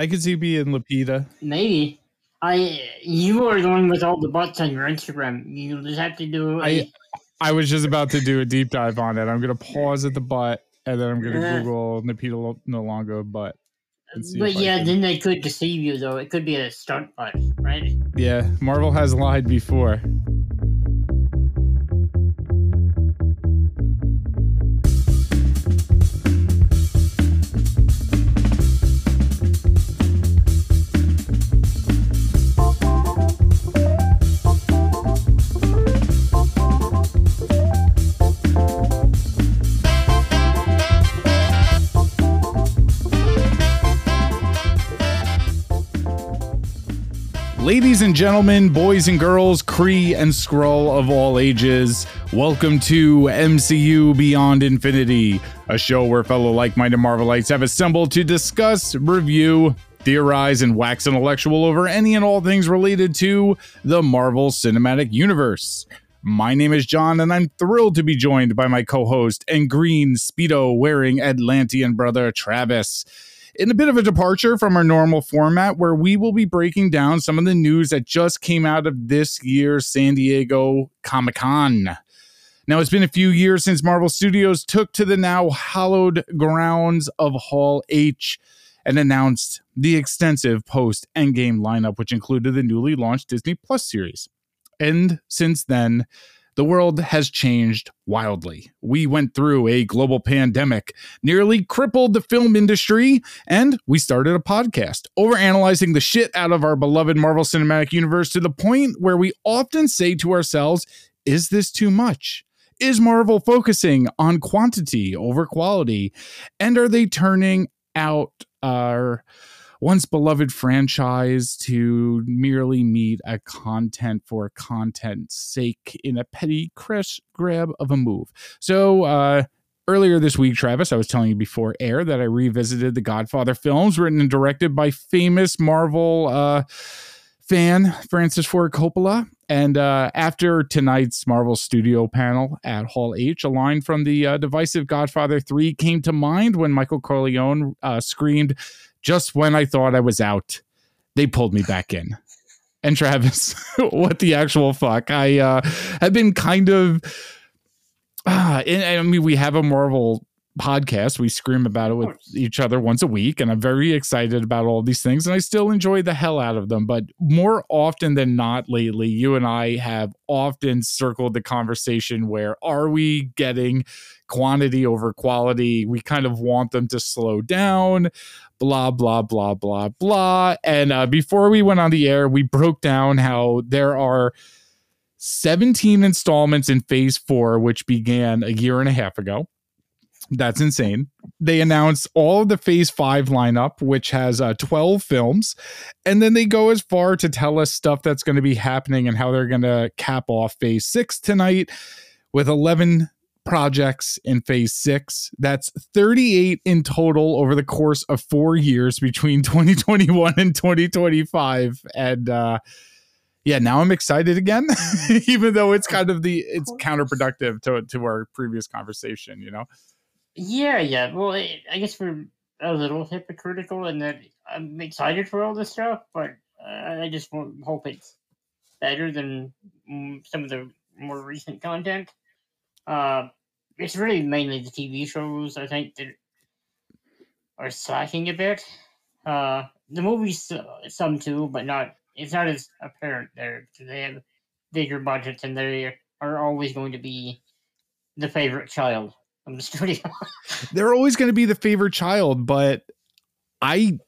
I could see being Lupita. Maybe. I you are going with all the butts on your Instagram. You just have to do. I I was just about to do a deep dive on it. I'm gonna pause at the butt, and then I'm gonna Uh. Google Lupita Nyong'o butt. but yeah, can- then they could deceive you though. It could be a stunt butt, right? yeah, Marvel has lied before. Ladies and gentlemen, boys and girls, Kree and Skrull of all ages, welcome to MCU Beyond Infinity, a show where fellow like minded Marvelites have assembled to discuss, review, theorize, and wax intellectual over any and all things related to the Marvel Cinematic Universe. My name is John, and I'm thrilled to be joined by my co host and green Speedo wearing Atlantean brother Travis in a bit of a departure from our normal format where we will be breaking down some of the news that just came out of this year's San Diego Comic Con. Now, it's been a few years since Marvel Studios took to the now hallowed grounds of Hall H and announced the extensive post Endgame lineup, which included the newly launched Disney Plus series. And since then, the world has changed wildly. We went through a global pandemic, nearly crippled the film industry, and we started a podcast overanalyzing the shit out of our beloved Marvel Cinematic Universe to the point where we often say to ourselves, is this too much? Is Marvel focusing on quantity over quality? And are they turning out our once beloved franchise to merely meet a content for content's sake in a petty crash grab of a move? So, uh, Earlier this week, Travis, I was telling you before air that I revisited the Godfather films, written and directed by famous Marvel uh, fan Francis Ford Coppola. And uh, after tonight's Marvel Studio panel at Hall H, a line from the uh, divisive Godfather 3 came to mind when Michael Corleone uh, screamed, Just when I thought I was out, they pulled me back in. And Travis, what the actual fuck? I uh, have been kind of and, and I mean, we have a Marvel podcast. We scream about it with each other once a week, and I'm very excited about all these things, and I still enjoy the hell out of them. But more often than not, lately, you and I have often circled the conversation where are we getting quantity over quality? We kind of want them to slow down. Blah blah blah blah blah. And uh, before we went on the air, we broke down how there are 17 installments in phase four, which began a year and a half ago. That's insane. They announced all of the phase five lineup, which has uh, 12 films. And then they go as far to tell us stuff that's going to be happening and how they're going to cap off phase six tonight with 11 projects in phase six. That's 38 in total over the course of four years between 2021 and 2025. And, uh, yeah, now I'm excited again, even though it's kind of the it's counterproductive to to our previous conversation. You know, Yeah, yeah. Well, I I guess we're a little hypocritical in that I'm excited for all this stuff, but uh, I just hope it's better than mm, some of the more recent content. Uh, it's really mainly the TV shows I think that are slacking a bit. Uh, the movies, uh, some too, but not. It's not as apparent there because they have bigger budgets and they are always going to be the favorite child of the studio. they're always going to be the favorite child, but I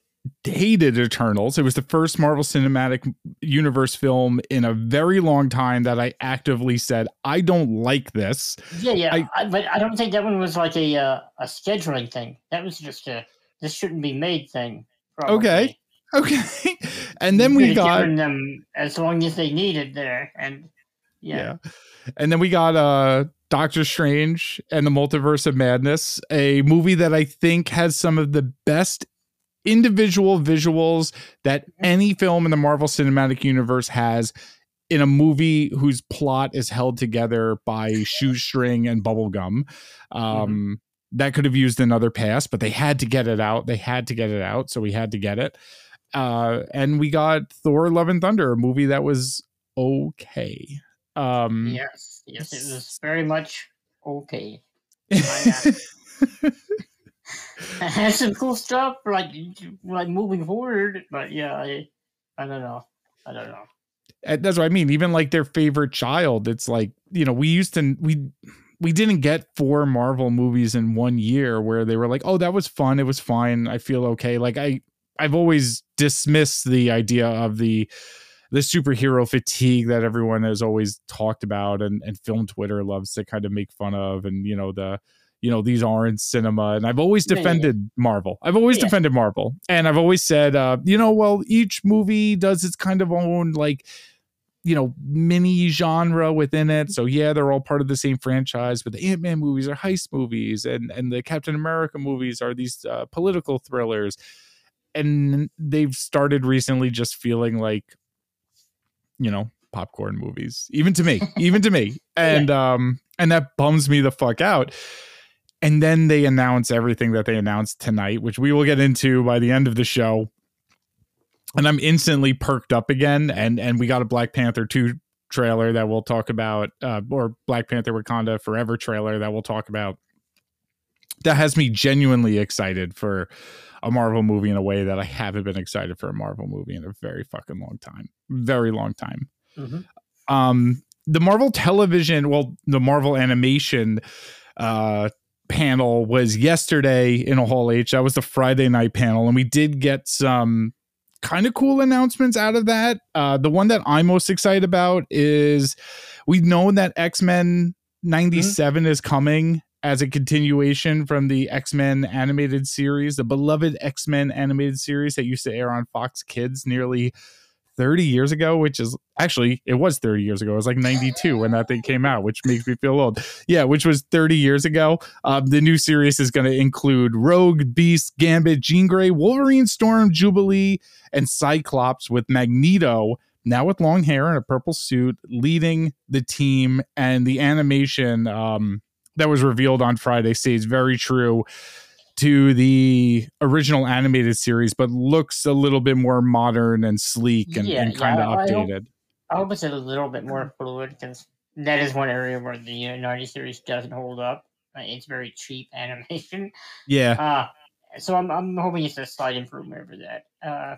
hated Eternals. It was the first Marvel Cinematic Universe film in a very long time that I actively said I don't like this. Yeah, yeah, I- I, but I don't think that one was like a uh, a scheduling thing. That was just a this shouldn't be made thing. Okay. Okay, and then we got given them as long as they needed there, and yeah, yeah. And then we got uh Doctor Strange and the Multiverse of Madness, a movie that I think has some of the best individual visuals that any film in the Marvel Cinematic Universe has in a movie whose plot is held together by shoestring and bubblegum. Um that could have used another pass, but they had to get it out. They had to get it out, so we had to get it. Uh, and we got Thor: Love and Thunder, a movie that was okay. Um, yes, yes, it was very much okay. has some cool stuff, like like moving forward, but yeah, I, I don't know, I don't know. That's what I mean. Even like their favorite child, it's like you know we used to we we didn't get four Marvel movies in one year where they were like, oh, that was fun, it was fine, I feel okay. Like I I've always dismissed the idea of the the superhero fatigue that everyone has always talked about and, and film Twitter loves to kind of make fun of and you know the you know these aren't cinema and I've always defended yeah. Marvel. I've always yeah. defended Marvel and I've always said uh you know well each movie does its kind of own like you know mini genre within it so yeah they're all part of the same franchise but the ant-man movies are heist movies and and the captain america movies are these uh, political thrillers and they've started recently just feeling like you know popcorn movies even to me even to me and yeah. um and that bums me the fuck out and then they announce everything that they announced tonight which we will get into by the end of the show and i'm instantly perked up again and and we got a black panther 2 trailer that we'll talk about uh, or black panther wakanda forever trailer that we'll talk about that has me genuinely excited for a Marvel movie in a way that I haven't been excited for a Marvel movie in a very fucking long time. Very long time. Mm-hmm. Um, the Marvel television, well, the Marvel animation uh, panel was yesterday in a Hall H. That was the Friday night panel, and we did get some kind of cool announcements out of that. Uh, the one that I'm most excited about is we know that X Men 97 mm-hmm. is coming as a continuation from the X-Men animated series, the beloved X-Men animated series that used to air on Fox Kids nearly 30 years ago, which is actually it was 30 years ago. It was like 92 when that thing came out, which makes me feel old. Yeah, which was 30 years ago. Uh, the new series is going to include Rogue, Beast, Gambit, Jean Grey, Wolverine, Storm, Jubilee, and Cyclops with Magneto now with long hair and a purple suit leading the team and the animation um that was revealed on Friday stays very true to the original animated series, but looks a little bit more modern and sleek and, yeah, and kind of yeah, updated. I hope, it's a little bit more fluid because that is one area where the uh, 90 series doesn't hold up. It's very cheap animation. Yeah. Uh, so I'm, I'm hoping it's a slight improvement over that. Uh,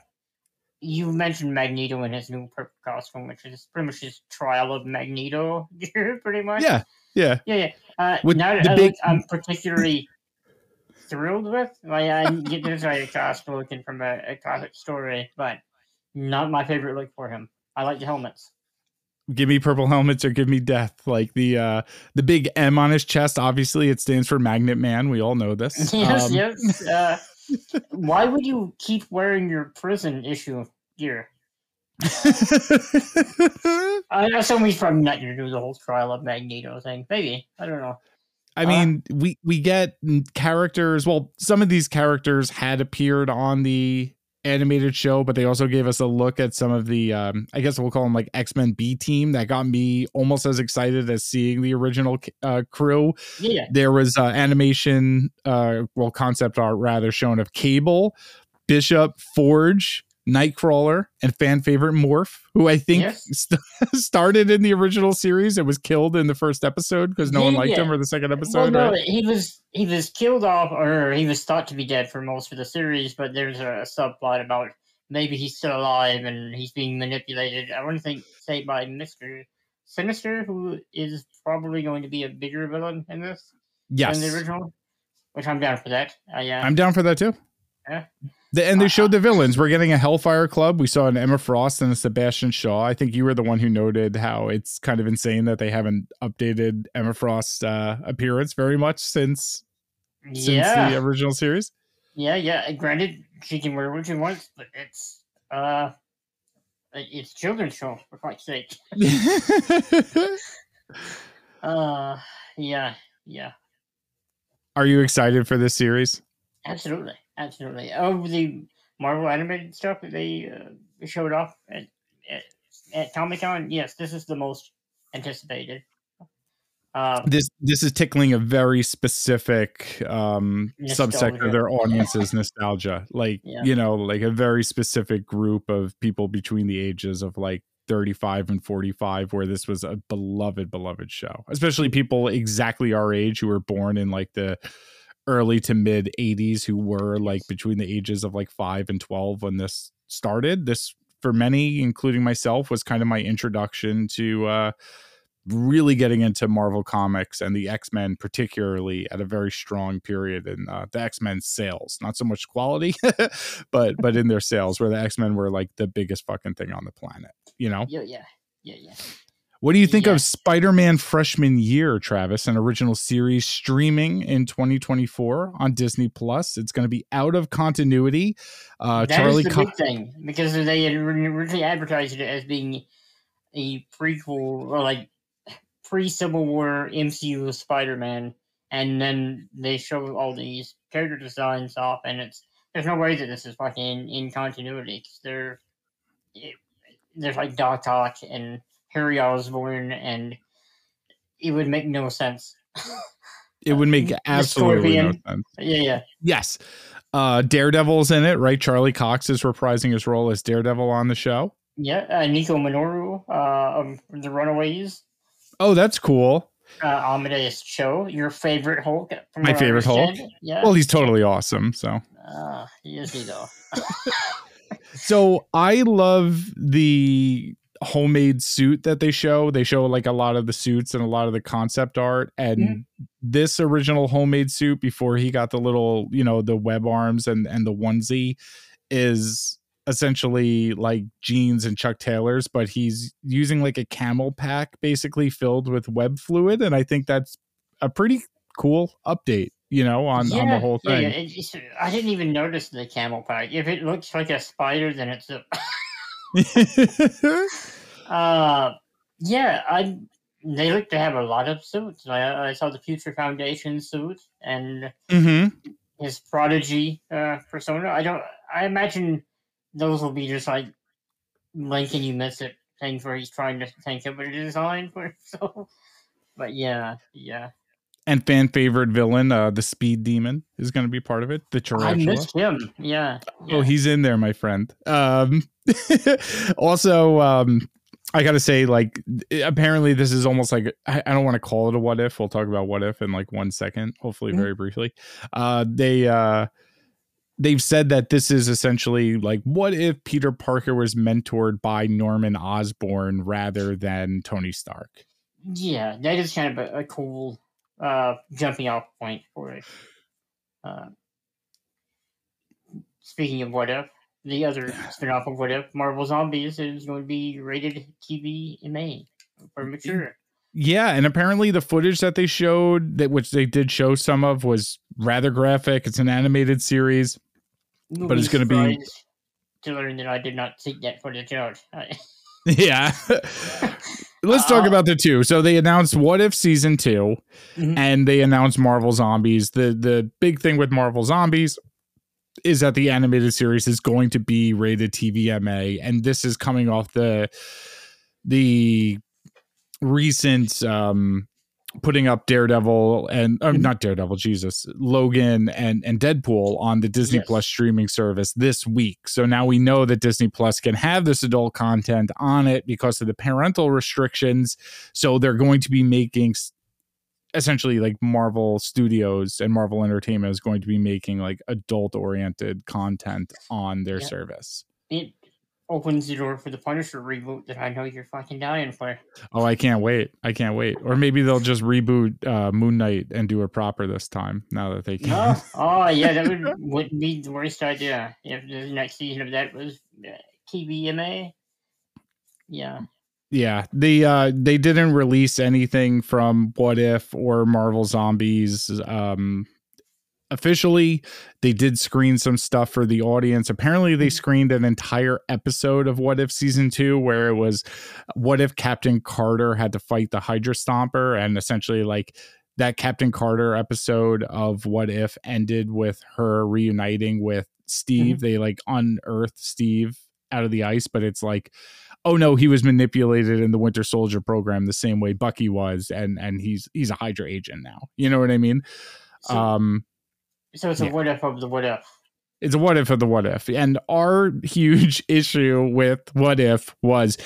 you mentioned Magneto in his new purple costume, which is pretty much his trial of Magneto pretty much. Yeah, yeah, yeah, yeah. Uh, With now the big... I'm particularly thrilled with. Like I get this like a gospel looking from a, a classic story, but not my favorite look for him. I like the helmets. Give me purple helmets or give me death. Like the uh the big M on his chest, obviously it stands for Magnet Man. We all know this. yes, um, yes. Uh, why would you keep wearing your prison issue gear? I know somebody's probably not going to do the whole trial of Magneto thing. Maybe I don't know. I uh, mean, we we get characters. Well, some of these characters had appeared on the animated show, but they also gave us a look at some of the, um, I guess we'll call them like X Men B team that got me almost as excited as seeing the original uh, crew. Yeah, there was uh, animation, uh, well, concept art rather shown of Cable, Bishop, Forge, Nightcrawler and fan favorite Morph, who I think yes. st- started in the original series and was killed in the first episode because no one liked yeah. him or the second episode. Well, no, right? he was he was killed off or he was thought to be dead for most of the series, but there's a, a subplot about maybe he's still alive and he's being manipulated. I want to think say by Mister Sinister, who is probably going to be a bigger villain in this yes. than the original. Which I'm down for that. Uh, yeah, I'm down for that too. Yeah. The, and they showed the villains. We're getting a Hellfire Club. We saw an Emma Frost and a Sebastian Shaw. I think you were the one who noted how it's kind of insane that they haven't updated Emma Frost's uh, appearance very much since since yeah. the original series. Yeah, yeah. Granted, she can wear what she wants, but it's uh, it's children's show for Christ's sake. uh, yeah, yeah. Are you excited for this series? Absolutely. Absolutely. Of the Marvel animated stuff that they uh, showed off at, at, at Comic Con. Yes, this is the most anticipated. Um, this this is tickling a very specific um subsect of their audience's nostalgia like Yeah. you know like a very specific group of people between the ages of like 35 and 45 where this was a beloved beloved show especially people exactly our age who were born in like the early to mid 80s who were like between the ages of like 5 and 12 when this started this for many including myself was kind of my introduction to uh really getting into Marvel comics and the X Men, particularly at a very strong period in uh, the X Men sales. Not so much quality, but but in their sales, where the X Men were like the biggest fucking thing on the planet. You know, yeah, yeah, yeah, yeah. What do you think Yeah. of Spider Man Freshman Year, Travis? An original series streaming in 2024 on Disney Plus. It's going to be out of continuity. Uh, That is Charlie the Co- big thing because they had originally advertised it as being a prequel or like pre Civil War MCU Spider Man, and then they show all these character designs off, and it's there's no way that this is fucking in, in continuity they're it, there's like Doc Ock and Harry Osborn, and it would make no sense. it would make absolutely no sense. yeah, yeah. Yes. Uh, Daredevil's in it, right? Charlie Cox is reprising his role as Daredevil on the show. Yeah, uh, Nico Minoru uh, of the Runaways. Oh, that's cool. uh, Amadeus Cho, your favorite Hulk. From My favorite Hulk? Yeah. Well, he's totally awesome. So, uh, he is he though. so I love the homemade suit that they show. They show like a lot of the suits and a lot of the concept art. And Mhm. this original homemade suit before he got the little, you know, the web arms and and the onesie is essentially like jeans and Chuck Taylors, but he's using like a camel pack basically filled with web fluid. And I think that's a pretty cool update, you know, on, on the whole thing. yeah, I didn't even notice the camel pack. If it looks like a spider, then it's a. uh, yeah, I. They look to have a lot of suits. I, I saw the Future Foundation suit and hmm his prodigy uh, persona. I don't. I imagine those will be just like and you miss it things where he's trying to think of a design for himself. But yeah, yeah. And fan favorite villain, uh, the Speed Demon, is going to be part of it. The I tarantula. missed him. Yeah. Oh, he's in there, my friend. Um, also, um, I gotta say, like, apparently this is almost like I, I don't want to call it a what if. We'll talk about what if in like one second, hopefully Mhm. very briefly. Uh, they uh, they've said that this is essentially like what if Peter Parker was mentored by Norman Osborn rather than Tony Stark. Yeah, that is kind of a, a cool uh, jumping off point for it. Uh, speaking of what if, the other spin-off of what if, Marvel Zombies is going to be rated TV MA for mature. Yeah, and apparently the footage that they showed, that which they did show some of, was rather graphic. It's an animated series. But it's gonna be- To learn that I did not seek that footage out. Yeah. Let's talk Uh, about the two. So they announced What If season 2 Mhm. and they announced Marvel Zombies. The the big thing with Marvel Zombies is that the animated series is going to be rated TVMA and this is coming off the the recent um putting up Daredevil and Mhm. not Daredevil, Jesus, Logan and and Deadpool on the Disney Yes. Plus streaming service this week. So now we know that Disney Plus can have this adult content on it because of the parental restrictions. So they're going to be making essentially like Marvel Studios and Marvel Entertainment is going to be making like adult oriented content on their Yeah. service. It opens the door for the Punisher reboot that I know you're fucking dying for. Oh, I can't wait. I can't wait. Or maybe they'll just reboot uh, Moon Knight and do it proper this time now that they can. No? Oh, yeah, that would, wouldn't be the worst idea if the next season of that was uh, TVMA. Yeah. yeah the uh they didn't release anything from what if or marvel zombies um officially. They did screen some stuff for the audience. Apparently they screened an entire episode of what if season two where it was what if captain carter had to fight the hydra stomper? And essentially like that captain carter episode of what if ended with her reuniting with steve. They like unearthed steve out of the ice but it's like oh no, he was manipulated in the Winter Soldier program the same way Bucky was, and and he's he's a Hydra agent now. You know what I mean? So, um, so it's a yeah. what if of the what if. it's a what if of the what if. And our huge issue with what if was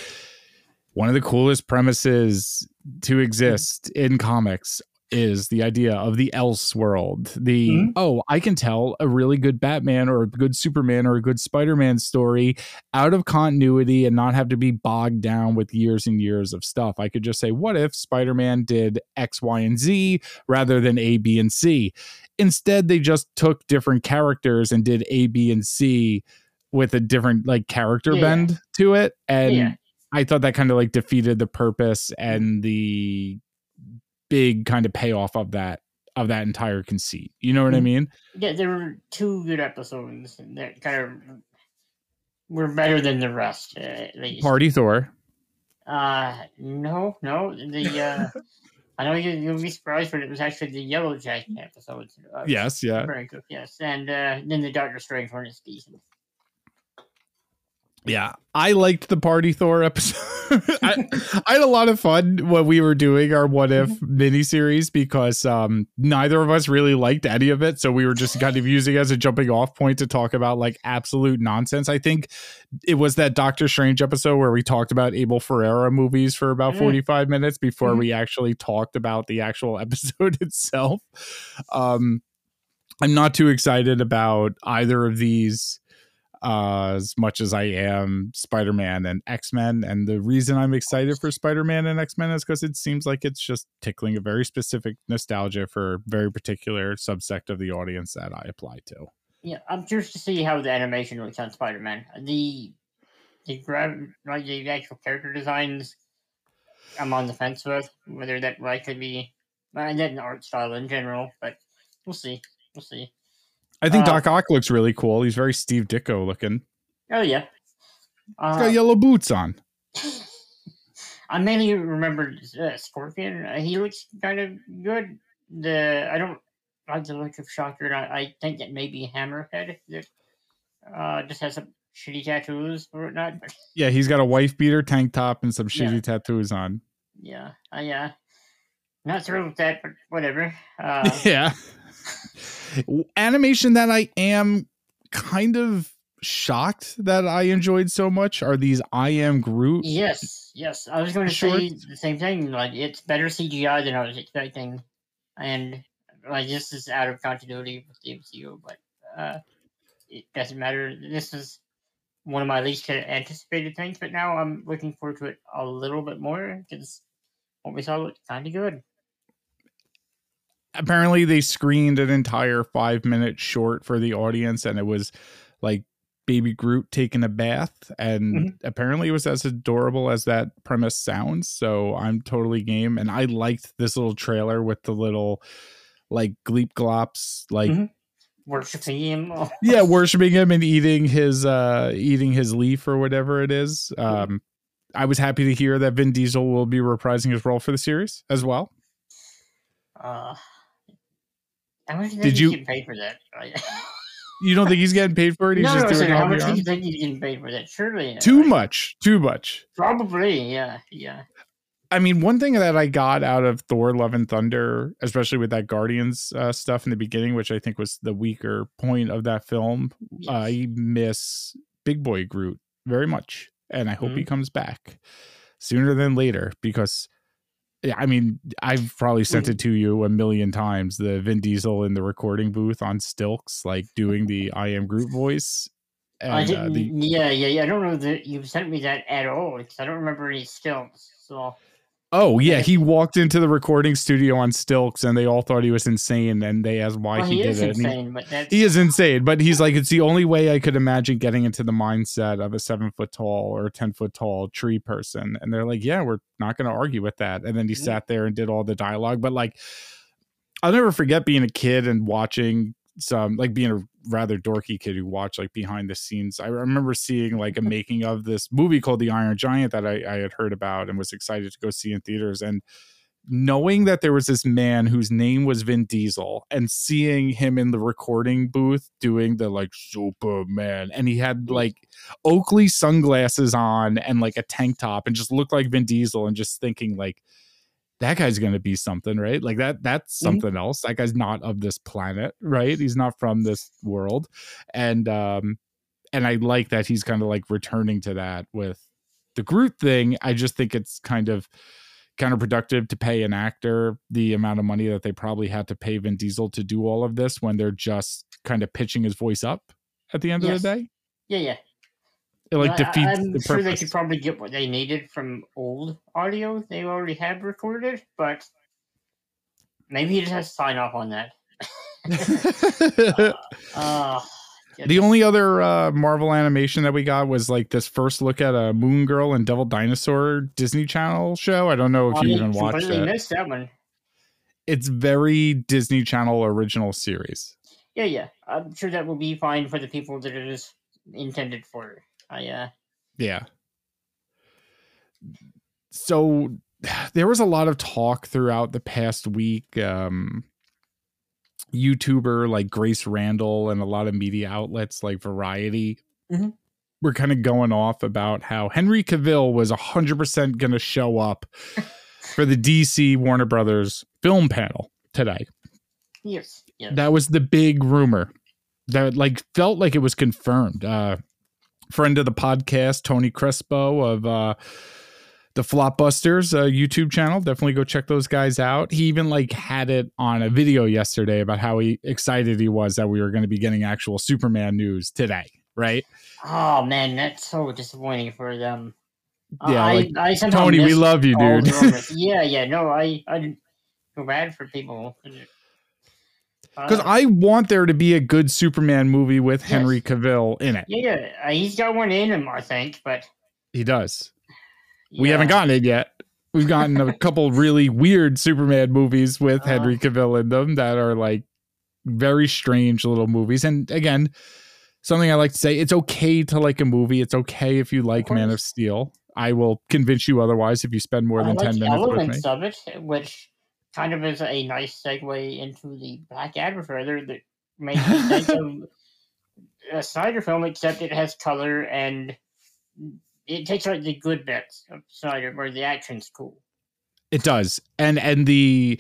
one of the coolest premises to mm-hmm. exist in comics is the idea of the else world. The Mhm. oh, I can tell a really good Batman or a good Superman or a good Spider-Man story out of continuity and not have to be bogged down with years and years of stuff. I could just say, what if Spider-Man did X, Y, and Z rather than A, B, and C? Instead, they just took different characters and did A, B, and C with a different like character Yeah. bend to it. And Yeah. I thought that kind of like defeated the purpose and the big kind of payoff of that of that entire conceit. You know what I Mhm. mean? Yeah, there were two good episodes that kind of were better than the rest. Uh, at least. Party Thor. Uh, no, no. The uh, I know you, you'll be surprised, but it was actually the Yellow Jacket episode. Uh, Yes, yeah. Very good, yes. And uh, then the Doctor Strange one is decent. Yeah, I liked the Party Thor episode. I, I had a lot of fun when we were doing our What If miniseries because um, neither of us really liked any of it. So we were just kind of using it as a jumping off point to talk about like absolute nonsense. I think it was that Doctor Strange episode where we talked about Abel Ferrara movies for about Mm. 45 minutes before Mhm. we actually talked about the actual episode itself. Um, I'm not too excited about either of these uh, as much as I am Spider Man and X Men. And the reason I'm excited for Spider Man and X Men is because it seems like it's just tickling a very specific nostalgia for a very particular subsect of the audience that I apply to. Yeah, I'm curious to see how the animation looks on Spider Man. The the grab like the actual character designs, I'm on the fence with whether that likely be and then art style in general, but we'll see. We'll see. I think Uh, Doc Ock looks really cool. He's very Steve Ditko looking. Oh yeah. He's got yellow boots on. I mainly remember uh, Scorpion. Uh, he looks kind of good. The I don't like the look of Shocker. and I, I think that maybe Hammerhead that uh, just has some shitty tattoos or whatnot. Yeah, he's got a wife beater tank top and some shitty Yeah. tattoos on. yeah, I uh, not thrilled with that, but whatever. Uh, yeah. Animation that I am kind of shocked that I enjoyed so much are these I am Groot. yes, yes. I was going to say the same thing. Like it's better CGI than I was expecting, and like this is out of continuity with the MCU, but uh, it doesn't matter. This is one of my least anticipated things, but now I'm looking forward to it a little bit more because what we saw looked kind of good. Apparently, they screened an entire five minute short for the audience, and it was like baby Groot taking a bath. And Mhm. apparently, it was as adorable as that premise sounds. So I'm totally game. And I liked this little trailer with the little like gleep glops, like Mhm. Worshipping him. yeah worshiping him and eating his uh eating his leaf or whatever it is um i was happy to hear that vin diesel will be reprising his role for the series as well Uh, how much Did you- get paid for that? You don't think he's getting paid for it he's no, just no, doing it how much do you think he's getting paid for that? Surely uh, too much too much Probably, yeah, yeah. i mean one thing that i got out of thor love and thunder especially with that guardians uh, stuff in the beginning which i think was the weaker point of that film Yes. i miss big boy groot very much and i hope he Mhm. comes back sooner than later because yeah, I mean, I've probably sent it to you a million times. The Vin Diesel in the recording booth on stilts, like doing the "I am Groot" voice. And, uh, didn't. the, yeah, yeah, yeah. I don't know that you've sent me that at all because I don't remember any stilts. So oh yeah, he walked into the recording studio on stilts, and they all thought he was insane. And they asked why well, he, he, did it. he- insane, but he is insane, but he's like, it's the only way I could imagine getting into the mindset of a seven foot tall or 10 foot tall tree person. And they're like, yeah, we're not going to argue with that. And then he Yeah. sat there and did all the dialogue. But like, I'll never forget being a kid and watching some, like being a rather dorky kid who watched like behind the scenes. I remember seeing like a mm-hmm. making of this movie called The Iron Giant that I, I had heard about and was excited to go see in theaters. And knowing that there was this man whose name was Vin Diesel and seeing him in the recording booth doing the like Superman and he had mm-hmm. like Oakley sunglasses on and like a tank top and just looked like Vin Diesel and just thinking like that guy's going to be something, right? Like that that's Mhm. something else. That guy's not of this planet, right? He's not from this world. And um and I like that he's kind of like returning to that with the Groot thing. I just think it's kind of counterproductive to pay an actor the amount of money that they probably had to pay Vin Diesel to do all of this when they're just kind of pitching his voice up at the end Yes. of the day. Yeah, yeah. It like I- defeats I'm the sure they could probably get what they needed from old audio they already had recorded, but maybe he just has to sign off on that. Uh, the only other uh, Marvel animation that we got was like this first look at a Moon Girl and Devil Dinosaur Disney Channel show. I don't know if I you even watched it. missed that one. It's very Disney Channel original series. Yeah, yeah. I'm sure that will be fine for the people that it is intended for. I uh Yeah. So there was a lot of talk throughout the past week. Um, YouTuber like Grace Randolph and a lot of media outlets like Variety Mhm. were kind of going off about how Henry Cavill was 100% going to show up for the DC Warner Brothers film panel today. yes, yes. That was the big rumor that like felt like it was confirmed. Uh friend of the podcast, Tony Crespo of uh the Flopbusters uh, YouTube channel. Definitely go check those guys out. He even like had it on a video yesterday about how he excited he was that we were going to be getting actual Superman news today, right? Oh man, that's so disappointing for them. Yeah, I, like, I somehow Tony, we love you, dude. yeah, yeah. No, I I feel bad for people. Because I want there to be a good Superman movie with Yes. Henry Cavill in it. yeah, yeah. uh, He's got one in him, I think, but He does. We haven't gotten it yet. We've gotten a couple really weird Superman movies with Uh. Henry Cavill in them that are like very strange little movies. And again, something I like to say, it's okay to like a movie. It's okay if you like Man of. Steel. I will convince you otherwise if you spend more I than like 10 the minutes with me. of it, which kind of is a nice segue into the Black Adam further that makes me think of a Snyder film, except it has color and it takes like the good bits of Snyder where the action's cool. It does. And and the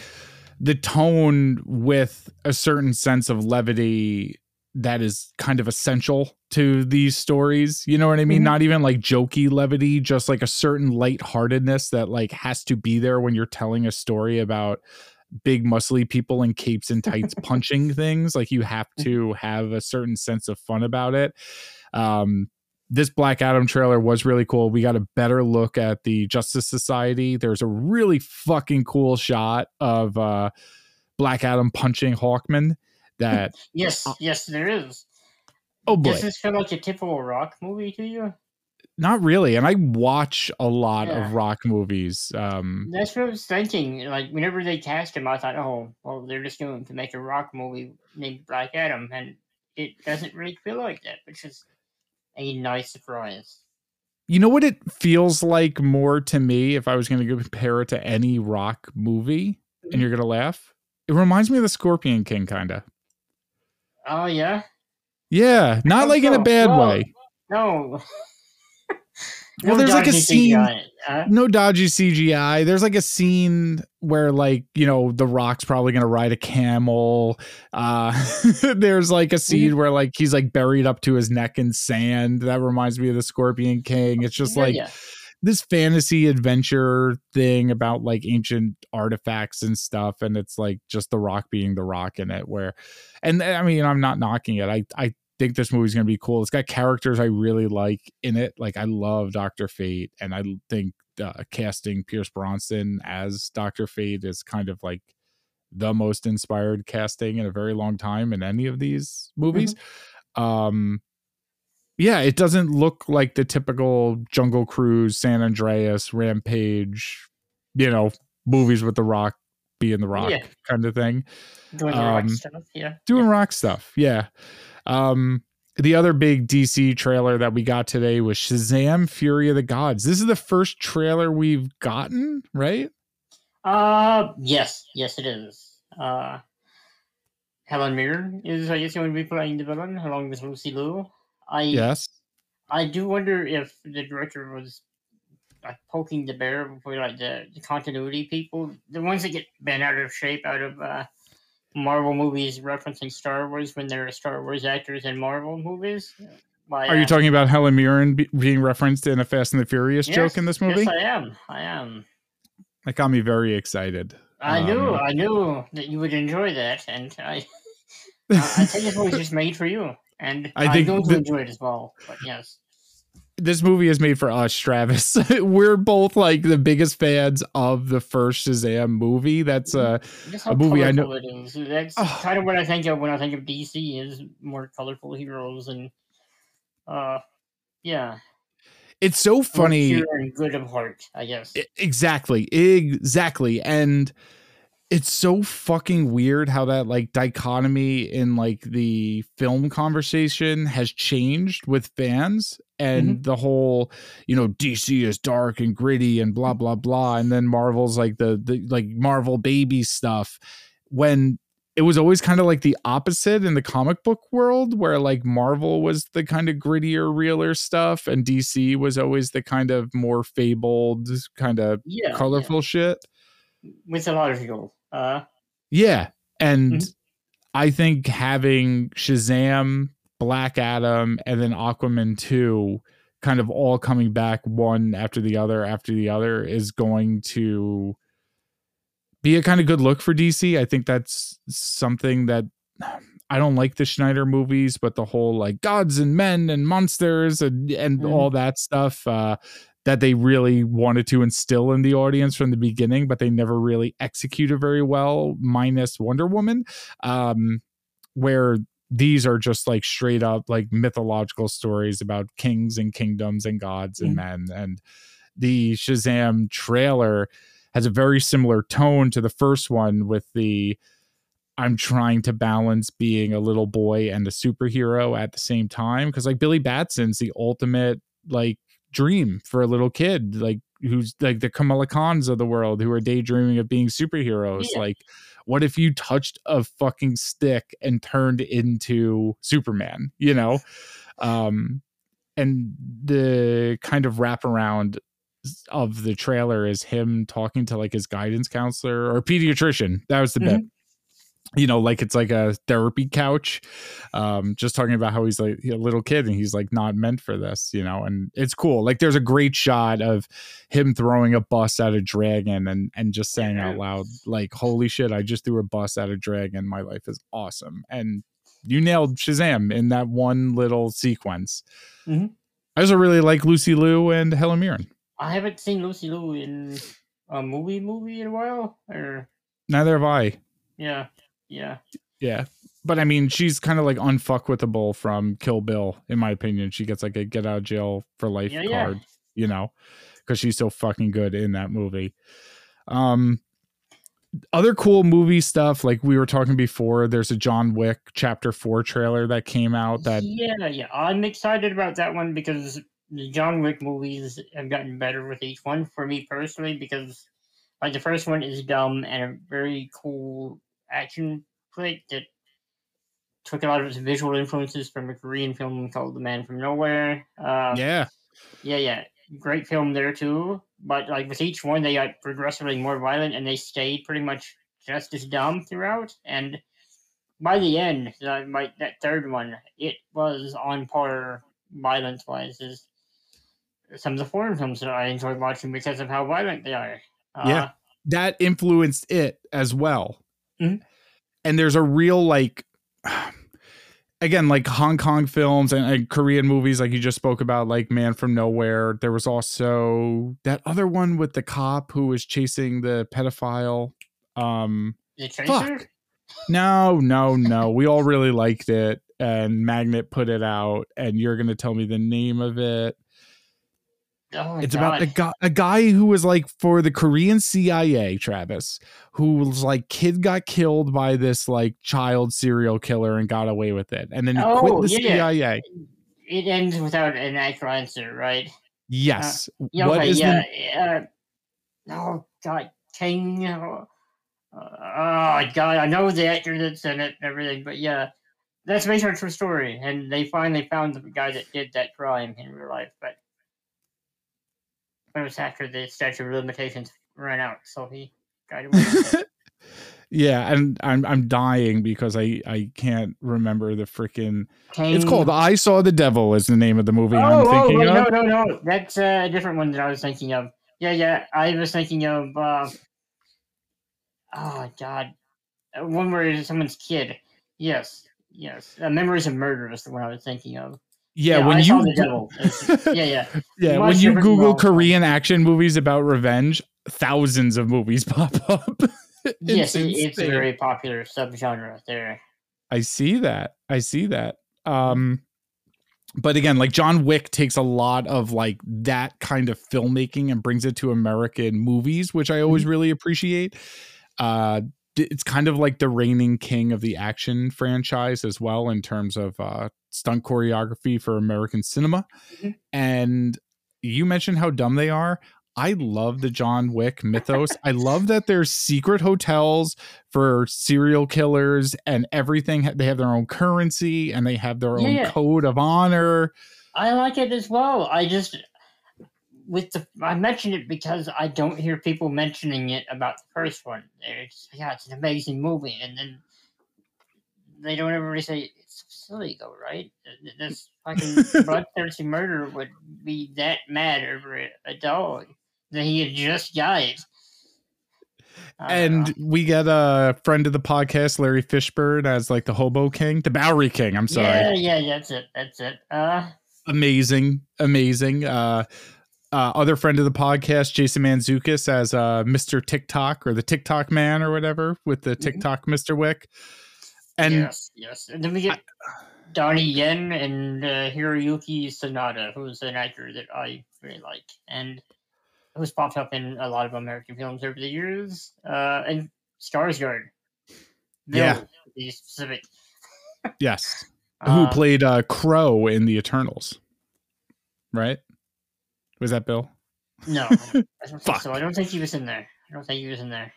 the tone with a certain sense of levity that is kind of essential to these stories. You know what I mean? Mhm. Not even like jokey levity, just like a certain lightheartedness that like has to be there when you're telling a story about big muscly people in capes and tights punching things. Like you have to have a certain sense of fun about it. Um this Black Adam trailer was really cool. We got a better look at the Justice Society. There's a really fucking cool shot of uh Black Adam punching Hawkman that Yes, Uh, yes, there is. oh boy. Does this feel like a typical rock movie to you? Not really. And I watch a lot Yeah. of rock movies. Um That's what I was thinking. Like whenever they cast him, I thought, oh, well, they're just going to make a rock movie named Black Adam, and it doesn't really feel like that, which is a nice surprise. you know what it feels like more to me if I was going to compare it to any rock movie and you're going to laugh? It reminds me of the Scorpion King kind of. Oh yeah, Yeah, not like in a bad way. no. Well, there's like a scene- huh? no dodgy CGI. There's like a scene where like, you know, the rock's probably going to ride a camel. Uh there's like a scene where like he's like buried up to his neck in sand. That reminds me of the Scorpion King. It's just Yeah, like yeah. This fantasy adventure thing about like ancient artifacts and stuff and it's like just the rock being the rock in it where and I mean I'm not knocking it. I I think this movie's going to be cool. It's got characters I really like in it. Like I love Dr. Fate and I think uh, casting Pierce Brosnan as Dr. Fate is kind of like the most inspired casting in a very long time in any of these movies. Um yeah, it doesn't look like the typical Jungle Cruise, San Andreas, Rampage, you know, movies with the rock being the rock Yeah. kind of thing. Doing the rock um, stuff, yeah. Doing rock stuff. Yeah. Um the other big DC trailer that we got today was Shazam Fury of the Gods. This is the first trailer we've gotten, right? Uh, yes, yes, it is. Uh, Helen Mirren is, I guess, going to be playing the villain along with Lucy Liu. I Yes. I do wonder if the director was like poking the bear for like the, the continuity people, the ones that get bent out of shape out of uh, Marvel movies referencing Star Wars when they're Star Wars actors in Marvel movies. By, Are you uh, talking about Helen Mirren be- being referenced in a Fast and the Furious yes, joke in this movie? Yes, I am. I am. That got me very excited. I knew, Um, I knew that you would enjoy that, and I, I I think this was just made for you, and I I think going to the- enjoy it as well. But yes, this movie is made for us, Travis. We're both like the biggest fans of the first Shazam movie. That's just A movie I colorful it is. That's Oh. kind of what I think of when I think of DC is more colorful heroes and, uh, yeah, it's so funny. pure and good of heart. I guess. I- Exactly. Exactly. And it's so fucking weird how that like dichotomy in like the film conversation has changed with fans and mm-hmm. the whole, you know, DC is dark and gritty and blah blah blah and then Marvel's like the the like Marvel baby stuff when it was always kind of like the opposite in the comic book world where like Marvel was the kind of grittier realer stuff and DC was always the kind of more fabled kind of yeah, colorful shit. yeah, with a lot of people. Uh, Yeah. And Mhm. I think having Shazam, Black Adam, and then Aquaman 2 kind of all coming back one after the other after the other is going to be a kind of good look for DC. I think that's something that I don't like the Snyder movies, but the whole like gods and men and monsters and and Mhm. all that stuff uh that they really wanted to instill in the audience from the beginning, but they never really executed very well, minus Wonder Woman. Um, where these are just like straight up like mythological stories about kings and kingdoms and gods and Mhm. men. And the Shazam trailer has a very similar tone to the first one with the I'm trying to balance being a little boy and a superhero at the same time. Cause like Billy Batson's the ultimate like dream for a little kid, like who's like the Kamala Khans of the world who are daydreaming of being superheroes. Yeah. Like, what if you touched a fucking stick and turned into Superman, you know? Um, and the kind of wraparound of the trailer is him talking to like his guidance counselor or pediatrician. That was the bit. You know, like it's like a therapy couch. Um, just talking about how he's like a little kid and he's like not meant for this, you know, and it's cool. Like there's a great shot of him throwing a bus at a dragon and and just saying out loud, like, holy shit, I just threw a bus at a dragon. My life is awesome. And you nailed Shazam in that one little sequence. Mhm. I also really like Lucy Liu and Helen Mirren. I haven't seen Lucy Liu in a movie movie in a while. Or Neither have I. yeah, yeah. Yeah. But I mean, she's kind of like unfuckwithable from Kill Bill, in my opinion. She gets like a get out of jail for life Yeah, yeah. card, you know, because she's so fucking good in that movie. Um, other cool movie stuff, like we were talking before, there's a John Wick Chapter 4 trailer that came out that yeah, yeah. I'm excited about that one because the John Wick movies have gotten better with each one for me personally because like the first one is dumb and a very cool action flick that took a lot of its visual influences from a Korean film called The Man from Nowhere. Uh, yeah, yeah, yeah, great film there too. But like with each one, they got progressively more violent, and they stayed pretty much just as dumb throughout. And by the end, my that third one, it was on par violence wise as some of the foreign films that I enjoyed watching because of how violent they are. Uh, Yeah. that influenced it as well. Mhm. And there's a real like again like Hong Kong films and, and Korean movies like you just spoke about like Man from Nowhere. There was also that other one with the cop who was chasing the pedophile. Um The Chaser. Fuck. no, no, no. we all really liked it and Magnet put it out and you're going to tell me the name of it. Oh It's God. about a guy, a guy who was like for the Korean CIA, Travis, who was like kid got killed by this like child serial killer and got away with it, and then he Oh, quit the yeah, yeah. CIA. It ends without an accurate answer, right? Yes. Yeah, What okay, is yeah. Uh, oh God, King. Uh, oh God, I know the actor that's in it and everything, but yeah, that's based on a true story, and they finally found the guy that did that crime in real life, but it was after the statute of limitations ran out, so he away. yeah, and I'm I'm dying because I I can't remember the freaking. It's called I Saw the Devil is the name of the movie oh, I'm oh, thinking wait, of. no, no, no, that's uh, a different one that I was thinking of. Yeah, yeah, I was thinking of. Uh, oh God, Uh, one where someone's kid. Yes, yes. Uh, Memories of Murder is the one I was thinking of. Yeah, when I you saw the devil. Yeah, yeah. yeah much when you Google. Korean action movies about revenge, thousands of movies pop up. yes, it, it's a very popular subgenre there. I see that. I see that. Um but again, like John Wick takes a lot of like that kind of filmmaking and brings it to American movies, which I always really appreciate. Uh it's kind of like the reigning king of the action franchise as well in terms of uh stunt choreography for American cinema. Mhm. And you mentioned how dumb they are. I love the John Wick mythos. I love that there's secret hotels for serial killers and everything. They have their own currency and they have their own Yeah. code of honor. I like it as well. I just with the I mentioned it because I don't hear people mentioning it about the first one. They're yeah, it's an amazing movie, and then they don't ever really say it's silly though, right? This fucking bloodthirsty murderer would be that mad over a, dog that he had just died. And know. we get a friend of the podcast, Larry Fishburne, as like the hobo king, the Bowery king. I'm sorry. yeah, yeah, yeah, that's it, that's it. Uh, amazing, amazing. Uh, uh, other friend of the podcast, Jason Mantzoukas, as uh, Mr. TikTok or the TikTok man or whatever with the Mhm. TikTok Mr. Wick. And yes, yes. And then we get Donnie Yen and uh, Hiroyuki Sanada, who's an actor that I really like, and who's popped up in a lot of American films over the years. Uh, and Skarsgård. Yeah. be specific. yes, who Uh, played uh, Kro in the Eternals, right? Was that Bill? No, I don't think Fuck. so. I don't think he was in there. I don't think he was in there.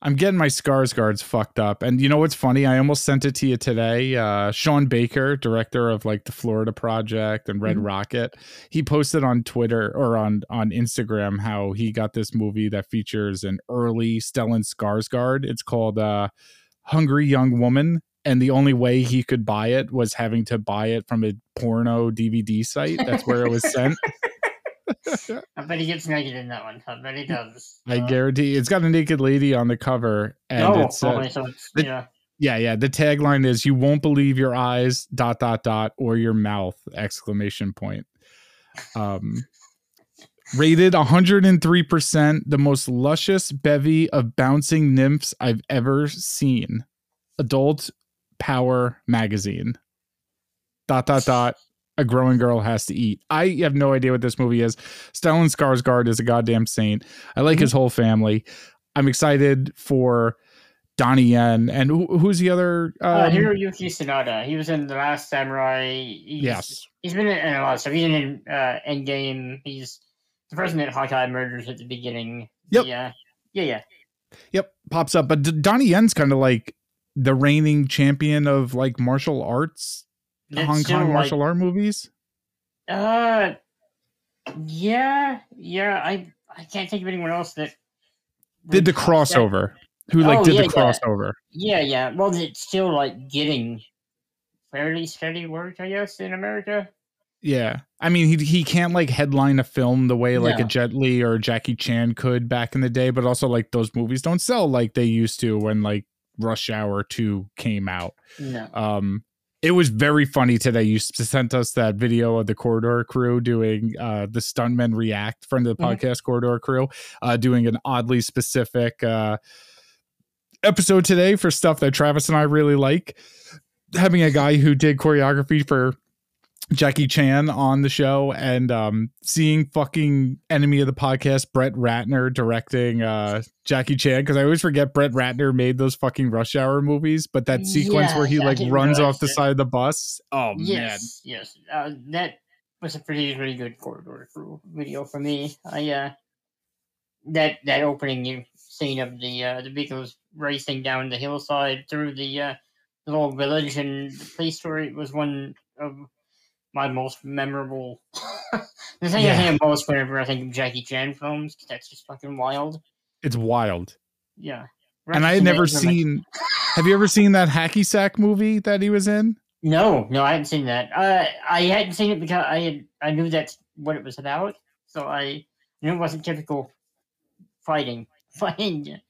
I'm getting my Skarsgårds fucked up. And you know what's funny? I almost sent it to you today. Uh, Sean Baker, director of like the Florida Project and Red Mhm. Rocket, he posted on Twitter or on on Instagram how he got this movie that features an early Stellan Skarsgård. It's called uh, Hungry Young Woman. And the only way he could buy it was having to buy it from a porno DVD site. That's where it was sent. I bet he gets naked in that one. I bet he does. I Uh, guarantee it's got a naked lady on the cover. And oh, it's, uh, okay, so it's, the- yeah. Yeah, yeah. The tagline is "You won't believe your eyes." Dot dot dot or your mouth! Exclamation point. Um, rated 103 percent, the most luscious bevy of bouncing nymphs I've ever seen. Adult Power magazine. Dot dot dot. A growing girl has to eat. I have no idea what this movie is. Stellan Skarsgård is a goddamn saint. I like his whole family. I'm excited for Donnie Yen and who, who's the other? Uh, Um, Hiroyuki Sanada. He was in The Last Samurai. He's, yes, He's been in, a lot of stuff. He's in uh, Endgame. He's the person that Hawkeye murders at the beginning. Yep. Yeah. Yeah, yeah. yep, pops up. But D- Donnie Yen's kind of like the reigning champion of like martial arts, Hong Kong like- martial art movies. Uh, yeah, yeah. I I can't think of anyone else that Did the would cross that- crossover? Who like Oh, did yeah, the crossover? Yeah, yeah. Well, it's still like getting fairly steady work, I guess, in America. Yeah, I mean he he can't like headline a film the way like a Jet Li or Jackie Chan could back in the day, but also like those movies don't sell like they used to when like Rush Hour Two came out. No. um it was very funny today you sent us that video of the corridor crew doing uh the stuntmen react friend of the Mhm. podcast corridor crew uh doing an oddly specific uh episode today for stuff that travis and i really like having a guy who did choreography for Jackie Chan on the show and um seeing fucking enemy of the podcast Brett Ratner directing uh Jackie Chan because I always forget Brett Ratner made those fucking rush hour movies, but that sequence Yeah, where he like runs off the that. side of the bus. Oh man. Yes, yes. Uh, that was a pretty, really good corridor video for me. I, uh, that that opening scene of the uh, the vehicles racing down the hillside through the uh, little village and the police story was one of my most memorable. the thing I Yeah. think of most whenever I think of Jackie Chan films, 'cause that's just fucking wild. It's wild. Yeah. And I had never Rest in peace, seen. Have you ever seen that hacky sack movie that he was in? No, no, I hadn't seen that. Uh, I hadn't seen it because I had I knew that's what it was about, so I knew it wasn't typical fighting. Fighting.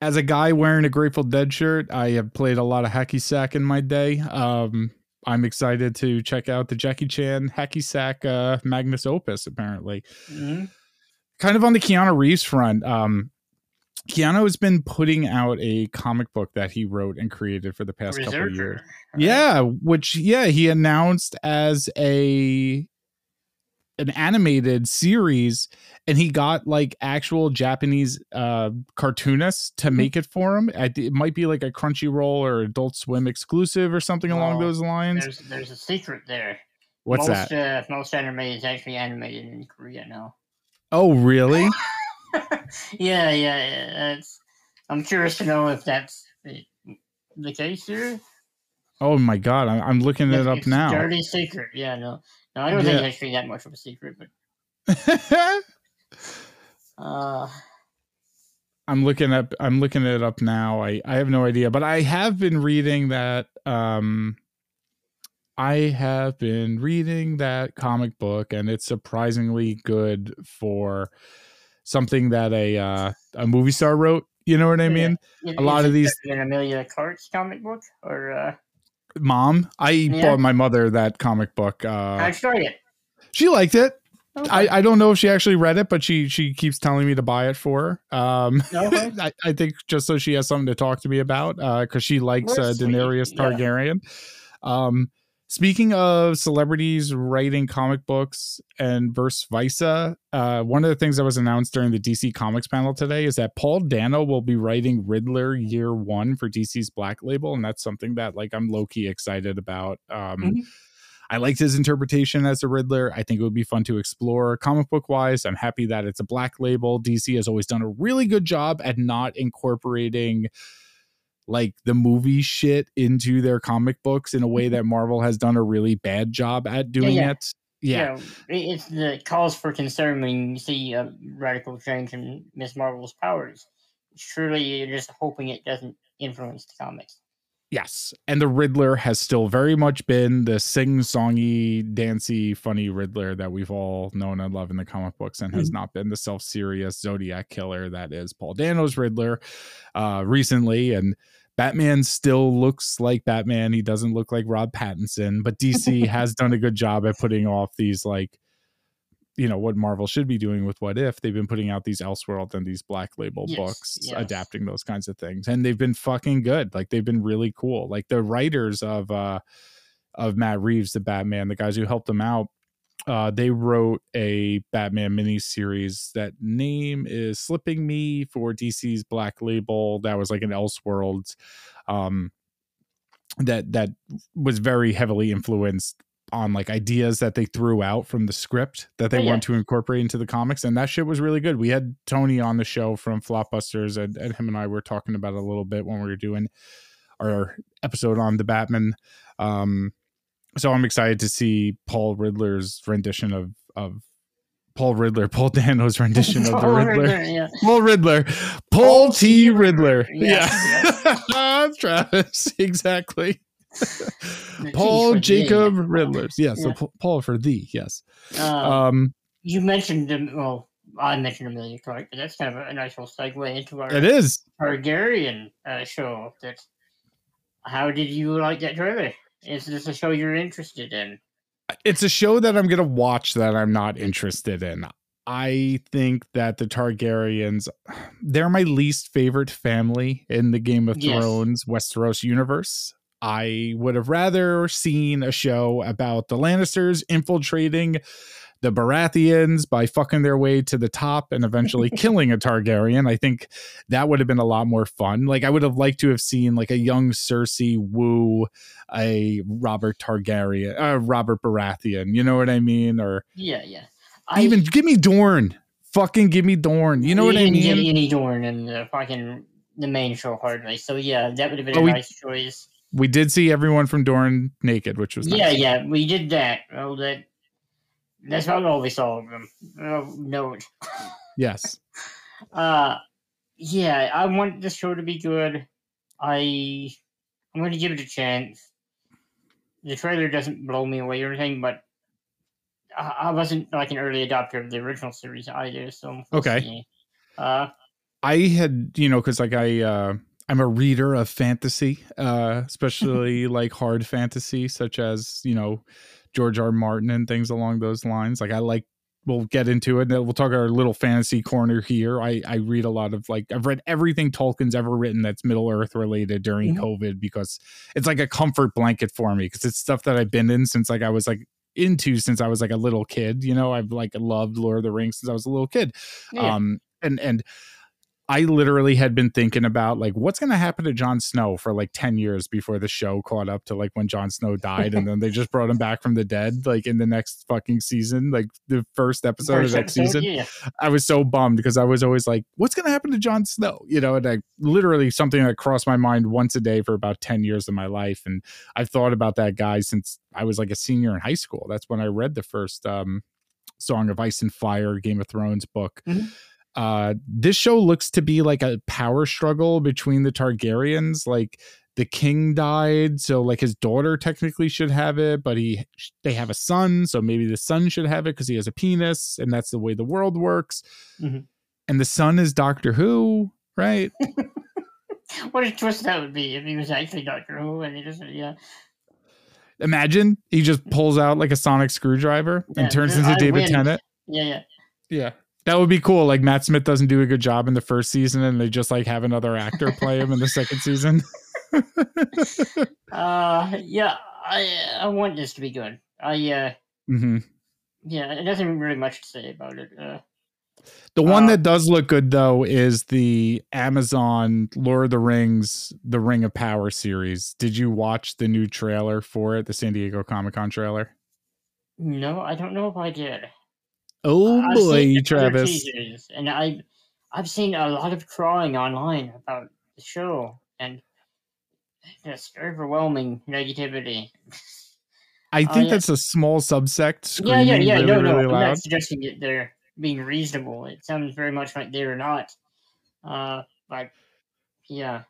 As a guy wearing a Grateful Dead shirt, I have played a lot of hacky sack in my day. Um, I'm excited to check out the Jackie Chan hacky sack uh, Magnus Opus. Apparently, Mhm. kind of on the Keanu Reeves front. Um, Keanu has been putting out a comic book that he wrote and created for the past couple of years. right? Yeah, which yeah, he announced as a an animated series and he got like actual Japanese uh cartoonists to Mhm. make it for him. It might be like a Crunchyroll or Adult Swim exclusive or something along Oh, those lines. There's there's a secret there. What's most, that? Uh, most anime is actually animated in Korea now. Oh, really? yeah, yeah, yeah. That's, I'm curious to know if that's the, the case here. Oh my god, I'm, I'm looking it up it's now. Dirty secret. Yeah, no, no, I don't think Yeah. it's actually that much of a secret, but uh, I'm looking up I'm looking it up now. I I have no idea, but I have been reading that um I have been reading that comic book and it's surprisingly good for something that a uh a movie star wrote, you know what I mean? is- A lot of these- than Emilia Clarke's comic book, or uh, Mom, I Yeah. bought my mother that comic book. Uh you like it? she liked it. Okay. I, I don't know if she actually read it, but she she keeps telling me to buy it for her. Um, Okay. I, I think just so she has something to talk to me about, because she likes uh, Daenerys yeah. Targaryen. Um, speaking of celebrities writing comic books and verse versa, uh, one of the things that was announced during the DC Comics panel today is that Paul Dano will be writing Riddler Year One for DC's Black Label, and that's something that like I'm low key excited about. Um, Mhm. I liked his interpretation as a Riddler. I think it would be fun to explore comic book wise. I'm happy that it's a black label. DC has always done a really good job at not incorporating like the movie shit into their comic books in a way that Marvel has done a really bad job at doing yeah. it. Yeah. it- it's the cause for concern when you see a radical change in Miss Marvel's powers. Surely you're just hoping it doesn't influence the comics. Yes. And the Riddler has still very much been the sing songy, dancey, funny Riddler that we've all known and loved in the comic books and has not been the self serious Zodiac killer that is Paul Dano's Riddler uh, recently. And Batman still looks like Batman. He doesn't look like Rob Pattinson, but DC has done a good job at putting off these like you know what Marvel should be doing with What If. They've been putting out these Elseworld and these Black Label Yes, books, yes. adapting those kinds of things, and they've been fucking good. Like they've been really cool. Like the writers of uh of Matt Reeves, the Batman, the guys who helped him out. Uh, they wrote a Batman mini series. That name is slipping me for DC's Black Label. That was like an Elseworlds, um, that that was very heavily influenced on like ideas that they threw out from the script that they Oh, yeah. want to incorporate into the comics and that shit was really good we had tony on the show from flopbusters and, and him and i were talking about it a little bit when we were doing our episode on the batman um so i'm excited to see paul riddler's rendition of of paul riddler paul dano's rendition of the Oh, riddler yeah. Paul Riddler, Paul T. Riddler. Yes, Yeah, Travis, exactly. The Paul for the, Jacob yeah. Riddlers. Yeah, so. Paul for thee. Yes. Uh, Um, you mentioned, um, well, I mentioned Emilia Clarke, but that's kind of a nice little segue into our it is. Targaryen uh, show. That how did you like that trailer? Is this a show you're interested in? It's a show that I'm gonna watch that I'm not interested in. I think that the Targaryens, they're my least favorite family in the Game of Yes. Thrones Westeros universe. I would have rather seen a show about the Lannisters infiltrating the Baratheons by fucking their way to the top and eventually killing a Targaryen. I think that would have been a lot more fun. Like I would have liked to have seen like a young Cersei woo a Robert Targaryen, uh, Robert Baratheon. You know what I mean? Or Yeah, yeah. I, even give me Dorne. Fucking give me Dorne. You know what I mean? any Dorne in the fucking the main show hardly. So yeah, that would have been Oh, a we- nice choice. We did see everyone from Dorne naked, which was Yeah, nice. yeah, we did that. Well, that that's about all we saw of them. Oh, note. Yes. Uh, yeah, I want the show to be good. I I'm going to give it a chance. The trailer doesn't blow me away or anything, but I, I wasn't like an early adopter of the original series either. So Okay. Uh, I had, you know, because like I, uh, I'm a reader of fantasy, uh, especially like hard fantasy, such as you know George R. Martin and things along those lines. Like I like. We'll get into it. and We'll talk our little fantasy corner here. I I read a lot of like I've read everything Tolkien's ever written that's Middle Earth related during Mhm. COVID because it's like a comfort blanket for me because it's stuff that I've been in since like I was like into since I was like a little kid. You know, I've like loved Lord of the Rings since I was a little kid yeah. um and and i literally had been thinking about like what's going to happen to Jon Snow for like 10 years before the show caught up to like when Jon Snow died and then they just brought him back from the dead like in the next fucking season like the first episode First of that episode, season. Yeah. I was so bummed because I was always like what's going to happen to Jon Snow? You know and I literally something that crossed my mind once a day for about 10 years of my life and I've thought about that guy since I was like a senior in high school. That's when I read the first um Song of Ice and Fire Game of Thrones book. Mhm. Uh this show looks to be like a power struggle between the Targaryens like the king died so like his daughter technically should have it but he they have a son so maybe the son should have it because he has a penis and that's the way the world works Mhm. and the son is doctor who right What a twist that would be if he was actually Doctor Who and he just yeah. imagine he just pulls out like a sonic screwdriver Yeah, and turns into I david win. tennant Yeah, yeah. yeah that would be cool like matt smith doesn't do a good job in the first season and they just like have another actor play him in the second season Uh, yeah. I I want this to be good. I uh, hmm yeah. Nothing really much to say about it. Uh, The one Uh, that does look good though is the Amazon Lord of the Rings The Ring of Power series. Did you watch the new trailer for it, the San Diego Comic Con trailer? no, I don't know if I did. Oh I've boy, seen the other Travis. teasers, and I I've seen a lot of crying online about the show and just overwhelming negativity. I Oh, think yeah. that's a small subsect yeah, yeah, yeah. really, no, no, really I'm loud. not suggesting that they're being reasonable. It sounds very much like they're not. Uh, but yeah,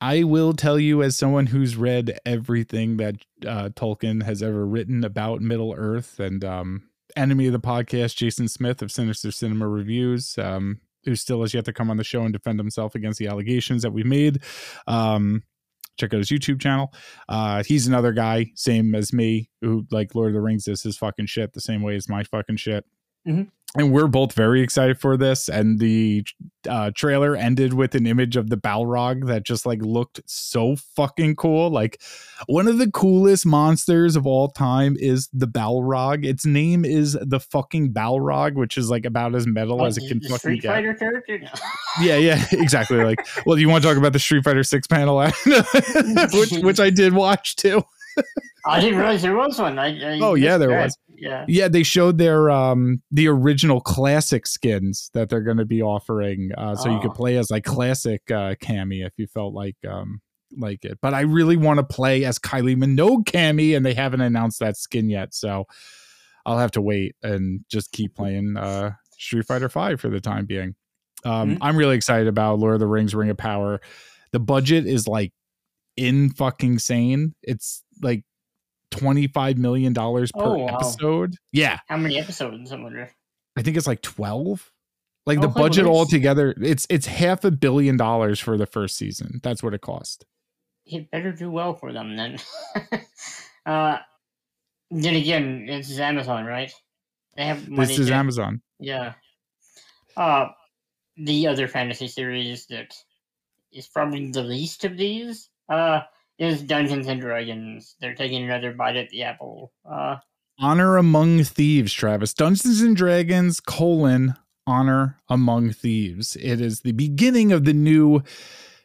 I will tell you, as someone who's read everything that uh, Tolkien has ever written about Middle Earth and um, enemy of the podcast, Jason Smith of Sinister Cinema Reviews, um, who still has yet to come on the show and defend himself against the allegations that we've made. Um, check out his YouTube channel. Uh, he's another guy, same as me, who like Lord of the Rings is his fucking shit the same way as my fucking shit. Mhm. And we're both very excited for this. And the uh, trailer ended with an image of the Balrog that just like looked so fucking cool. Like one of the coolest monsters of all time is the Balrog. Its name is the fucking Balrog, which is like about as metal Like as it can fucking Street get. Fighter character. Yeah, yeah, exactly. Like, well, you want to talk about the Street Fighter Six panel, which which I did watch too. I didn't realize there was one. I, I Oh, yeah, there was. Yeah. Yeah, they showed their um the original classic skins that they're going to be offering, uh, so you could Oh. play as like classic uh, Cammy if you felt like um like it. But I really want to play as Kylie Minogue Cammy, and they haven't announced that skin yet, so I'll have to wait and just keep playing uh Street Fighter Five for the time being. Um, Mhm. I'm really excited about Lord of the Rings: Ring of Power. The budget is like in fucking sane. It's like twenty five million dollars per Oh, wow. episode. Yeah, How many episodes? I wonder. I think it's like 12. Like the Okay, budget altogether, it's it's half a billion dollars for the first season. That's what it cost. It better do well for them then. uh, then again, this is Amazon, right? They have money. This is to- Amazon. Yeah. Uh, the other fantasy series that is probably the least of these uh, is Dungeons and Dragons. They're taking another bite at the apple. Uh, Honor Among Thieves, Travis. Dungeons and Dragons, colon, Honor Among Thieves. It is the beginning of the new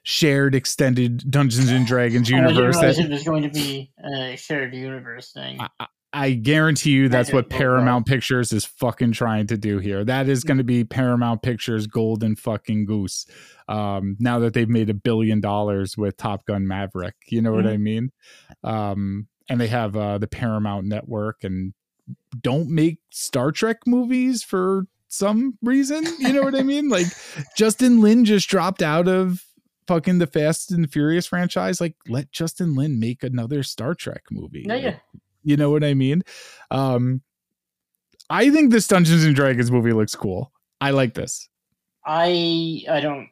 shared extended Dungeons and Dragons I didn't universe. realize That, it was going to be a shared universe thing. I, I- guarantee you that's what didn't go well. Paramount Pictures is fucking trying to do here. That is going to be Paramount Pictures golden fucking goose. Um, now that they've made a billion dollars with Top Gun Maverick, you know what Mhm. I mean? Um, and they have uh, the Paramount Network and don't make Star Trek movies for some reason. You know what I mean? Like Justin Lin just dropped out of fucking the Fast and Furious franchise. Like let Justin Lin make another Star Trek movie. Like, yeah. You know what I mean? Um I think this Dungeons and Dragons movie looks cool. I like this. I I don't.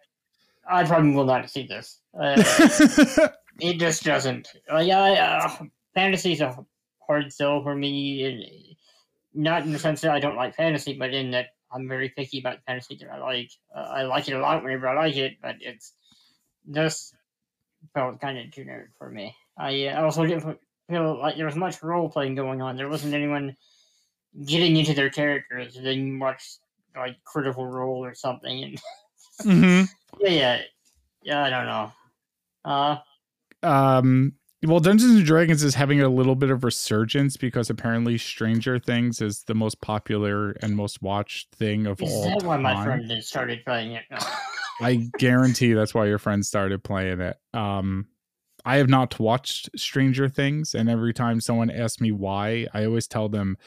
I probably will not see this. Uh, it just doesn't. Like I, uh, fantasy's a hard sell for me. and not in the sense that I don't like fantasy, but in that I'm very picky about the fantasy that I like. Uh, I like it a lot whenever I like it, but it's this felt kind of generic for me. I uh, also didn't feel like there was much role playing going on. There wasn't anyone getting into their characters. Then much like critical role or something. And Mhm. yeah, yeah, yeah. I don't know. Uh, um well dungeons and dragons is having a little bit of resurgence because apparently stranger things is the most popular and most watched thing of is all that why my friend started playing it? i guarantee that's why your friend started playing it um i have not watched stranger things and every time someone asks me why i always tell them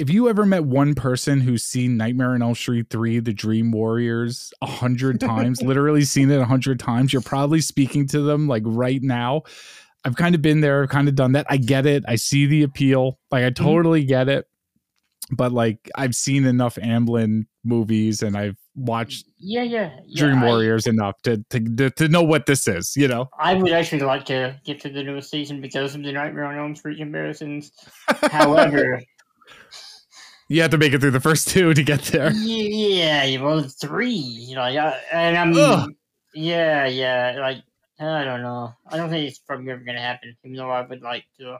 if you ever met one person who's seen Nightmare on Elm Street 3, The Dream Warriors, a hundred times, literally seen it a hundred times, you're probably speaking to them like right now. I've kind of been there, I've kind of done that. I get it. I see the appeal. Like I mm-hmm. totally get it. But like I've seen enough Amblin movies and I've watched yeah, yeah, yeah. Dream I- Warriors enough to, to to know what this is, you know. I would actually like to get to the newest season because of the Nightmare on Elm Street comparisons. However, You have to make it through the first two to get there. yeah, yeah, well, three, like, I, and I'm, Ugh. yeah, yeah, like, I don't know. I don't think it's probably ever gonna happen, even though I would like to.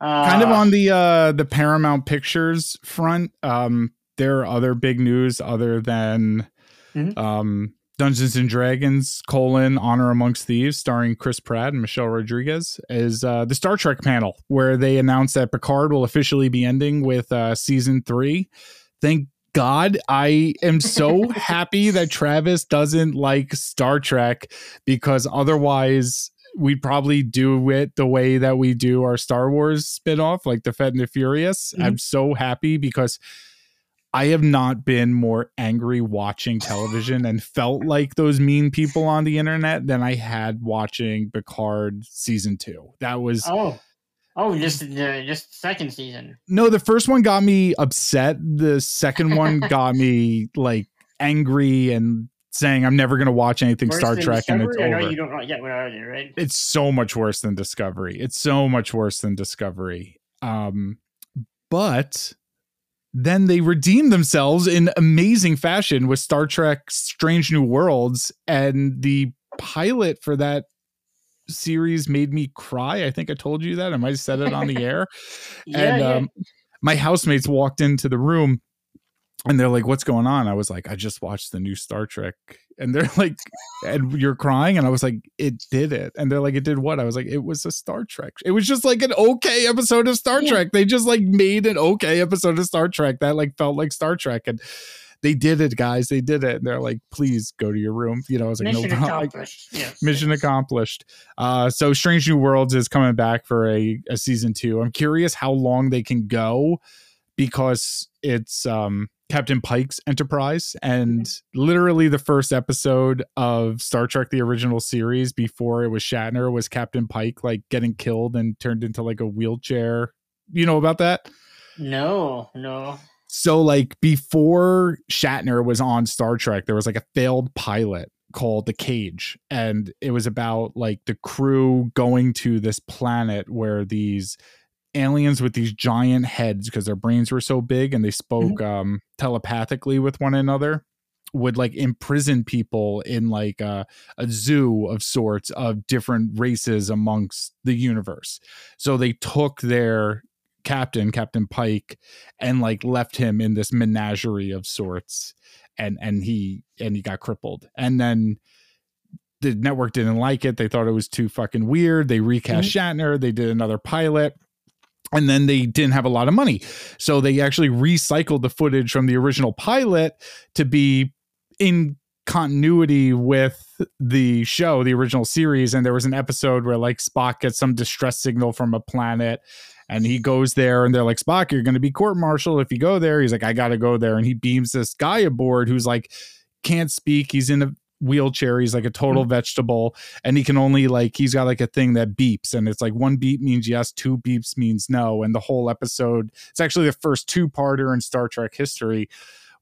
Uh, kind of on the uh the Paramount Pictures front, um, there are other big news other than Mhm. um Dungeons and Dragons colon Honor Amongst Thieves, starring Chris Pratt and Michelle Rodriguez, is uh, the Star Trek panel where they announced that Picard will officially be ending with uh, season three. Thank God, I am so happy that Travis doesn't like Star Trek because otherwise we'd probably do it the way that we do our Star Wars spinoff, like the Fed and the Furious. Mhm. I'm so happy because I have not been more angry watching television and felt like those mean people on the internet than I had watching Picard season two. That was Oh, oh, just the just second season. no, the first one got me upset. The second one got me like angry and saying I'm never gonna watch anything Worse Star Trek and it's Discovery? I know over. you don't like that one either, right? It's so much worse than Discovery. It's so much worse than Discovery. Um, but then they redeemed themselves in amazing fashion with Star Trek Strange New Worlds and the pilot for that series made me cry. I think I told you that. I might have said it on the air. Yeah, and yeah. um, my housemates walked into the room and they're like, What's going on? I was like, I just watched the new Star Trek. And they're like, And you're crying? And I was like, It did it. And they're like, It did what? I was like, It was a Star Trek. It was just like an okay episode of Star Yeah. Trek. They just like made an okay episode of Star Trek that like felt like Star Trek. And they did it, guys. They did it. And they're like, Please go to your room. You know, I was like, Mission No. Like, accomplished. yes. mission accomplished. Uh, so Strange New Worlds is coming back for a, a season two. I'm curious how long they can go because it's um, Captain Pike's Enterprise and literally the first episode of Star Trek the original series before it was Shatner was Captain Pike like getting killed and turned into like a wheelchair. You know about that? No, no. So like before Shatner was on Star Trek, there was like a failed pilot called The Cage and it was about like the crew going to this planet where these aliens with these giant heads because their brains were so big and they mm-hmm. spoke um telepathically with one another would like imprison people in like a, a zoo of sorts of different races amongst the universe. So they took their captain captain pike and like left him in this menagerie of sorts and and he and he got crippled. And then the network didn't like it. They thought it was too fucking weird. They recast mm-hmm. shatner. They did another pilot and then they didn't have a lot of money. So they actually recycled the footage from the original pilot to be in continuity with the show, the original series. And there was an episode where like Spock gets some distress signal from a planet and he goes there and they're like, Spock, you're going to be court martialed if you go there. He's like, I got to go there. And he beams this guy aboard who's like, can't speak. He's in a wheelchair. He's like a total mm-hmm. vegetable, and he can only like he's got like a thing that beeps, and it's like one beep means yes, two beeps means no, and the whole episode. It's actually the first two parter in Star Trek history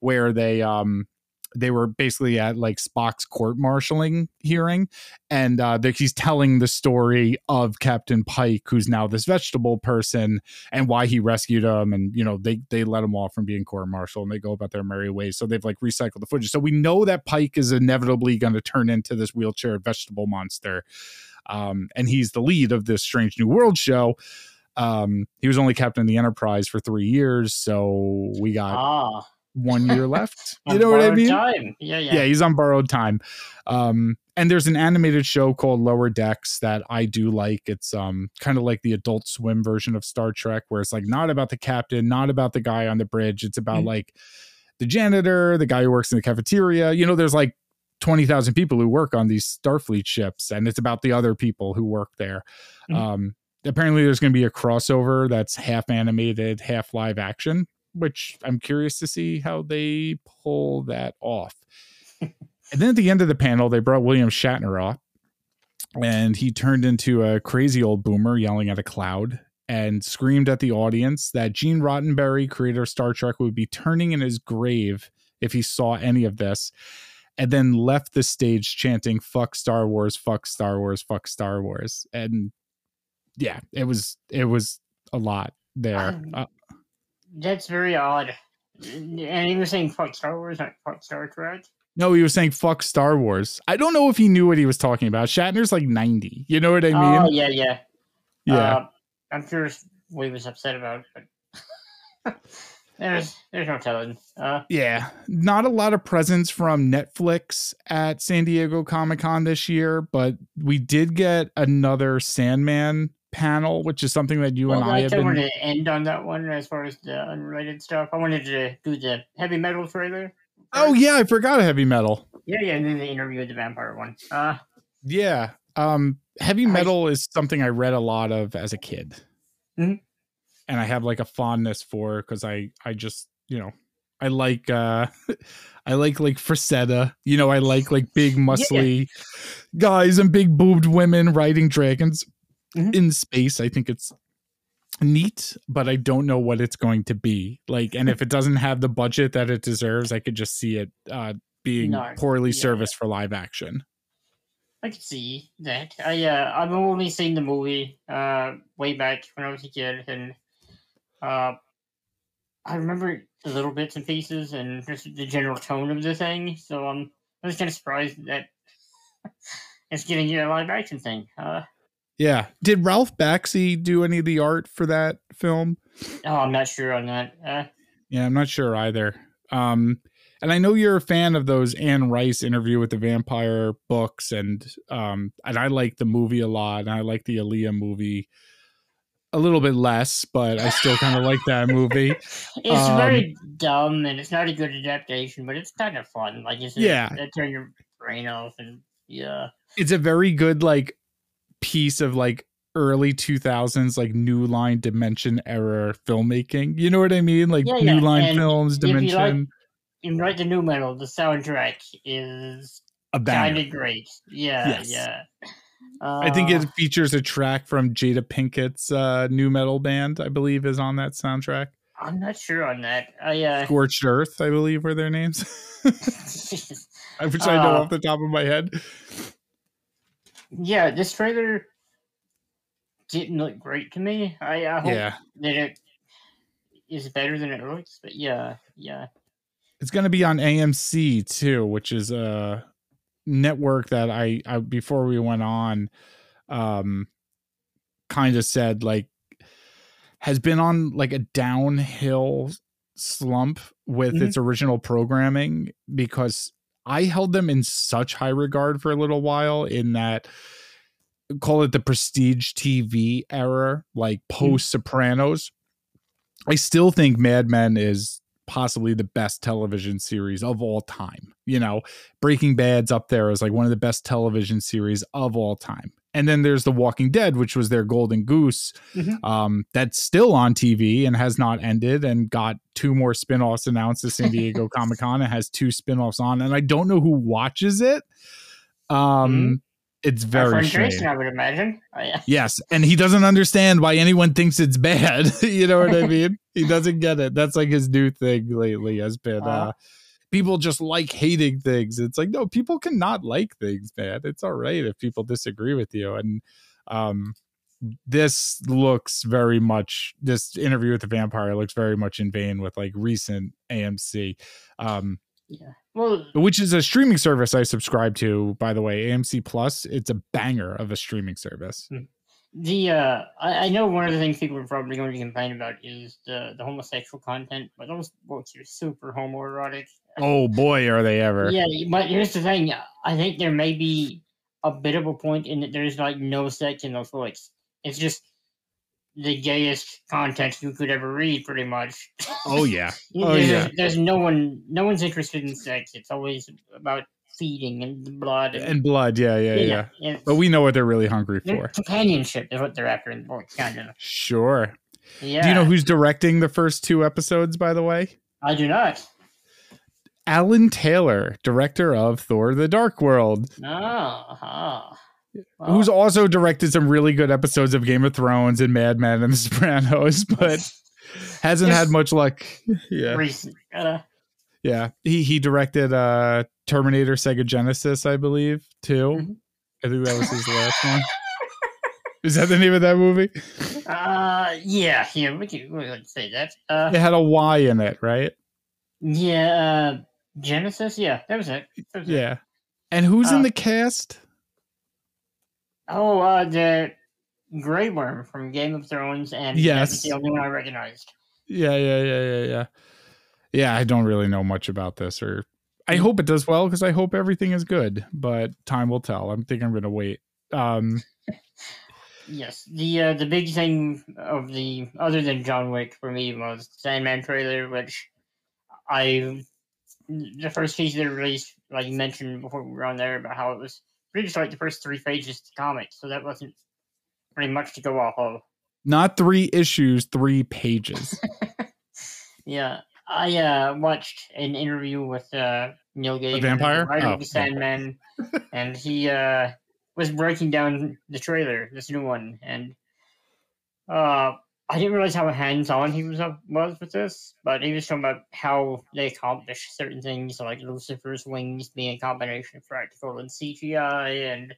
where they um they were basically at like Spock's court martialing hearing, and uh, he's telling the story of Captain Pike, who's now this vegetable person, and why he rescued him, and you know they they let him off from being court martial, and they go about their merry ways. So they've like recycled the footage. So we know that Pike is inevitably going to turn into this wheelchair vegetable monster, um, and he's the lead of this Strange New World show. Um, he was only captain of the Enterprise for three years, so we got. Ah one year left. you know what I mean? Time. Yeah, yeah. Yeah, he's on borrowed time. Um, and there's an animated show called Lower Decks that I do like. It's um kind of like the Adult Swim version of Star Trek, where it's like not about the captain, not about the guy on the bridge. It's about mm-hmm. like the janitor, the guy who works in the cafeteria. You know, there's like 20,000 people who work on these Starfleet ships, and it's about the other people who work there. Mm-hmm. Um, apparently, there's going to be a crossover that's half animated, half live action which I'm curious to see how they pull that off. and then at the end of the panel, they brought William Shatner up, and he turned into a crazy old boomer yelling at a cloud and screamed at the audience that Gene Roddenberry, creator of Star Trek, would be turning in his grave if he saw any of this. And then left the stage chanting "Fuck Star Wars, fuck Star Wars, fuck Star Wars," and yeah, it was it was a lot there. Uh, that's very odd. And he was saying fuck Star Wars, not fuck Star Trek. No, he was saying fuck Star Wars. I don't know if he knew what he was talking about. Shatner's like 90. You know what I mean? Oh, yeah, yeah. Yeah. Uh, I'm sure what he was upset about, but there's there's no telling. Uh, yeah. Not a lot of presents from Netflix at San Diego Comic Con this year, but we did get another Sandman panel, which is something that you well, and I, I have been. wanted to end on that one as far as the unrelated stuff. I wanted to do the heavy metal trailer. Oh yeah, I forgot a heavy metal. Yeah, yeah, and then the interview with the vampire one. Uh yeah. Um heavy metal I, is something I read a lot of as a kid. Mm-hmm. And I have like a fondness for because I I just, you know, I like uh I like like Frazetta. You know, I like like big muscly yeah. guys and big boobed women riding dragons mm-hmm. in space. I think it's neat, but I don't know what it's going to be. Like, and if it doesn't have the budget that it deserves, I could just see it uh, being no, poorly yeah. serviced for live action. I could see that. I uh, I've only seen the movie uh, way back when I was a kid, and uh, I remember the little bits and pieces and just the general tone of the thing. So I'm I was kind of surprised that it's getting you a live action thing. Uh, yeah. Did Ralph Bakshi do any of the art for that film? Oh, I'm not sure on that. Uh, yeah, I'm not sure either. Um, and I know you're a fan of those Anne Rice interview with the vampire books, and um, and I like the movie a lot, and I like the Aaliyah movie a little bit less, but I still kind of like that movie. It's um, very dumb, and it's not a good adaptation, but it's kind of fun. Like, it's yeah, turn your brain off, and yeah, it's a very good like piece of like early 2000s like new line dimension era filmmaking. You know what i mean? Like yeah, new yeah. line and films dimension. in right the new metal the soundtrack is kind of great. Yeah yes. yeah. Uh, i think it uh, features a track from jada pinkett's uh new metal band i believe is on that soundtrack. I'm not sure on that. I uh scorched earth i believe were their names. Which i know uh, off the top of my head yeah, this trailer didn't look great to me. I, I hope yeah. that it is better than it looks, but yeah, yeah. It's going to be on AMC too, which is a network that I, I before we went on, um, kind of said like has been on like a downhill slump with mm-hmm. its original programming because I held them in such high regard for a little while in that call it the prestige TV era, like hmm. post Sopranos. I still think Mad Men is possibly the best television series of all time. You know, Breaking Bad's up there as like one of the best television series of all time. And then there's The Walking Dead, which was their golden goose, Mhm. um, that's still on TV and has not ended and got two more spin-offs announced at San Diego Comic Con. It has two spin-offs on, and I don't know who watches it. Um, it's very. Jason, I would imagine. Oh, yeah. Yes, and he doesn't understand why anyone thinks it's bad. you know what I mean? he doesn't get it. That's like his new thing lately has been uh, Uh. People just like hating things. It's like no, people cannot like things, man. It's all right if people disagree with you. And um this looks very much this interview with the vampire looks very much in vein with like recent AMC. Um Yeah. Well, which is a streaming service I subscribe to, by the way, AMC Plus. It's a banger of a streaming service. the uh, I, I know one of the things people are probably going to complain about is the the homosexual content, but those books are super homoerotic. Oh boy, are they ever! Yeah, but here's the thing. I think there may be a bit of a point in that there's like no sex in those books. It's just the gayest content you could ever read, pretty much. Oh yeah, Oh, there's, yeah. there's no one, no one's interested in sex. It's always about feeding and blood and blood. Yeah, yeah, yeah. it's- But we know what they're really hungry for. companionship is what they're after in the book, kind of. Sure. Yeah. Do you know who's directing the first two episodes? By the way, I do not. Alan Taylor, director of Thor: The Dark World, Oh, ah. Well, who's also directed some really good episodes of Game of Thrones and Mad Men and The Sopranos, but hasn't Yes. had much luck. Yeah. recent? Uh, Yeah, he he directed uh Terminator Sega Genesis, I believe, too. Mhm. I think that was his last one. Is that the name of that movie? uh, yeah, yeah. We could, we could say that. Uh, It had a Y in it, right? yeah. Genisys. Yeah, that was it. That was it. Yeah. And who's in Uh, the cast? Oh, uh, the Grey Worm from Game of Thrones, and Yes. that's the only one I recognized. Yeah, yeah, yeah, yeah, yeah. Yeah, I don't really know much about this, or I hope it does well because I hope everything is good, but time will tell. I'm think I'm gonna wait. Um, Yes, the uh, the big thing of the other than John Wick for me was Sandman trailer, which I the first piece they released, like you mentioned before we were on there about how it was pretty much like the first three pages to comic, so that wasn't pretty much to go off of. not three issues, three pages. Yeah, I uh, watched an interview with uh, Neil Gaiman, vampire? the writer Oh, of the Sandman, and he uh, was breaking down the trailer, this new one, and uh, I didn't realize how hands-on he was was with this, but he was talking about how they accomplish certain things, like Lucifer's wings being a combination of practical and CGI, and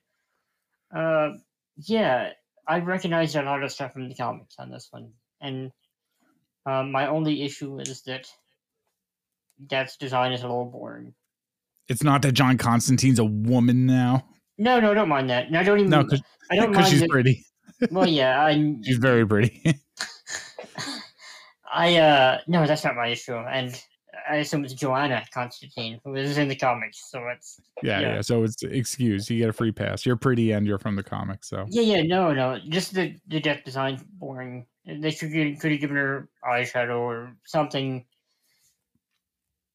uh, yeah, I recognized a lot of stuff from the comics on this one, and um, my only issue is that Death's design is a little boring. It's not that John Constantine's a woman now. No, no, don't mind that. And I don't even. No, because I don't mind. she's that- pretty. well, yeah, I. She's very pretty. I uh no, that's not my issue, and I assume it's Joanna Constantine who is in the comics, so it's yeah, yeah, Yeah. So it's excuse. You get a free pass. You're pretty and you're from the comics. So yeah, yeah, no, no, just the the death design's boring. They should could have given her eyeshadow or something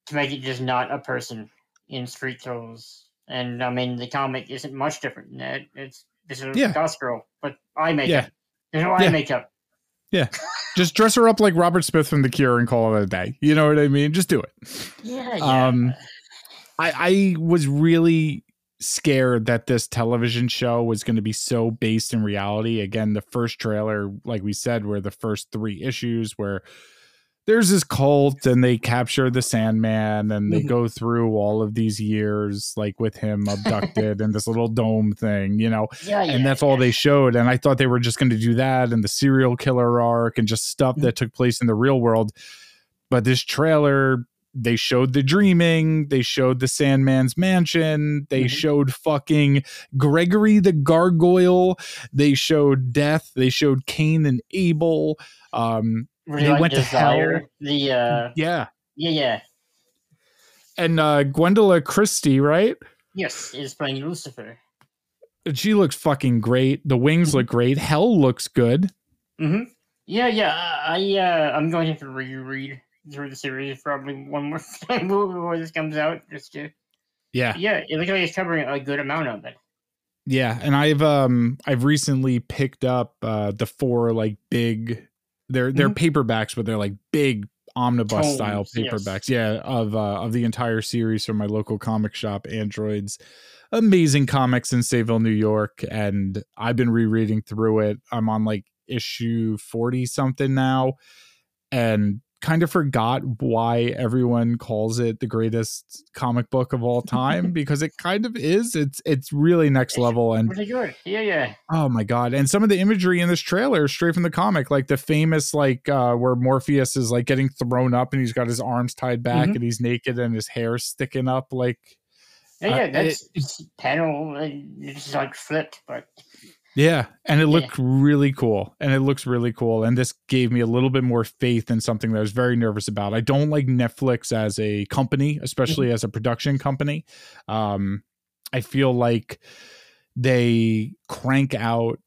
to make it just not a person in street clothes. And I mean, the comic isn't much different than that. It's this is a Yeah. Goth girl, but eye makeup. Yeah. There's no eye Yeah. makeup. Just dress her up like Robert Smith from The Cure and call it a day. You know what I mean? Just do it. Yeah, yeah. Um, I, I was really scared that this television show was going to be so based in reality. Again, the first trailer, like we said, were the first three issues where there's this cult and they capture the Sandman and they Mhm. go through all of these years, like with him abducted in this little dome thing, you know, yeah, yeah, and that's all they showed. And I thought they were just going to do that and the serial killer arc and just stuff that took place in the real world. But this trailer, they showed the dreaming, they showed the Sandman's mansion, they Mhm. showed fucking Gregory the Gargoyle, they showed death, they showed Cain and Abel. Um, Really they like went to hell. The uh, yeah. yeah, yeah, And uh Gwendoline Christie, right? yes, is playing Lucifer. She looks fucking great. The wings Mm-hmm. look great. Hell looks good. hmm Yeah, yeah. I uh, I'm going to have to reread through the series probably one more time before this comes out, just to Yeah. yeah. It looks like it's covering a good amount of it. Yeah, and I've um I've recently picked up uh the four like big they're they're paperbacks but they're like big omnibus style Mm-hmm. Yes. paperbacks. Yeah, of uh of the entire series from my local comic shop Androids. Amazing comics in Sayville, New York and I've been rereading through it. I'm on like issue 40 something now and kind of forgot why everyone calls it the greatest comic book of all time because it kind of is. It's it's really next level and Pretty good. Yeah, yeah. Oh my god! And some of the imagery in this trailer straight from the comic, like the famous like uh where Morpheus is like getting thrown up and he's got his arms tied back Mhm. and he's naked and his hair sticking up. Like, Yeah, Uh, yeah. it- That's it's panel. uh, It's like flipped, but yeah, and it Yeah. looked really cool, and it looks really cool. And this gave me a little bit more faith in something that I was very nervous about. I don't like Netflix as a company, especially as a production company. Um, I feel like they crank out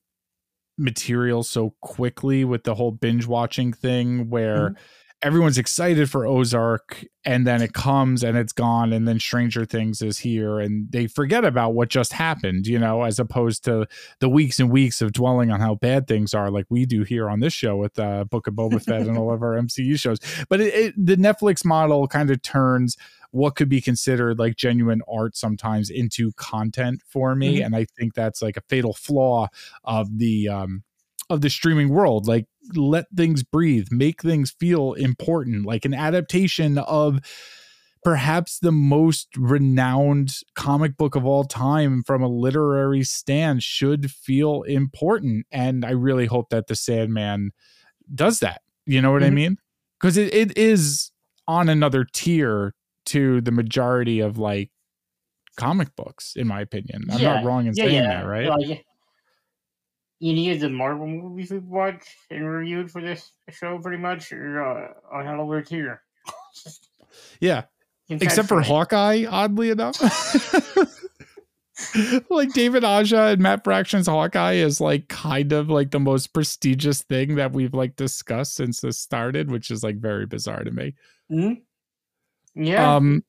material so quickly with the whole binge watching thing where everyone's excited for Ozark and then it comes and it's gone and then Stranger Things is here and they forget about what just happened, you know, as opposed to the weeks and weeks of dwelling on how bad things are like we do here on this show with uh, Book of Boba Fett and all of our MCU shows. But it, it, the Netflix model kind of turns what could be considered like genuine art sometimes into content for me Mhm. and I think that's like a fatal flaw of the um of the streaming world like let things breathe make things feel important like an adaptation of perhaps the most renowned comic book of all time from a literary stand should feel important and i really hope that the sandman does that. You know what i Mhm. mean? Because it, it is on another tier to the majority of like comic books in my opinion. I'm Yeah, not wrong in yeah, saying yeah. that right? Like, any of the Marvel movies we've watched and reviewed for this show, pretty much, are uh, on lower tier. yeah except for Hawkeye, oddly enough. like David Aja and Matt Fraction's Hawkeye is like kind of like the most prestigious thing that we've like discussed since this started, which is like very bizarre to me. Mhm. Yeah. Um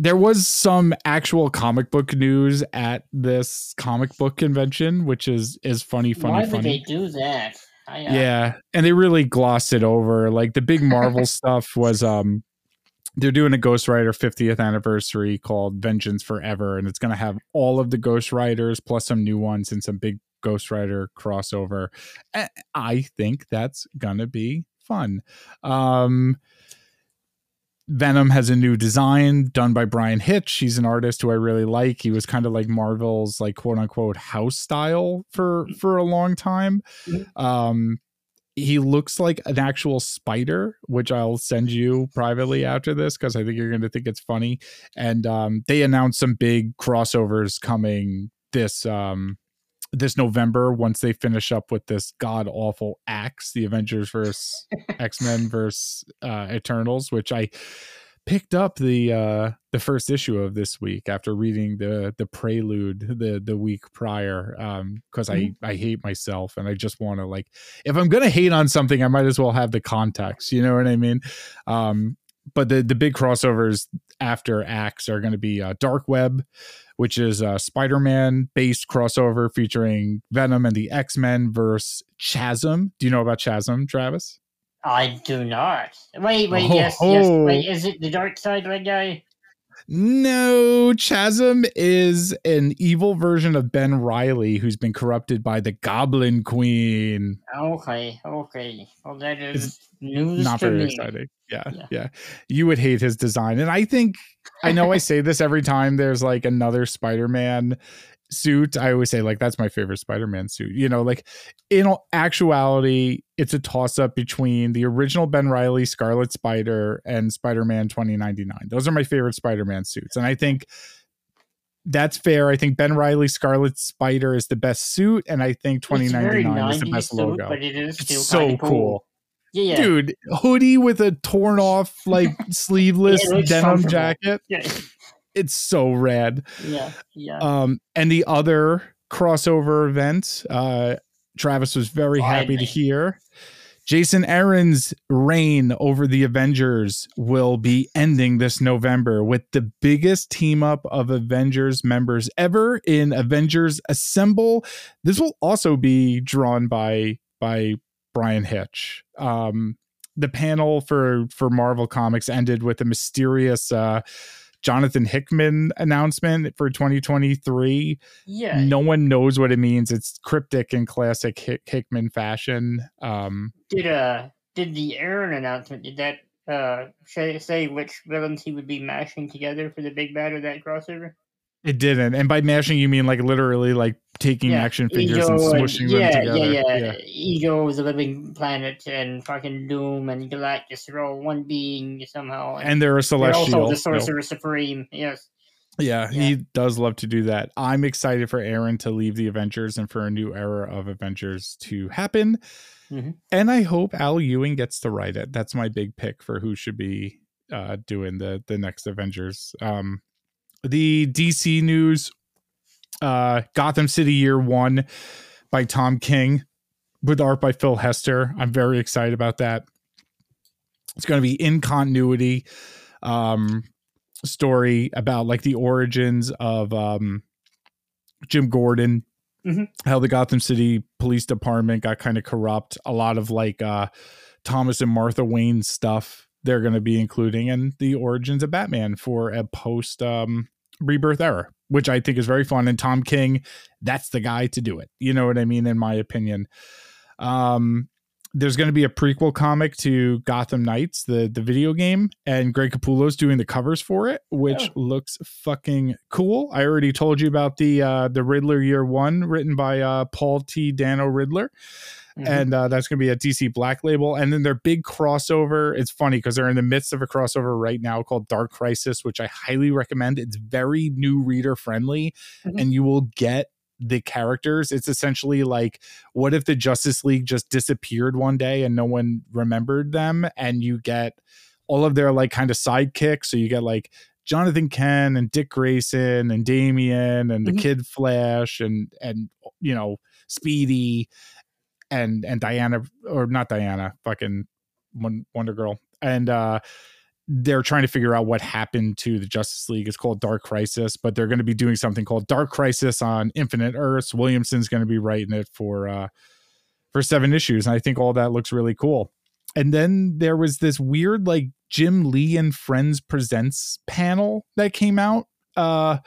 there was some actual comic book news at this comic book convention, which is is funny, funny, Why would funny. they do that? I, uh, Yeah, and they really glossed it over. Like the big Marvel stuff was um they're doing a Ghost Rider 50th anniversary called Vengeance Forever and it's going to have all of the Ghost Riders plus some new ones and some big Ghost Rider crossover. I think that's going to be fun. Um Venom has a new design done by Bryan Hitch. He's an artist who I really like. He was kind of like Marvel's like quote unquote house style for for a long time. Mhm. Um he looks like an actual spider, which I'll send you privately after this because I think you're going to think it's funny. And um, they announced some big crossovers coming this um, this November once they finish up with this god awful axe, the Avengers versus X Men versus uh, Eternals, which I picked up the uh the first issue of this week after reading the the prelude the the week prior um because i i hate myself and i just want to like if i'm gonna hate on something i might as well have the context you know what i mean? Um but the the big crossovers after acts are going to be uh, dark web which is a spider-man based crossover featuring venom and the x-men versus chasm do you know about chasm travis I do not. Wait, wait, Oh, yes, yes. oh. Wait, is it the dark side red guy? No, Chasm is an evil version of Ben Reilly who's been corrupted by the Goblin Queen. Okay, okay. Well, that is It's news Not very me. exciting. Yeah, yeah, Yeah. You would hate his design. And I think, I know I say this every time there's like another Spider Man suit. I always say, like, that's my favorite Spider Man suit. You know, like in actuality, it's a toss up between the original Ben Reilly Scarlet Spider and Spider Man 2099. Those are my favorite Spider Man suits. And I think that's fair. I think Ben Reilly Scarlet Spider is the best suit. And I think 2099 is the best suit, logo. but it is still so kinda cool. Yeah, yeah. Dude, hoodie with a torn off, like sleeveless Yeah, denim jacket. Yeah, It's so rad. yeah, yeah. Um, and the other crossover event. Uh, Travis was very happy to hear. Jason Aaron's reign over the Avengers will be ending this November with the biggest team up of Avengers members ever in Avengers Assemble. This will also be drawn by by Bryan Hitch. Um, the panel for for Marvel Comics ended with a mysterious uh, Jonathan Hickman announcement for 2023 Yeah. no one knows what it means. It's cryptic in classic Hick- Hickman fashion. Um, Did uh did the Aaron announcement did that uh say say which villains he would be mashing together for the big bad of that crossover? It didn't, and by mashing you mean like literally like taking Yeah, action figures and Ego smushing yeah, them together. Yeah, yeah, yeah. Ego is a living planet, and fucking Doom and Galactus are all one being somehow. and they're a they're celestial. also the so- Sorcerer Supreme. Yes. yeah, Yeah. he does love to do that. I'm excited for Aaron to leave the Avengers and for a new era of Avengers to happen. Mhm. And I hope Al Ewing gets to write it. That's my big pick for who should be uh, doing the the next Avengers. Um, the DC news, uh, Gotham City Year One by Tom King with art by Phil Hester. I'm very excited about that. It's going to be in continuity um, story about like the origins of um, Jim Gordon, Mhm. how the Gotham City Police Department got kind of corrupt. A lot of like uh, Thomas and Martha Wayne stuff they're going to be including, and the origins of Batman for a post um, rebirth era, which I think is very fun. And Tom King, that's the guy to do it. You know what I mean? In my opinion. Um, there's going to be a prequel comic to Gotham Knights, the the video game, and Greg Capullo's doing the covers for it, which Oh. looks fucking cool. I already told you about the uh, the Riddler Year One, written by uh, Paul T. Dano Riddler, Mhm. and uh, that's going to be a DC Black Label. And then their big crossover. It's funny because they're in the midst of a crossover right now called Dark Crisis, which I highly recommend. It's very new reader friendly, Mhm. and you will get the characters. It's essentially like, what if the Justice League just disappeared one day and no one remembered them, and you get all of their like kind of sidekicks. So you get like Jonathan Kent and Dick Grayson and Damian and the Mhm. Kid Flash and and you know Speedy and and Diana or not Diana, fucking Wonder Girl, and uh, they're trying to figure out what happened to the Justice League. It's called Dark Crisis, but they're going to be doing something called Dark Crisis on Infinite Earths. Williamson's going to be writing it for uh, for seven issues, and I think all that looks really cool. And then there was this weird like Jim Lee and Friends presents panel that came out. Uh,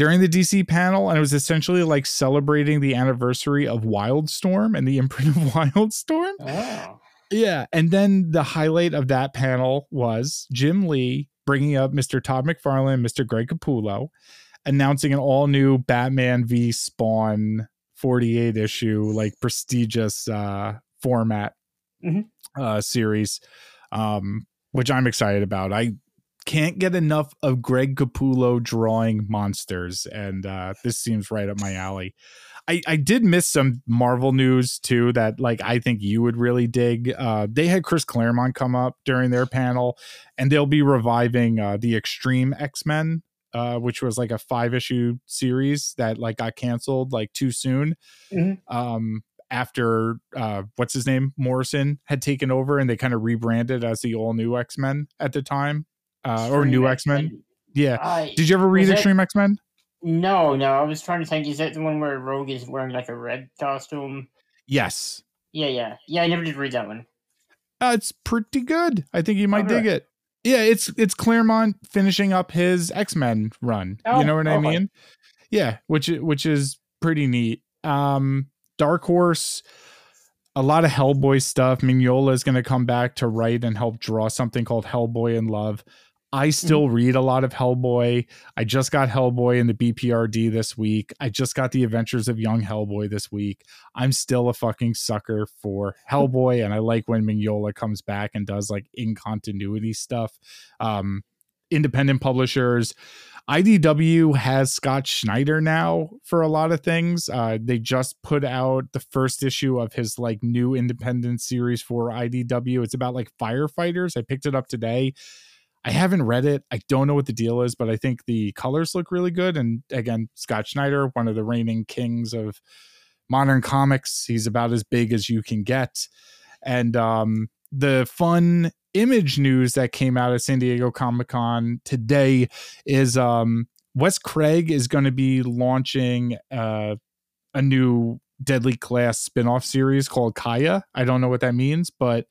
during the DC panel, and it was essentially like celebrating the anniversary of Wildstorm and the imprint of Wildstorm. Oh. Yeah. And then the highlight of that panel was Jim Lee bringing up Mr. Todd McFarlane, Mr. Greg Capullo, announcing an all new Batman v Spawn 48 issue, like prestigious uh, format Mhm. uh, series, um, which I'm excited about. I can't get enough of Greg Capullo drawing monsters, and uh, this seems right up my alley. I, I did miss some Marvel news too that like I think you would really dig. Uh, they had Chris Claremont come up during their panel, and they'll be reviving uh, the Extreme X Men, uh, which was like a five issue series that like got canceled like too soon. Mhm. Um, after uh, what's his name Morrison had taken over, and they kind of rebranded as the all new X Men at the time, uh, or new X Men. Yeah. I, Did you ever read that- Extreme X Men? no, no. I was trying to think. Is that the one where Rogue is wearing like a red costume? Yes. Yeah, yeah, yeah. I never did read that one. Uh, it's pretty good. I think you might dig it. Yeah, it's it's Claremont finishing up his X Men run. Oh, you know what I mean? Yeah, which which is pretty neat. Um, Dark Horse, a lot of Hellboy stuff. Mignola is going to come back to write and help draw something called Hellboy in Love. I still read a lot of Hellboy. I just got Hellboy in the BPRD this week. I just got the Adventures of Young Hellboy this week. I'm still a fucking sucker for Hellboy, and I like when Mignola comes back and does like in continuity stuff. Um, independent publishers. IDW has Scott Snyder now for a lot of things. Uh, they just put out the first issue of his like new independent series for IDW. It's about like firefighters. I picked it up today. I haven't read it. I don't know what the deal is, but I think the colors look really good. And again, Scott Snyder, one of the reigning kings of modern comics, he's about as big as you can get. And um, the fun image news that came out of San Diego Comic Con today is um, Wes Craig is going to be launching uh, a new Deadly Class spin-off series called Kaya. I don't know what that means, but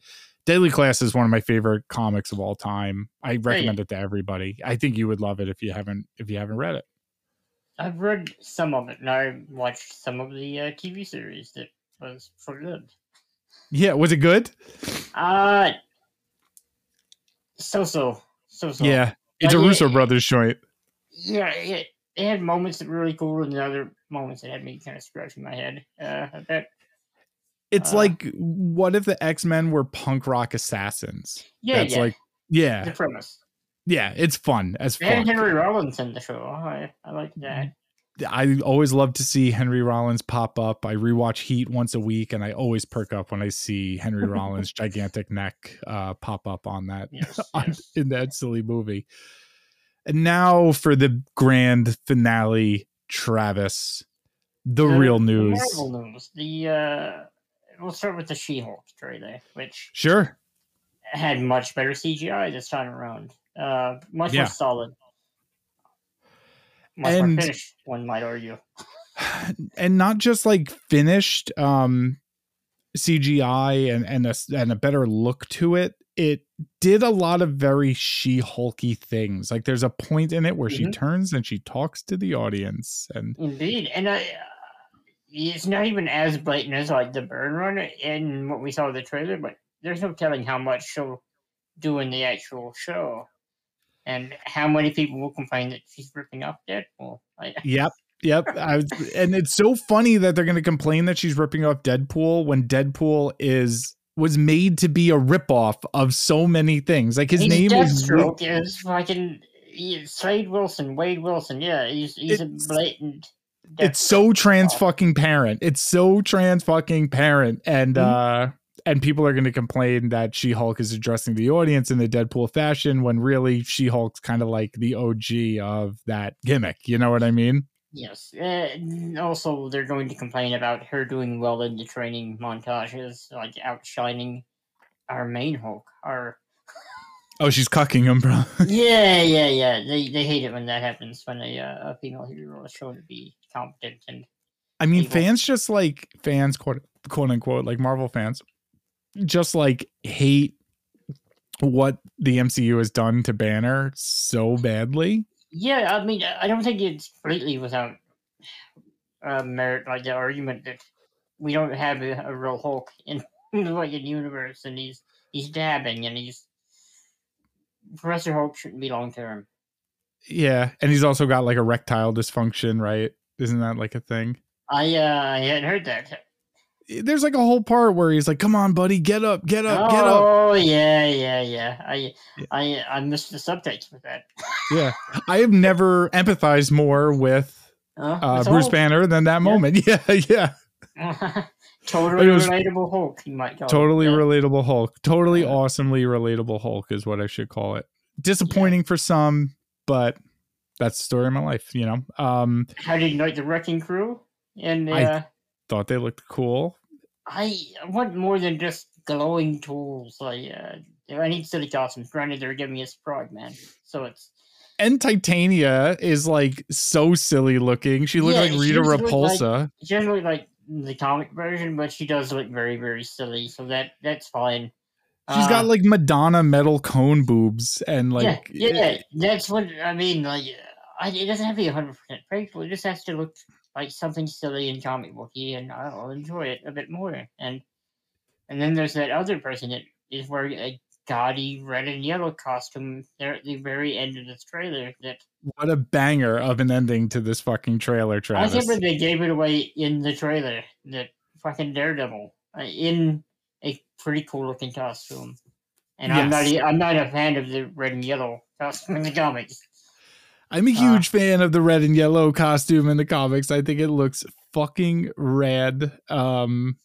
Deadly Class is one of my favorite comics of all time. I recommend it to everybody. I think you would love it if you haven't if you haven't read it. I've read some of it, and I watched some of the uh, TV series that was for good. Yeah, was it good? Uh so so so so. Yeah, it's a Russo brothers joint. Yeah, it, it had moments that were really cool, and other moments that had me kind of scratching my head uh, a bit. It's uh, like, what if the X Men were punk rock assassins? Yeah, That's yeah. like, yeah, the premise. Yeah, it's fun as fun. And Henry Rollins in the show. I, I like that. I always love to see Henry Rollins pop up. I rewatch Heat once a week, and I always perk up when I see Henry Rollins' gigantic neck uh, pop up on that yes, on, yes. in that silly movie. And now for the grand finale, Travis, the, the real news. The news. The uh, we'll start with the She-Hulk trailer, which sure had much better CGI this time around. Uh, much yeah. more solid much and, more finished, one might argue. And not just like finished um CGI and and a, and a better look to it. It did a lot of very she-hulky things. Like there's a point in it where mm-hmm. she turns and she talks to the audience, and indeed, and I, it's not even as blatant as like the Byrne run and what we saw in the trailer, but there's no telling how much she'll do in the actual show and how many people will complain that she's ripping off Deadpool? I, yep. Yep. Was, and it's so funny that they're going to complain that she's ripping off Deadpool when Deadpool is was made to be a ripoff of so many things. Like his he's name Deathstroke is, is fucking Slade Wilson, Wade Wilson. Yeah, he's he's a blatant. It's so trans fucking parent. It's so trans fucking parent, and mm-hmm. uh and people are going to complain that She Hulk is addressing the audience in the Deadpool fashion when really She Hulk's kind of like the OG of that gimmick. You know what I mean? Yes. Uh, also, they're going to complain about her doing well in the training montages, like outshining our main Hulk. Our oh, she's cucking him, bro. yeah, yeah, yeah. They they hate it when that happens when a uh, a female hero is shown to be competent and. I mean, fans just like fans, quote quote unquote, like Marvel fans just like hate what the MCU has done to Banner so badly. Yeah, I mean, I don't think it's completely without uh, merit, like the argument that we don't have a, a real Hulk in, in the like universe, and he's he's dabbing, and he's Professor Hulk shouldn't be long term. Yeah, and he's also got like erectile dysfunction, right? Isn't that like a thing? I uh, I hadn't heard that there's like a whole part where he's like, "Come on, buddy, get up, get up, get up." Oh yeah, yeah, yeah. I yeah. I I missed the subtext with that. yeah, I have never empathized more with uh, uh, Bruce. Banner than that moment. Yeah, yeah. totally relatable Hulk, you might call totally it. relatable Hulk. Totally awesomely relatable Hulk is what I should call it. Disappointing yeah. for some, but that's the story of my life. You know. Um, How did you like the Wrecking Crew? And uh, I thought they looked cool. I want more than just glowing tools. Like, uh, I need silly costumes. Granted, they're giving me a sprite, man. So it's. And Titania is like so silly looking. She looked yeah, like Rita Repulsa. Like, generally, like the comic version, but she does look very, very silly. So that that's fine. She's got like Madonna metal cone boobs and like yeah, yeah, that's what I mean. Like, it doesn't have to be hundred percent faithful. It just has to look like something silly and comic booky, and I'll enjoy it a bit more. And and then there's that other person that is wearing a gaudy red and yellow costume there at the very end of this trailer. That what a banger of an ending to this fucking trailer, Travis. I think they gave it away in the trailer. That fucking Daredevil uh, in a pretty cool looking costume. And yes. I'm not I'm not a fan of the red and yellow costume in the comics. I'm a uh, huge uh, fan of the red and yellow costume in the comics. I think it looks fucking rad. Um,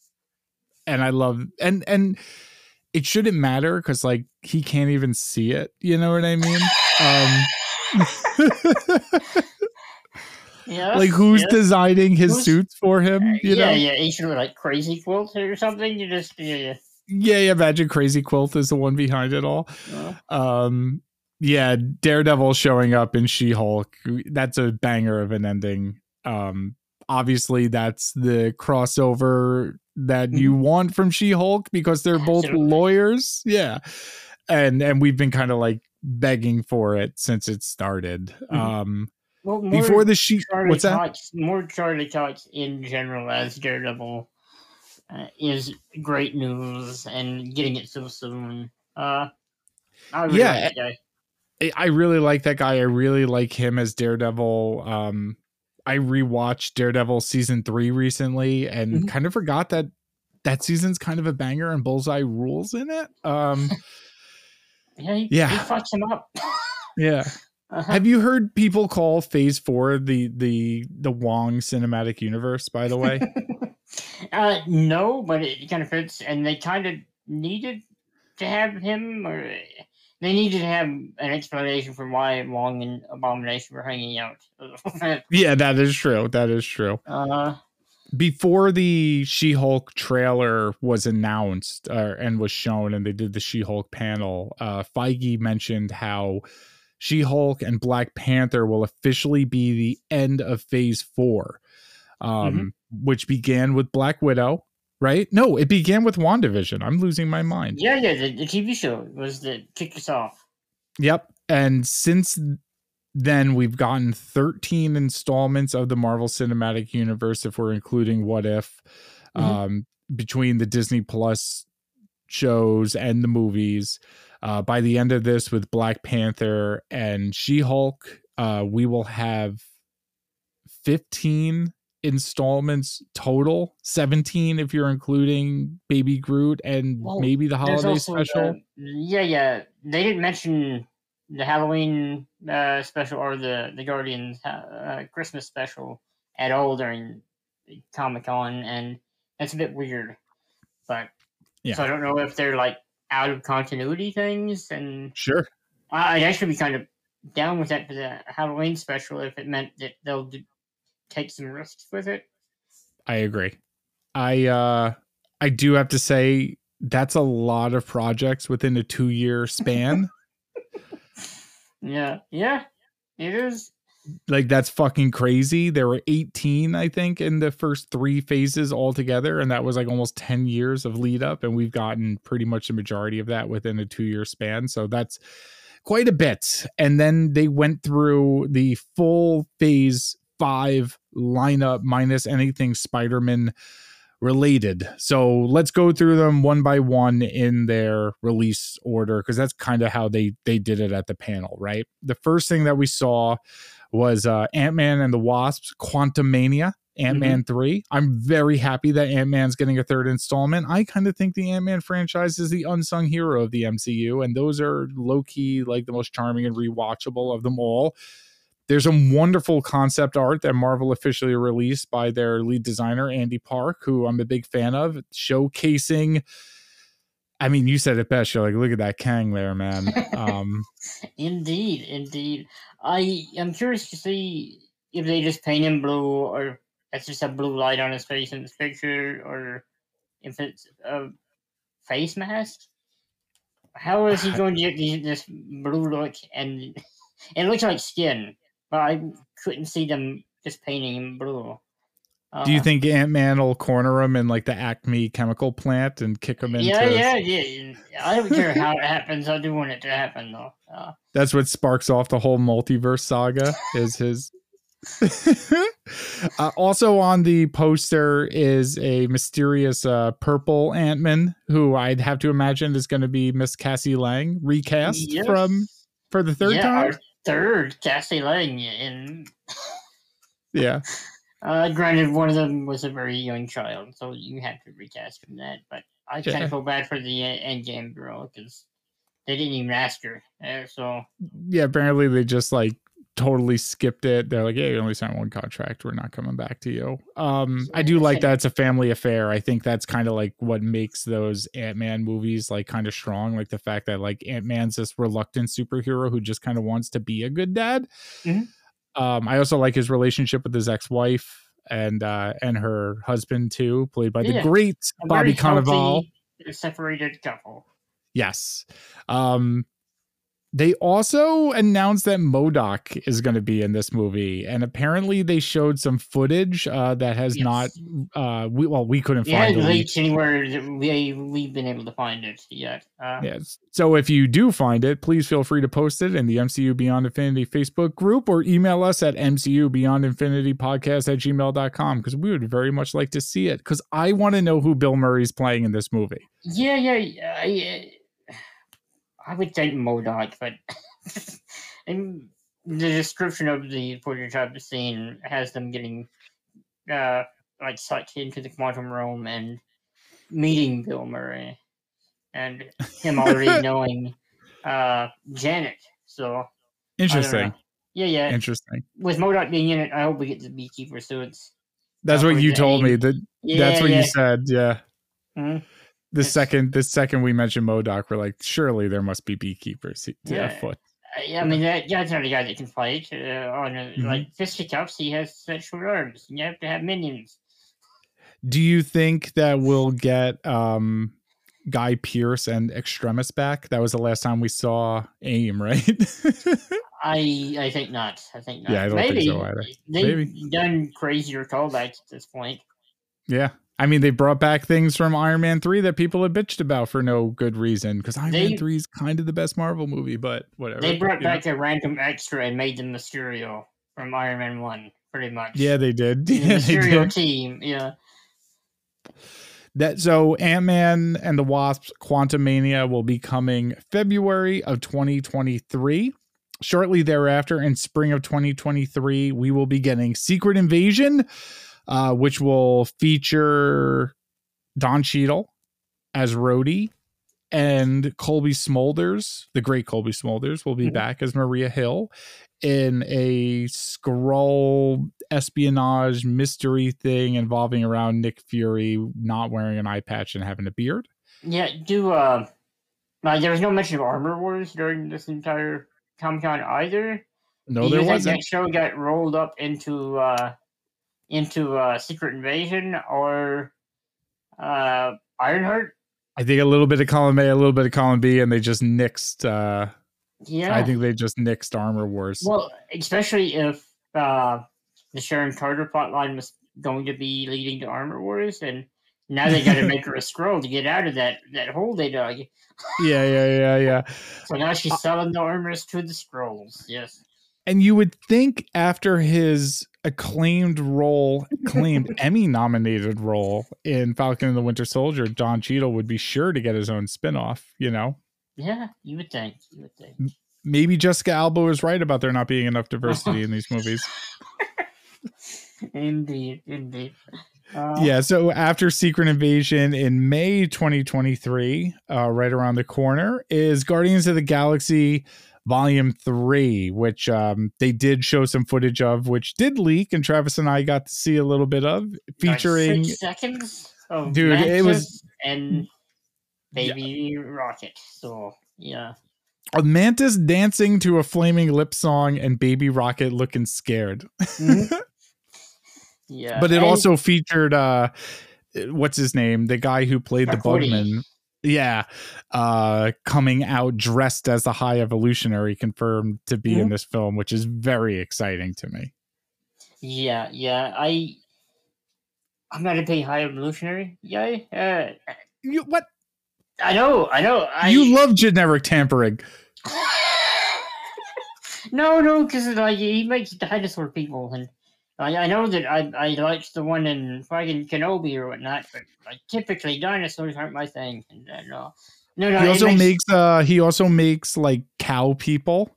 and I love and and it shouldn't matter because like he can't even see it. You know what I mean? Um, Yeah. like who's yeah. designing his Who's- suits for him? You yeah, know? yeah. He should have like crazy quilt or something. You just yeah, yeah. yeah, yeah. Magic Crazy Quilt is the one behind it all. Uh, Um, yeah, Daredevil showing up in She Hulk. That's a banger of an ending. Um, obviously, that's the crossover that you want from She Hulk because they're both Absolutely. lawyers. Yeah, and and we've been kind of like begging for it since it started. Mhm. Um, well, before the she, Charlie what's that? Cox, more Charlie Cox in general as Daredevil uh, is great news, and getting it so soon. Uh, I really Yeah, like. I- really like that guy. I really like him as Daredevil. Um, I rewatched Daredevil season three recently and Mhm. kind of forgot that that season's kind of a banger and Bullseye rules in it. Um, Yeah, he, Yeah. he fucks him up. yeah. Uh-huh. Have you heard people call Phase Four the the the Wong cinematic universe? By the way, uh, no, but it kind of fits, and they kind of needed to have him, or they needed to have an explanation for why Wong and Abomination were hanging out. yeah, that is true. That is true. uh, before the She-Hulk trailer was announced uh, and was shown, and they did the She-Hulk panel, uh, Feige mentioned how She-Hulk and Black Panther will officially be the end of Phase Four, um, which began with Black Widow. Right? No, it began with WandaVision. I'm losing my mind. yeah, yeah, the, the TV show was the kick us off. Yep. And since then, we've gotten 13 installments of the Marvel Cinematic Universe, if we're including What If, Mhm. um, between the Disney Plus shows and the movies. Uh, by the end of this, with Black Panther and She Hulk, uh, we will have 15 installments total 17 if you're including baby groot and Well, maybe the holiday also the- special yeah, yeah, they didn't mention the Halloween uh, special or the the Guardians uh, Christmas special at all during Comic Con, and that's a bit weird. But Yeah. so I don't know if they're like out of continuity things, and sure I- I'd actually be kind of down with that for the Halloween special if it meant that they'll do, take some risks with it. I agree. I uh I do have to say that's a lot of projects within a 2-year span. Yeah, yeah, it is. like that's fucking crazy. There were 18 I think in the first 3 phases altogether and that was like almost 10 years of lead up and we've gotten pretty much the majority of that within a 2-year span. So that's quite a bit. And then they went through the full phase 5 lineup minus anything Spider-Man related. So let's go through them one by one in their release order because that's kind of how they they did it at the panel, right? The first thing that we saw was uh, Ant Man and the Wasps Quantumania. Ant Man 3. I'm very happy that Ant Man's getting a third installment. I kind of think the Ant Man franchise is the unsung hero of the MCU, and those are low key like the most charming and rewatchable of them all. There's a wonderful concept art that Marvel officially released by their lead designer, Andy Park, who I'm a big fan of, showcasing. I mean, you said it best. You're like, look at that Kang there, man. Um, Indeed, indeed. I I'm curious to see if they just paint him blue or that's just a blue light on his face in this picture or if it's a face mask. How is he going to get this blue look? And it looks like skin, but I couldn't see them just painting him blue. do you Uh, think Ant Man will corner him in like the Acme chemical plant and kick him into? Yeah, yeah, yeah. I don't care how it happens. I do want it to happen, though. Uh, That's what sparks off the whole multiverse saga. Is his. uh, also on the poster is a mysterious uh, purple Ant-Man who I'd have to imagine is going to be Miss Cassie Lang recast yes. from for the third yeah, time. our third Cassie Lang in Yeah, Uh, granted, one of them was a very young child, so you had to recast from that. But I kind Yeah. of feel bad for the uh, Endgame girl because they didn't even ask her. Uh, so yeah. Apparently they just like totally skipped it. They're like, "Yeah, you only signed one contract. We're not coming back to you." Um, I do like that it's a family affair. I think that's kind of like what makes those Ant Man movies like kind of strong. Like the fact that like Ant Man's this reluctant superhero who just kind of wants to be a good dad. Mhm. Um, I also like his relationship with his ex wife and uh and her husband too, played by the great Bobby Cannavale. separated couple. Yes. Um they also announced that MODOK is going to be in this movie, and apparently they showed some footage uh, that has Yes. not. Uh, we, well, we couldn't It find hasn't the leak. leaked anywhere that we we've been able to find it yet. Uh, Yes. So if you do find it, please feel free to post it in the MCU Beyond Infinity Facebook group or email us at MCU Beyond Infinity Podcast at gmail.com because we would very much like to see it because I want to know who Bill Murray's playing in this movie. Yeah, yeah, yeah. I, would think MODOK, but and the description of the footage I've seen has them getting uh like sucked into the quantum realm and meeting Bill Murray and him already knowing uh Janet. So Interesting. Yeah, yeah. Interesting. With MODOK being in it, I hope we get the beekeeper suits. That's what you to told me. That Yeah, that's what yeah. you said. Yeah. Mhm. The It's- second the second we mentioned MODOK, we're like, surely there must be beekeepers Yeah. afoot. I, I mean, that guy's not a guy that can fight. Uh, on a, Mhm. like fisticuffs, he has such short arms. and You have to have minions. Do you think that we'll get um Guy Pearce and Extremis back? That was the last time we saw AIM, right? I I think not. I think not. Yeah, I don't think so either. they've Maybe. done crazier callbacks at this point. yeah. I mean, they brought back things from Iron Man 3 that people had bitched about for no good reason because Iron They- Man 3 is kind of the best Marvel movie, but whatever. They brought you know? back a random extra and made them Mysterio from Iron Man One, pretty much. Yeah, they did. the Yeah, Mysterio did. team. Yeah, That so Ant Man and the Wasp: Quantumania will be coming February of 2023. Shortly thereafter, in spring of 2023, we will be getting Secret Invasion, uh, which will feature Don Cheadle as Rhodey, and Cobie Smulders, the great Cobie Smulders, will be Mhm. back as Maria Hill in a Skrull espionage mystery thing involving around Nick Fury not wearing an eye patch and having a beard. yeah. Do uh, like there was no mention of Armor Wars during this entire Comic Con either. No, there wasn't. that show got rolled up into uh into uh Secret Invasion or uh Ironheart? I think a little bit of column A, a little bit of column B, and they just nixed. Uh, Yeah. I think they just nixed Armor Wars. well, especially if uh the Sharon Carter plotline was going to be leading to Armor Wars and now they gotta make her a Skrull to get out of that that hole they dug. yeah, yeah, yeah, yeah. So now she's selling the armors to the Skrulls. Yes. And you would think after his acclaimed role, acclaimed Emmy nominated role in Falcon and the Winter Soldier, Don Cheadle would be sure to get his own spinoff, you know? Yeah, you would think. You would think. Maybe Jessica Alba was right about there not being enough diversity in these movies. Indeed, indeed. Uh, Yeah, so after Secret Invasion in May 2023, uh, right around the corner, is Guardians of the Galaxy Volume 3, which um, they did show some footage of, which did leak, and Travis and I got to see a little bit of, like featuring. six seconds of Dude, it was- and Baby Rocket. So yeah, a mantis dancing to a flaming lip song and baby rocket looking scared Mhm. yeah. but it and also featured uh what's his name the guy who played the bugman yeah uh coming out dressed as the high evolutionary confirmed to be in Mhm. this film which is very exciting to me yeah, yeah. I I'm not a big high evolutionary guy. Uh, you, what I know, I know. I you love generic tampering no, no, because like he makes dinosaur people, and I, I know that I I liked the one in fucking Kenobi or whatnot, but like typically dinosaurs aren't my thing. And, uh, no, no, he also makes- makes uh he also makes like cow people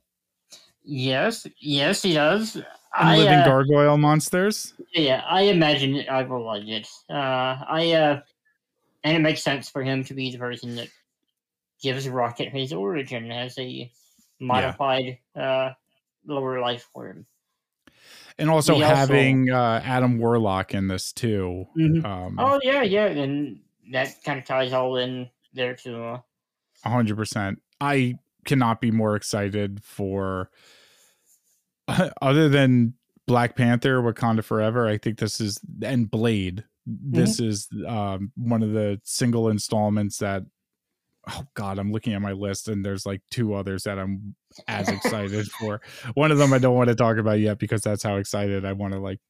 yes, yes, he does. and I living uh, gargoyle monsters yeah, I imagine I will like it. Uh, I uh, and it makes sense for him to be the person that gives Rocket his origin as a modified uh lower life for him. And also We also- having uh, Adam Warlock in this too. Mhm. Um, Oh yeah, yeah, and that kind of ties all in there too. hundred percent. I cannot be more excited for other than Black Panther, Wakanda Forever. I think this is and Blade. This is um, one of the single installments that. Oh God, I'm looking at my list and there's like two others that I'm as excited for. One of them I don't want to talk about yet because that's how excited I want to like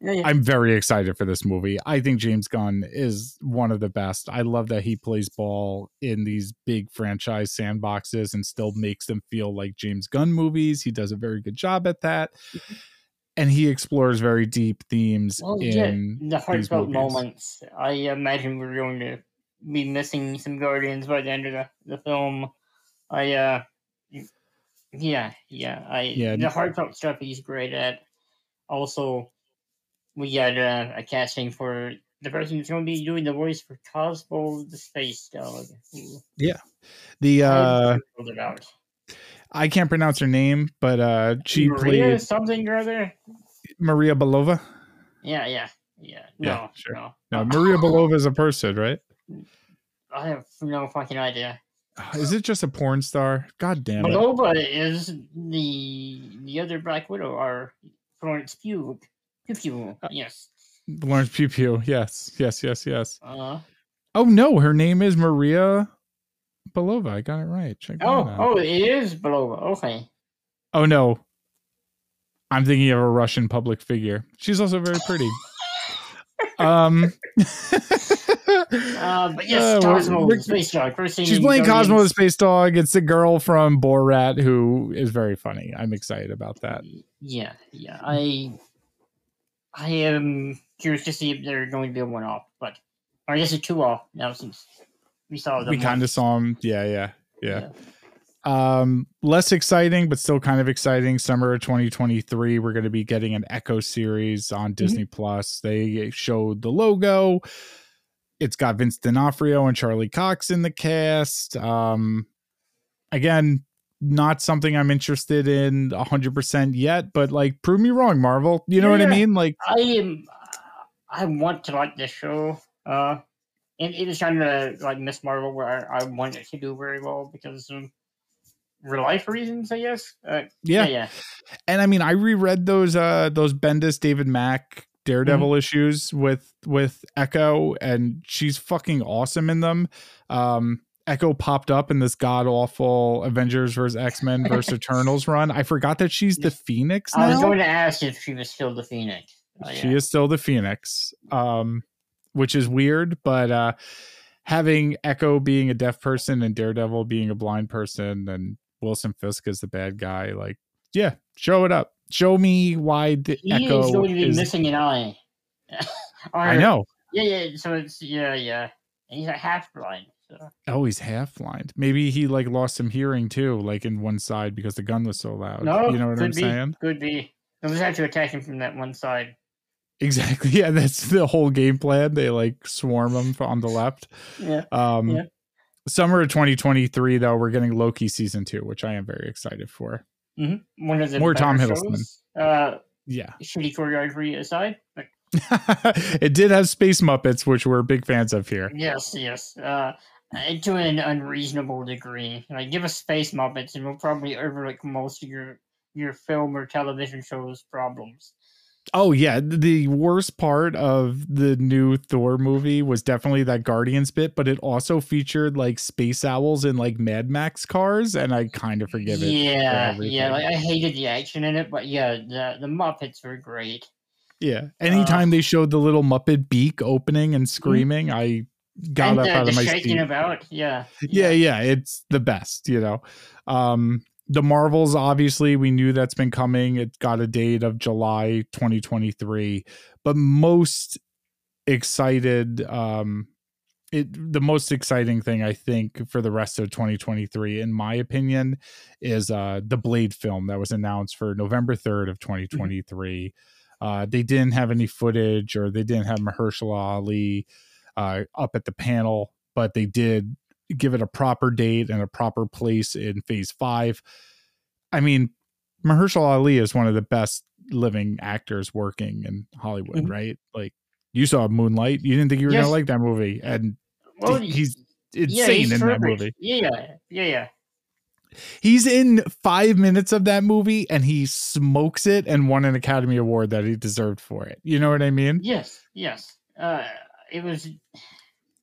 Yeah, yeah. I'm very excited for this movie. I think James Gunn is one of the best. I love that he plays ball in these big franchise sandboxes and still makes them feel like James Gunn movies. He does a very good job at that. Mm-hmm. And he explores very deep themes Well, yeah, in the heartfelt moments. I imagine we're going to be missing some Guardians by the end of the, the film. I uh, yeah, yeah. I Yeah. the heartfelt stuff he's great at. Also, we got uh, a casting for the person who's going to be doing the voice for Cosmo the Space Dog. who the uh. I can't pronounce her name, but uh she Maria played something or other. Maria Belova. Yeah, yeah, yeah. No, Yeah, sure. no. No, Maria Belova is a person, right? I have no fucking idea. Is it just a porn star? God damn it. Belova is the the other Black Widow, or Florence Pugh. Pew Pew. Uh, Yes. Lawrence Pew Pew. Yes, yes, yes, yes. Uh, Oh no, her name is Maria Belova. I got it right. Check that oh, out. oh, it is Belova. Okay. Oh no. I'm thinking of a Russian public figure. She's also very pretty. um Uh, but yes, Uh, Cosmo, the space dog. First thing She's in playing Cosmo the Space Dog. It's the girl from Borat who is very funny. I'm excited about that. Yeah, yeah. I, I am curious to see if they're going to be a one-off, but or I guess a two-off now since we saw them. We kind of saw him. Yeah, yeah, yeah. Um, less exciting, but still kind of exciting. Summer of 2023, we're going to be getting an Echo series on Disney Plus. They showed the logo. It's got Vince D'Onofrio and Charlie Cox in the cast. Um, again, not something I'm interested in 100% yet, but like, prove me wrong, Marvel. You know what I mean? Like, I am. I want to like this show. Uh, and it is kind of like Miss Marvel, where I, I want it to do very well because of real life reasons, I guess. Uh, yeah. yeah, yeah. and I mean, I reread those uh those Bendis David Mack Daredevil issues with with Echo, and she's fucking awesome in them. Um, Echo popped up in this god awful Avengers vs X Men vs Eternals run. I forgot that she's the Phoenix I was going to ask if she was still the Phoenix. Oh, She is still the Phoenix, um, which is weird, but uh, having Echo being a deaf person and Daredevil being a blind person and Wilson Fisk is the bad guy, like, yeah, show it up. Show me why the He Echo is going to be is. missing an eye. Or- I know. Yeah, yeah. So it's yeah, yeah. And he's a half blind. So. Oh, he's half blind. Maybe he like lost some hearing too, like in one side because the gun was so loud. No, you know what I'm be, saying? Could be. They'll just have to attack him from that one side. Exactly. Yeah, that's the whole game plan. They like swarm him on the left. Yeah. Um, Yeah. Summer of 2023, though, we're getting Loki season two, which I am very excited for. One of the More Tom Hiddleston. shows. Uh, Yeah. shitty choreography aside, but it did have Space Muppets, which we're big fans of here. yes, yes. Uh, uh, to an unreasonable degree. Like, give us space Muppets, and we'll probably overlook most of your your film or television shows problems. Oh, yeah. The worst part of the new Thor movie was definitely that Guardians bit, but it also featured like space owls and like Mad Max cars, and I kind of forgive it. yeah, everything. yeah. Like I hated the action in it, but yeah, the the Muppets were great. Yeah. Anytime they showed the little Muppet beak opening and screaming, I got and up the, out of my shaking seat. about, yeah, yeah yeah it's the best you know um the marvels obviously we knew that's been coming. It got a date of july 2023 but most excited um it the most exciting thing i think for the rest of 2023 in my opinion is uh the blade film that was announced for november 3rd of 2023 uh they didn't have any footage or they didn't have mahershala ali uh up at the panel but they did give it a proper date and a proper place in phase five. I mean, Mahershala Ali is one of the best living actors working in Hollywood, Mhm. right? Like you saw Moonlight, you didn't think you were Yes. gonna like that movie, and Well, he's yeah, insane he's in that movie. Yeah, yeah, yeah, yeah. He's in five minutes of that movie and he smokes it and won an Academy Award that he deserved for it. You know what I mean? Yes, yes. Uh, it was.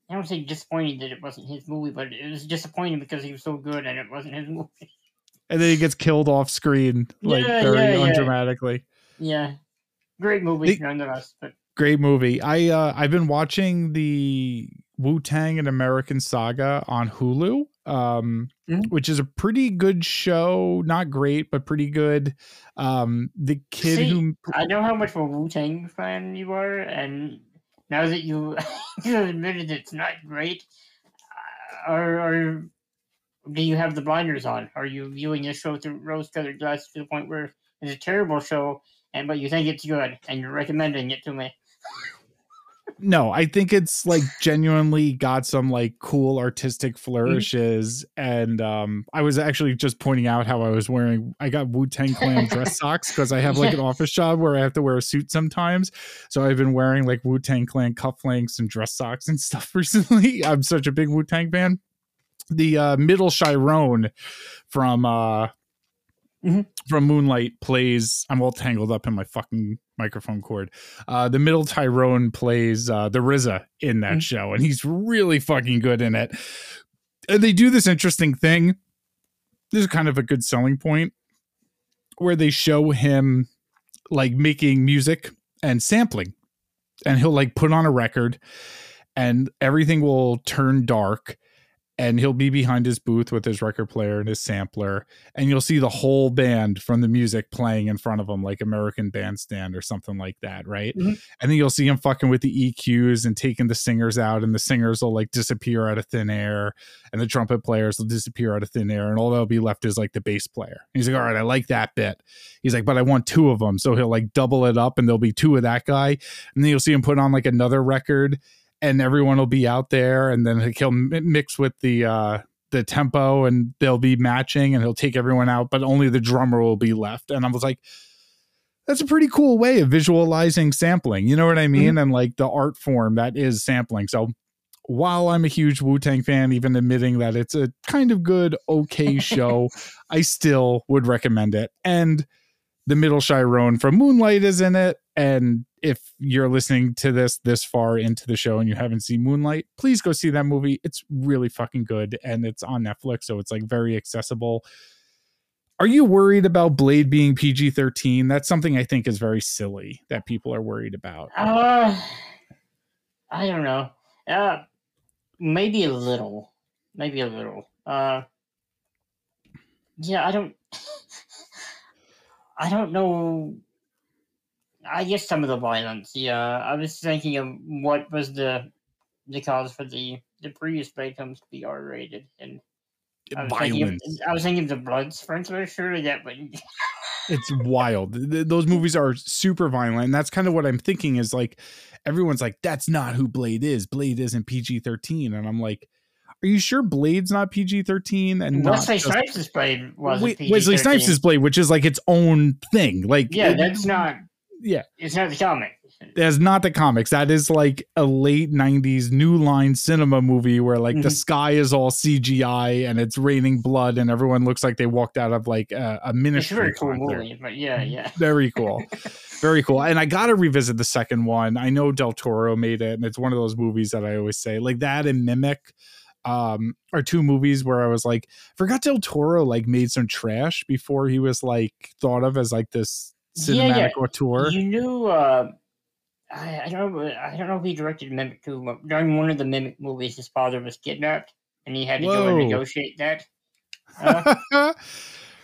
I don't say disappointing that it wasn't his movie, but it was disappointing because he was so good and it wasn't his movie. And then he gets killed off screen, like Yeah, very yeah, yeah. undramatically. Yeah, great movie The- nonetheless. But Great movie. I uh I've been watching the Wu Tang and American Saga on Hulu. Um Mhm. which is a pretty good show. Not great, but pretty good. Um the kid See, who I know how much of a Wu Tang fan you are, and now that you admitted it's not great, uh, are are do you have the blinders on? Are you viewing this show through rose-colored glasses to the point where it's a terrible show, and but you think it's good, and you're recommending it to me? no i think it's like genuinely got some like cool artistic flourishes and um i was actually just pointing out how i was wearing i got wu-tang clan dress socks because i have like an office job where i have to wear a suit sometimes. So i've been wearing like wu-tang clan cufflinks and dress socks and stuff recently. I'm such a big wu-tang fan. The uh middle chiron from uh Mhm. from moonlight plays i'm all tangled up in my fucking microphone cord uh, the middle Chiron plays uh, the RZA in that Mhm. show, and he's really fucking good in it. And they do this interesting thing. This is kind of a good selling point where they show him like making music and sampling, and he'll like put on a record, and everything will turn dark. And he'll be behind his booth with his record player and his sampler, and you'll see the whole band from the music playing in front of him, like American Bandstand or something like that, right? Mm-hmm. and then you'll see him fucking with the EQs and taking the singers out, and the singers will like disappear out of thin air, and the trumpet players will disappear out of thin air, and all that'll be left is like the bass player. And he's like, all right, I like that bit. He's like, but I want two of them, so he'll like double it up, and there'll be two of that guy, and then you'll see him put on like another record, and everyone will be out there, and then he'll mix with the uh the tempo and they'll be matching and he'll take everyone out but only the drummer will be left and i was like that's a pretty cool way of visualizing sampling. You know what I mean? And like the art form that is sampling. So while I'm a huge Wu Tang fan, even admitting that it's a kind of good, okay show, I still would recommend it. And the middle Chiron from Moonlight is in it. And if you're listening to this this far into the show and you haven't seen Moonlight, please go see that movie. It's really fucking good and it's on Netflix, so it's like very accessible. Are you worried about Blade being PG 13? That's something I think is very silly that people are worried about. Uh, I don't know. Uh, maybe a little. Maybe a little. Uh, yeah, I don't. I don't know. I guess some of the violence. Yeah, I was thinking of what was the the cause for the the previous Blade films to be R rated, and I was thinking of- Violence. I was thinking of the blood sprinkler. Surely that would. It's wild. Th- th- Those movies are super violent. And that's kind of what I'm thinking is like, everyone's like, that's not who Blade is. Blade isn't PG 13. And I'm like, are you sure Blade's not PG 13? And Wesley just- Snipes' Blade was Wesley Snipes' Blade, which is like its own thing. Like, Yeah, it- that's not. yeah. It's not the comic. That's not the comics. That is like a late '90s New Line cinema movie where like the Mhm. sky is all CGI and it's raining blood and everyone looks like they walked out of like a, a It's a ministry very cool movie, but yeah, yeah. Very cool, very cool. And I gotta revisit the second one. I know Del Toro made it, and it's one of those movies that I always say like that and Mimic. Um, are two movies where I was like, forgot Del Toro like made some trash before he was like thought of as like this Yeah, cinematic yeah. auteur. You knew. Uh, I, I don't. know- I don't know if he directed Mimic too. During one of the Mimic movies, his father was kidnapped, and he had to go and negotiate that. Uh,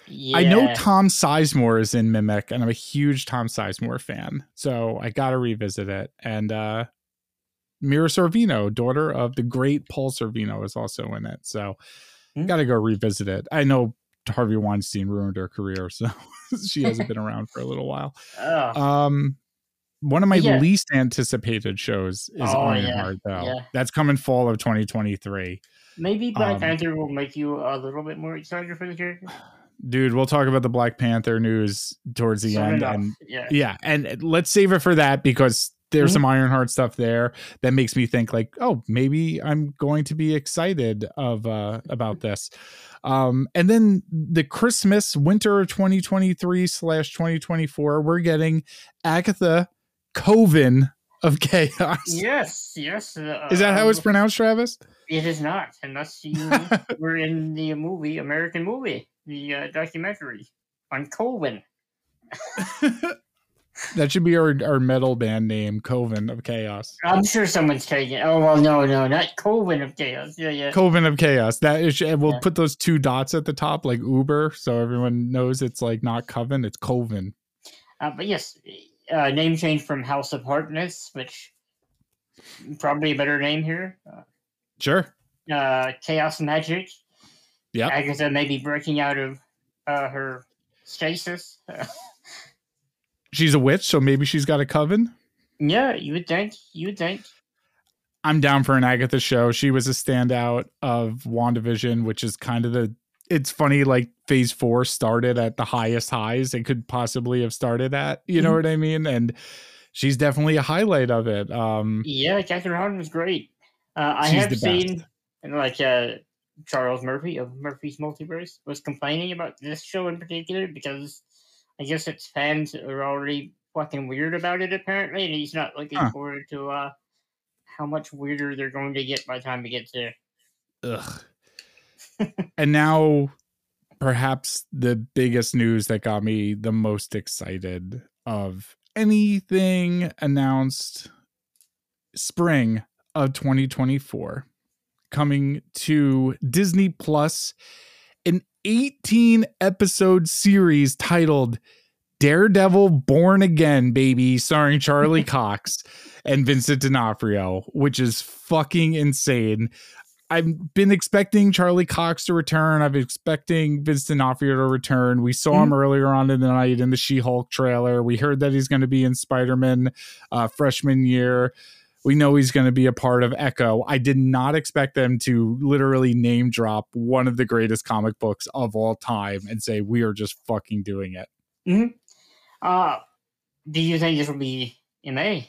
yeah. I know Tom Sizemore is in Mimic, and I'm a huge Tom Sizemore fan. So I got to revisit it. And uh Mira Sorvino, daughter of the great Paul Sorvino, is also in it. So Hmm. got to go revisit it. I know Harvey Weinstein ruined her career, so she hasn't been around for a little while. Oh, Um, one of my Yeah. least anticipated shows is Oh, Ironheart, though. yeah. That's coming fall of 2023. maybe Black um, Panther will make you a little bit more excited for the character. dude. We'll talk about the Black Panther news towards the Soon end, enough, and yeah. yeah, and let's save it for that because there's Mhm. some Ironheart stuff there that makes me think like, oh, maybe I'm going to be excited of uh about this. Um, and then the Christmas winter of 2023 slash 2024, we're getting Agatha Coven of Chaos. Yes, yes. Uh, Is that how it's um, pronounced, Travis? It is not, unless you were in the movie, American movie, the uh, documentary on Colvin. that should be our, our metal band name, Coven of Chaos. I'm sure someone's taking. Oh well, no, no, not Coven of Chaos. Yeah, yeah. Coven of Chaos. That is, we'll Yeah. put those two dots at the top, like Uber, so everyone knows it's like not Coven, it's Coven. Uh, but yes, uh, name change from House of Harkness, which probably a better name here. Uh, Sure. uh, Chaos Magic. Yep. Agatha may be breaking out of uh, her stasis. She's a witch, so maybe she's got a coven. yeah, you would think. You would think. I'm down for an Agatha show. She was a standout of WandaVision, which is kind of the it's funny, like phase four started at the highest highs it could possibly have started at. You know Mhm. what I mean? And she's definitely a highlight of it. Um Yeah, Kathryn Hahn was great. Uh, I have seen, and like uh, Charles Murphy of Murphy's Multiverse was complaining about this show in particular because I guess its fans are already fucking weird about it apparently, and he's not looking Huh. forward to uh, how much weirder they're going to get by the time we get there. ugh. and now perhaps the biggest news that got me the most excited of anything announced spring of 2024 coming to Disney Plus 18 episode series titled Daredevil Born Again baby starring Charlie Cox and Vincent D'Onofrio which is fucking insane. I've been expecting Charlie Cox to return. I've been expecting Vince D'Onofrio to return. We saw him earlier on in the night in the She-Hulk trailer. We heard that he's going to be in Spider-Man uh, freshman year. We know he's going to be a part of Echo. I did not expect them to literally name drop one of the greatest comic books of all time and say we are just fucking doing it. Uh, do you think this will be MA?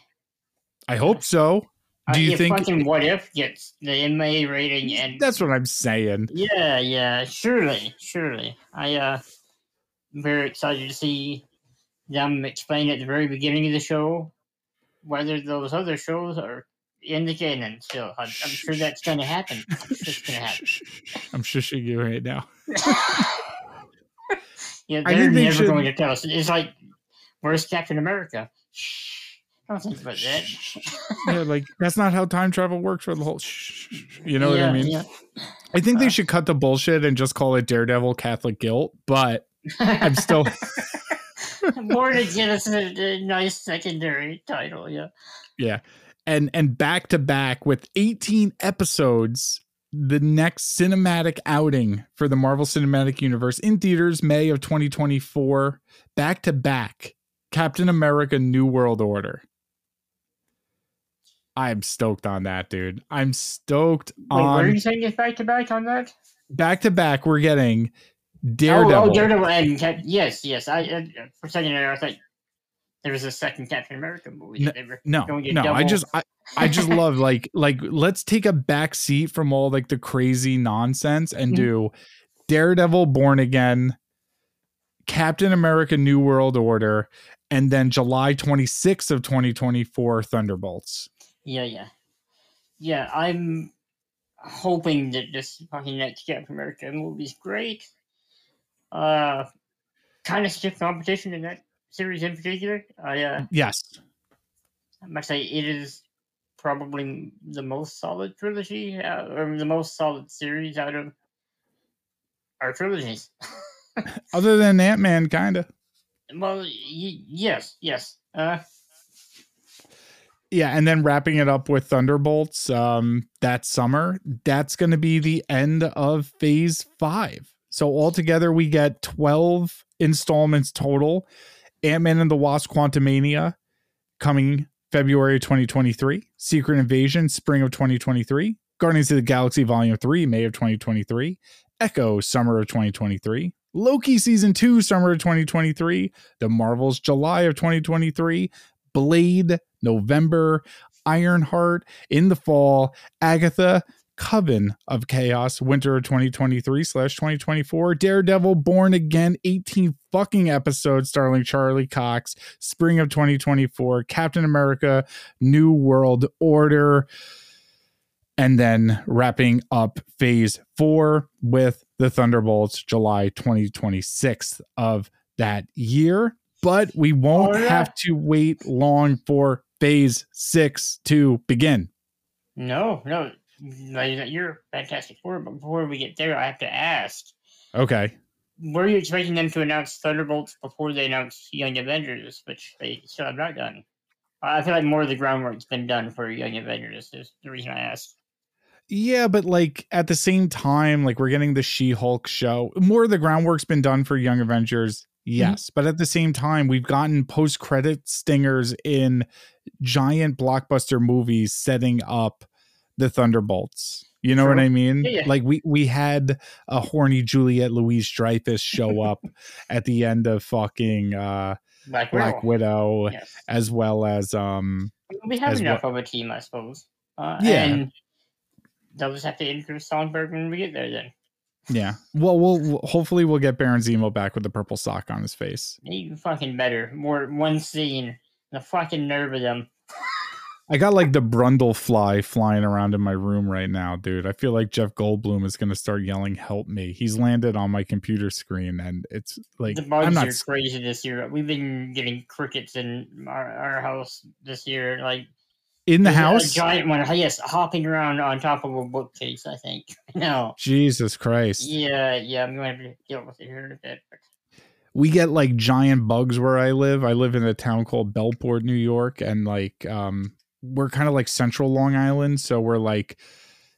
I hope so. Uh, Do you if think- fucking What If gets the MA rating and That's what I'm saying. Yeah, yeah, surely, surely. I uh very excited to see them explain at the very beginning of the show whether those other shows are in the canon still. I'm, I'm sure that's going to happen. I'm sure it's going to happen. I'm shushing you right now. Yeah, they're think they never should- going to tell us. It's like, where's Captain America? Shh. Don't think about that. yeah, like that's not how time travel works for the whole. You know what I mean? yeah. I think they Uh, should cut the bullshit and just call it Daredevil Catholic Guilt. But I'm still, Born Again is a, a nice secondary title, yeah. yeah, and and back to back with 18 episodes. The next cinematic outing for the Marvel Cinematic Universe in theaters May of 2024. Back to back, Captain America: New World Order. I'm stoked on that, dude. I'm stoked Wait, where are you saying it's back to back on that? back to back. We're getting Daredevil. Oh, oh Daredevil and yes, yes. I uh, for a second there, I thought there was a second Captain America movie. that they were no, going no. I just I, I just love like like let's take a back seat from all like the crazy nonsense and Mhm. do Daredevil Born Again, Captain America New World Order, and then July 26th of 2024 Thunderbolts. Yeah, yeah, yeah. I'm hoping that this fucking next Captain America movie is great. Uh, kind of stiff competition in that series in particular. I uh, Yes. I must say it is probably the most solid trilogy, uh, or the most solid series out of our trilogies. Other than Ant-Man kind of. Well, y- yes, yes. Uh, Yeah, and then wrapping it up with Thunderbolts um that summer, that's going to be the end of phase 5. So altogether we get 12 installments total. Ant-Man and the Wasp Quantumania coming February 2023, Secret Invasion spring of 2023, Guardians of the Galaxy Volume 3 May of 2023, Echo summer of 2023, Loki season two, summer of 2023. The Marvels, July of 2023. Blade, November. Ironheart in the fall. Agatha, Coven of Chaos, winter of 2023 slash 2024. Daredevil, Born Again, 18 fucking episodes starring Charlie Cox, spring of 2024. Captain America, New World Order. And then wrapping up phase four with the Thunderbolts, July 2026 of that year. But we won't Oh, yeah. have to wait long for phase six to begin. No, no, you're fantastic four. But before we get there, I have to ask: Okay. Were you expecting them to announce Thunderbolts before they announced Young Avengers, which they still have not done? I feel like more of the groundwork's been done for Young Avengers. Is the reason I asked. Yeah, but like at the same time, like we're getting the She Hulk show. More of the groundwork's been done for Young Avengers. Mm-hmm. Yes. But at the same time, we've gotten post credit stingers in giant blockbuster movies setting up the Thunderbolts. You know what I mean? Yeah, yeah. Like we we had a horny Julia Louis-Dreyfus show up at the end of fucking uh Black Widow. Black Widow, Yes. as well as um We have enough of a team, I suppose. Uh, Yeah. And they'll just have to introduce Songbird when we get there then. yeah. Well, we'll we'll- hopefully we'll get Baron Zemo back with the purple sock on his face. Even fucking better. More one scene. The fucking nerve of them. I got like the Brundle fly flying around in my room right now, dude. I feel like Jeff Goldblum is going to start yelling, "Help me!" He's landed on my computer screen, and it's like the bugs I'm not. are crazy this year. We've been getting crickets in our, our house this year. Like in the house. a giant one. Yes, hopping around on top of a bookcase. I think. No. Jesus Christ. Yeah, yeah. I'm going to deal with it here in a bit. But we get like giant bugs where I live. I live in a town called Bellport, New York, and like um we're kind of like central Long Island, so we're like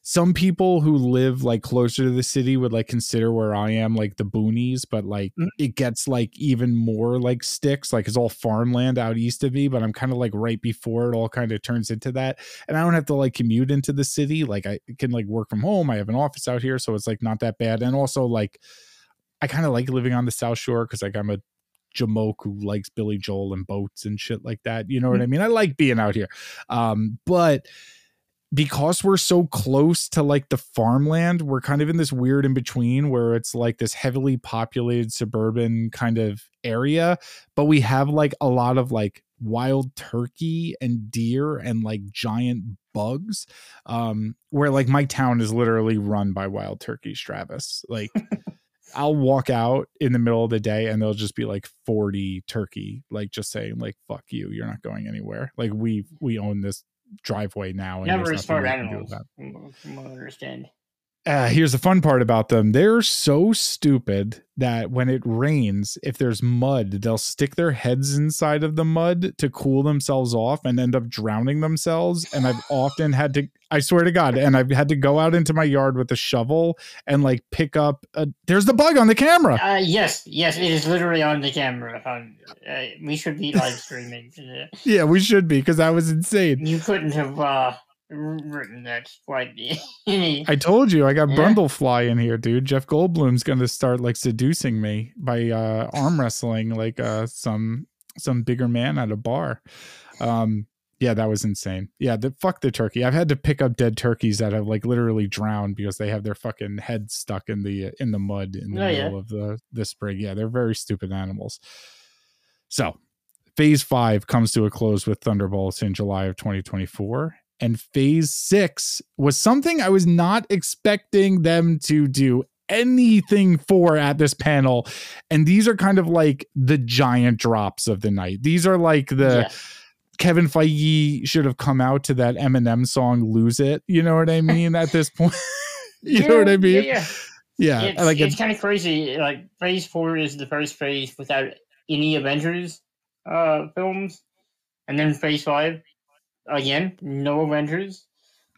some people who live like closer to the city would like consider where I am like the boonies, but like Mhm. it gets like even more like sticks, like it's all farmland out east of me, but I'm kind of like right before it all kind of turns into that. And I don't have to like commute into the city. Like I can like work from home. I have an office out here, so it's like not that bad. And also like I kind of like living on the South Shore because like I'm a jamoke who likes Billy Joel and boats and shit like that. You know what I mean? I like being out here. Um, but because we're so close to like the farmland, we're kind of in this weird in between where it's like this heavily populated suburban kind of area, but we have like a lot of like wild turkey and deer and like giant bugs. Um, where like my town is literally run by wild turkeys, Travis. Like I'll walk out in the middle of the day and there'll just be like 40 turkey, like just saying like fuck you, you're not going anywhere. Like we we own this driveway now. And never as smart nothing we do animals. about it. From what- from what I understand. Uh, here's the fun part about them. They're so stupid that when it rains, if there's mud, they'll stick their heads inside of the mud to cool themselves off and end up drowning themselves. And I've often had to, I swear to God, and I've had to go out into my yard with a shovel and like pick up, a, there's the bug on the camera. Uh, yes, yes, it is literally on the camera. Um, uh, we should be live streaming. Uh, Yeah, we should be because that was insane. You couldn't have uh, r- written that quite. I told you I got Yeah. Brundlefly in here, dude. Jeff Goldblum's gonna start like seducing me by uh arm wrestling like uh some some bigger man at a bar. Um yeah, that was insane. Yeah, the fuck the turkey. I've had to pick up dead turkeys that have like literally drowned because they have their fucking heads stuck in the in the mud in the Oh, yeah. middle of the the spring. Yeah, they're very stupid animals. So, phase 5 comes to a close with Thunderbolts in July of 2024 and phase 6 was something I was not expecting them to do anything for at this panel and these are kind of like the giant drops of the night. These are like the. Kevin Feige should have come out to that Eminem song "Lose It." You know what I mean? At this point, you know what I mean? Yeah, Yeah, yeah. It's, like it's it's, kind of crazy. Like Phase Four is the first phase without any Avengers uh, films, and then Phase Five again, no Avengers.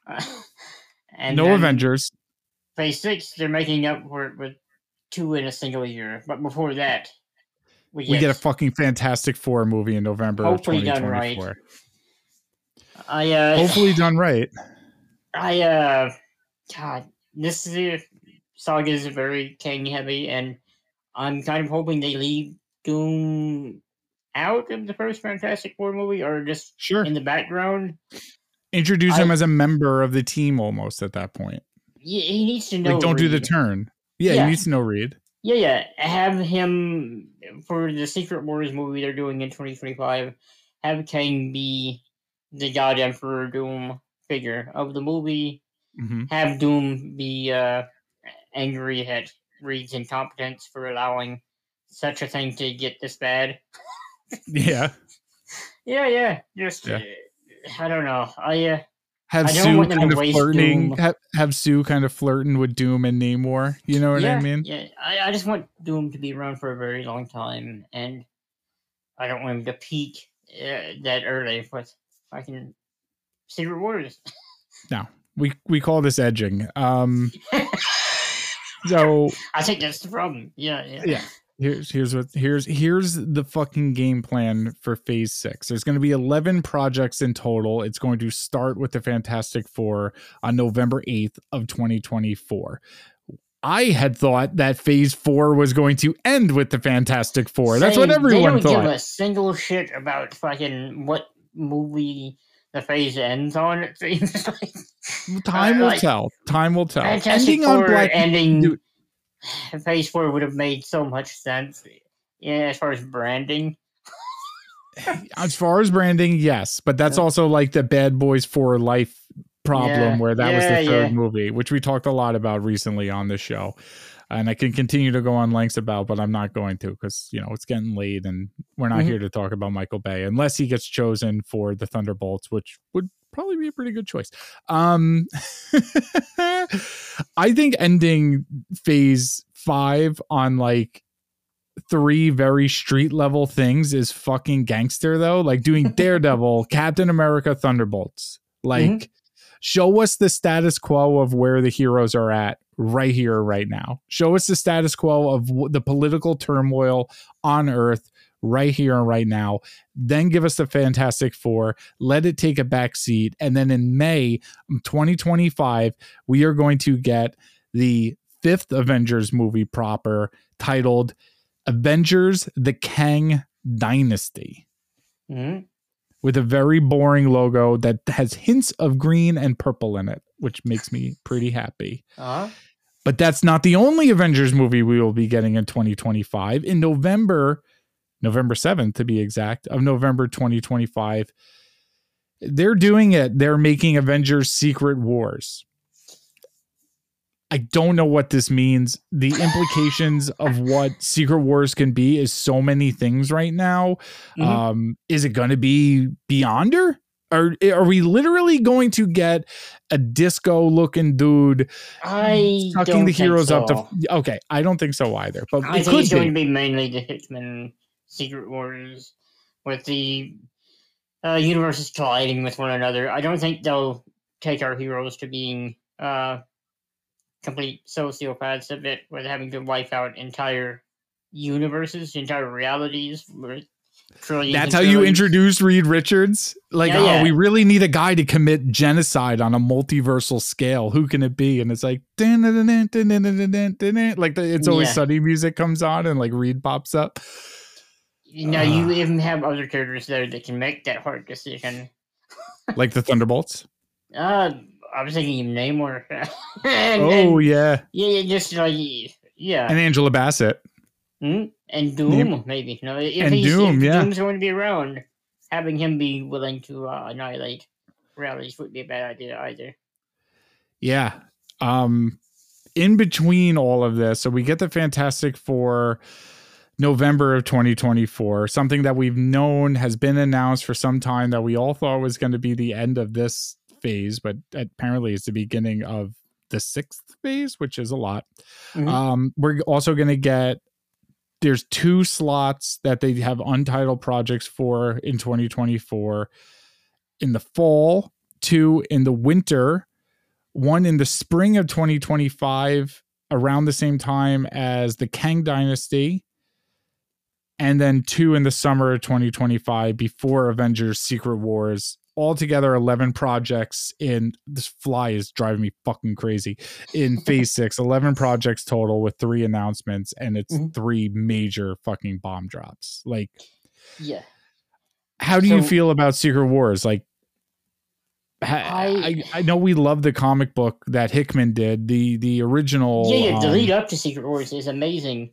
and no Avengers. Phase Six, they're making up for it with two in a single year. But before that, we get, We get a fucking Fantastic Four movie in November Hopefully of done right. 2024. I uh, Hopefully done right. I uh God, this is saga is very Kang heavy, and I'm kind of hoping they leave Doom out of the first Fantastic Four movie or just Sure. in the background. Introduce him as a member of the team almost at that point. Yeah, he needs to know. Like, don't do the turn. Yeah, Yeah. he needs to know Reed. Yeah, yeah. Have him for the Secret Wars movie they're doing in 2025. Have Kang be the God Emperor Doom figure of the movie. hmm Have Doom be uh, angry at Reed's incompetence for allowing such a thing to get this bad. Yeah. Yeah, yeah. Just Yeah. uh, I don't know. I uh, Have I Sue want them to kind of flirting. Have, have Sue kind of flirting with Doom and Namor. You know what yeah, I mean? Yeah, I, I just want Doom to be around for a very long time, and I don't want him to peak uh, that early with fucking Secret Wars. No, we we call this edging. Um. So I think that's the problem. Yeah, yeah. Yeah. Here's here's what here's here's the fucking game plan for phase six. There's going to be 11 projects in total. It's going to start with the fantastic four on november 8th of 2024 i had thought that phase four was going to end with the fantastic four. That's what Same, everyone they don't thought. give a single shit about fucking what movie the phase ends on. It seems like time uh, will like, tell. Time will tell. Fantastic ending on Four black ending Dude. phase four would have made so much sense. Yeah, as far as branding. as far as branding yes but that's Yeah. also like the bad boys for life problem Yeah, where that was the third yeah. movie which we talked a lot about recently on the show and i can continue to go on lengths about but i'm not going to because you know it's getting late and we're not Mhm. here to talk about michael bay unless he gets chosen for the thunderbolts which would probably be a pretty good choice. Um i think ending phase five on like three very street level things is fucking gangster though. Like doing daredevil captain america thunderbolts. Like Mhm. show us the status quo of where the heroes are at right here right now. Show us the status quo of the political turmoil on earth right here and right now then give us the fantastic four let it take a back seat and then in may 2025 we are going to get the fifth avengers movie proper titled avengers the kang dynasty Mhm. with a very boring logo that has hints of green and purple in it, which makes me pretty happy. Uh-huh. But that's not the only Avengers movie we will be getting in 2025. In November, November 7th to be exact, of November 2025, they're doing it. They're making Avengers Secret Wars. I don't know what this means. The implications of what Secret Wars can be is so many things right now. Mhm. Um, is it going to be Beyonder? Are, are we literally going to get a disco looking dude I sucking the heroes up to? Okay, I don't think so either, but I it think it's could going be. to be mainly the Hickman secret wars with the uh, universes colliding with one another. I don't think they'll take our heroes to being uh, complete sociopaths A bit with having to wipe out entire universes, entire realities. That's how you introduce Reed Richards. Like, yeah, oh, yeah. we really need a guy to commit genocide on a multiversal scale. Who can it be? And it's like, like the, it's always yeah. sunny music comes on and like Reed pops up. Now you Ah. even have other characters there that can make that hard decision. like the Thunderbolts. Uh, I was thinking Namor. and, oh and- yeah, yeah, yeah, just like yeah. and Angela Bassett. Hmm? And Doom, maybe. No, if And he's, Doom, if yeah. Doom's going to be around, having him be willing to uh, annihilate rallies would be a bad idea either. Yeah. Um in between all of this, so we get the Fantastic Four November of 2024, something that we've known has been announced for some time that we all thought was going to be the end of this phase, but apparently it's the beginning of the sixth phase, which is a lot. Mhm. Um, we're also going to get there's two slots that they have untitled projects for in 2024 in the fall, two in the winter, one in the spring of 2025 around the same time as the Kang Dynasty, and then two in the summer of 2025 before Avengers Secret Wars altogether 11 projects in this fly is driving me fucking crazy in phase six 11 projects total with three announcements and it's Mhm. three major fucking bomb drops like Yeah. how do you feel about secret wars like I- I, I know we love the comic book that hickman did the the original yeah, yeah. The um, lead up to Secret Wars is amazing.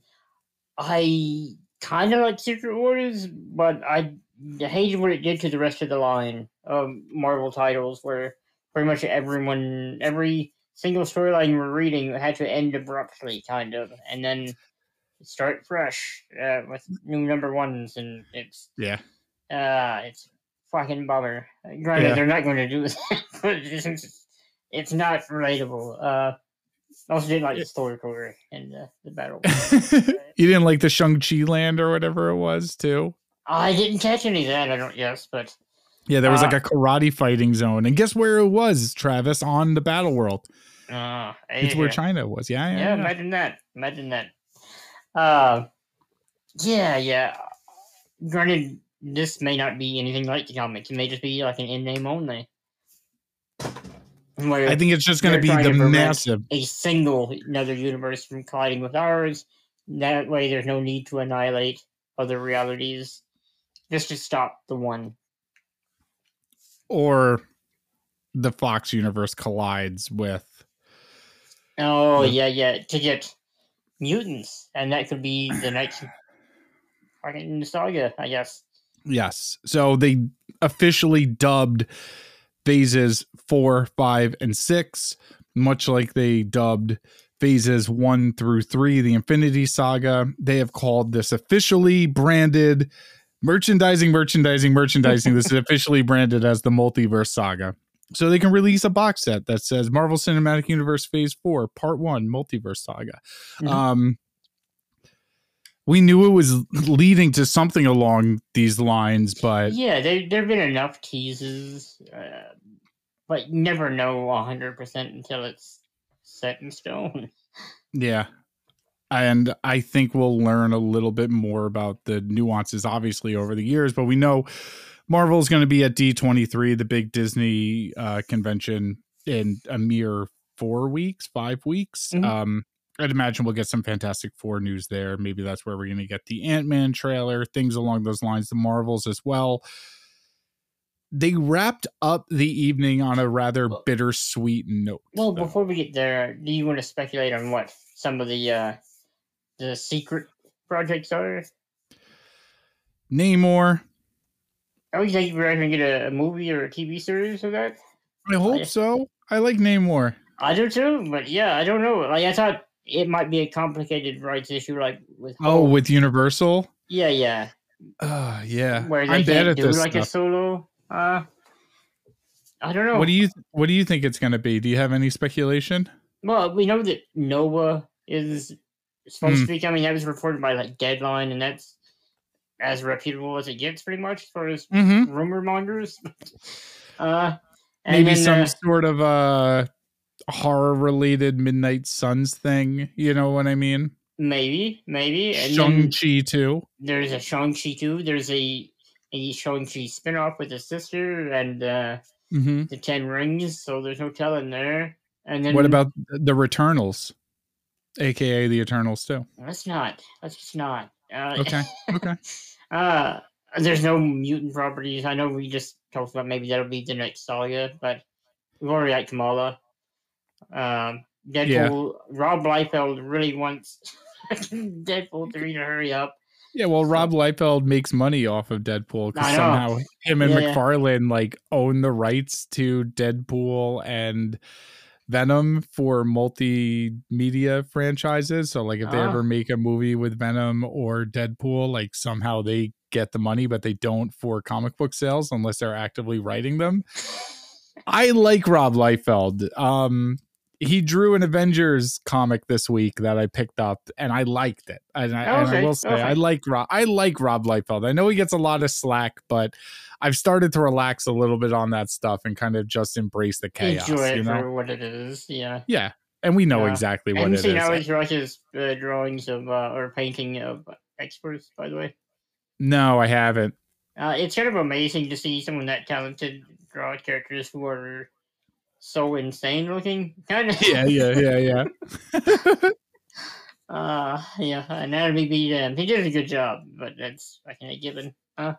I kind of like Secret Wars, but I hated what it did to the rest of the line of Marvel titles, where pretty much everyone, every single storyline we're reading had to end abruptly, kind of, and then start fresh uh, with new number ones, and it's yeah uh, it's fucking bummer. Granted, Yeah. they're not going to do that, but it's, it's not relatable. Uh, I also didn't like the story coder and uh, the battle. you didn't like the shang-chi land or whatever it was too I didn't catch any of that. I don't. guess, but Yeah, there was Uh, like a karate fighting zone, and guess where it was, Travis? On the battle world. uh, It's where. China was. Yeah, yeah. Yeah, yeah. imagine that. Imagine that. Uh, yeah, yeah. Granted, this may not be anything like the comic. It may just be like an in name only. Where I think it's just going to be the massive. a single another universe from colliding with ours. That way, there's no need to annihilate other realities. Just to stop the one. or the Fox universe collides with. Oh Yeah. yeah, yeah. To get mutants, and that could be the next fucking saga, I guess. Yes. So they officially dubbed phases four, five, and six, much like they dubbed phases one through three, the Infinity Saga. They have called this officially branded merchandising, merchandising, merchandising. this is officially branded as the Multiverse Saga. So they can release a box set that says Marvel Cinematic Universe Phase 4, Part 1, Multiverse Saga. Mhm. Um we knew it was leading to something along these lines, but Yeah, there there've been enough teases, uh, but you never know hundred percent until it's set in stone. Yeah. And I think we'll learn a little bit more about the nuances, obviously, over the years. But we know Marvel is going to be at D23, the big Disney uh, convention, in a mere four weeks, five weeks. Mhm. Um, I'd imagine we'll get some Fantastic Four news there. Maybe that's where we're going to get the Ant Man trailer, things along those lines, the Marvels as well. They wrapped up the evening on a rather bittersweet note. Well, though. before we get there, do you want to speculate on what some of the uh, the secret projects are? Namor, Oh, you think we're going to get a, movie or a TV series of that? I hope so. I like Namor. I do too, but yeah, I don't know. Like I thought it might be a complicated rights issue, like with Oh, Hulk. with Universal. yeah, yeah, Uh, yeah. where they I'm bad at do this like a stuff. solo. Uh, I don't know. What do you What do you think it's going to be? Do you have any speculation? Well, we know that Nova is supposed Hmm. to be coming. That was reported by like Deadline, and that's as reputable as it gets, pretty much, as far as Mm-hmm. rumor mongers. uh, and Maybe then, some uh, sort of uh horror related Midnight Suns thing. You know what I mean? maybe, maybe, and Shang-Chi too. there's a Shang Chi too. There's a a Shang Chi spinoff with his sister and uh, Mm-hmm. the Ten Rings. So there's no telling there. And then What about the Returnals, aka the Eternals too? Let's not. Let's just not. Uh, Okay. Okay. Uh, there's no mutant properties. I know we just talked about maybe that'll be the next saga, but we've already got Kamala. Um, Deadpool. Rob Liefeld really wants Deadpool three to hurry up. Yeah, well, Rob Liefeld makes money off of Deadpool because somehow him and Yeah, yeah. McFarlane like own the rights to Deadpool and Venom for multimedia franchises. So, like, if they Ah. ever make a movie with Venom or Deadpool, like somehow they get the money, but they don't for comic book sales unless they're actively writing them. I like Rob Liefeld. Um, he drew an Avengers comic this week that I picked up, and I liked it. And I, and I will say, okay. I like Rob. I like Rob Liefeld. I know he gets a lot of slack, but I've started to relax a little bit on that stuff and kind of just embrace the chaos. Enjoy it you know? for what it is. Yeah. Yeah, and we know Yeah. exactly what haven't it seen is. he watches uh, drawings of uh, or painting of experts. By the way, No, I haven't. uh, it's kind of amazing to see someone that talented draw characters who are so insane looking, kind of. Yeah, yeah, yeah, yeah. Uh, yeah, Anatomy beat him. He did a good job, but that's I can't given. Uh,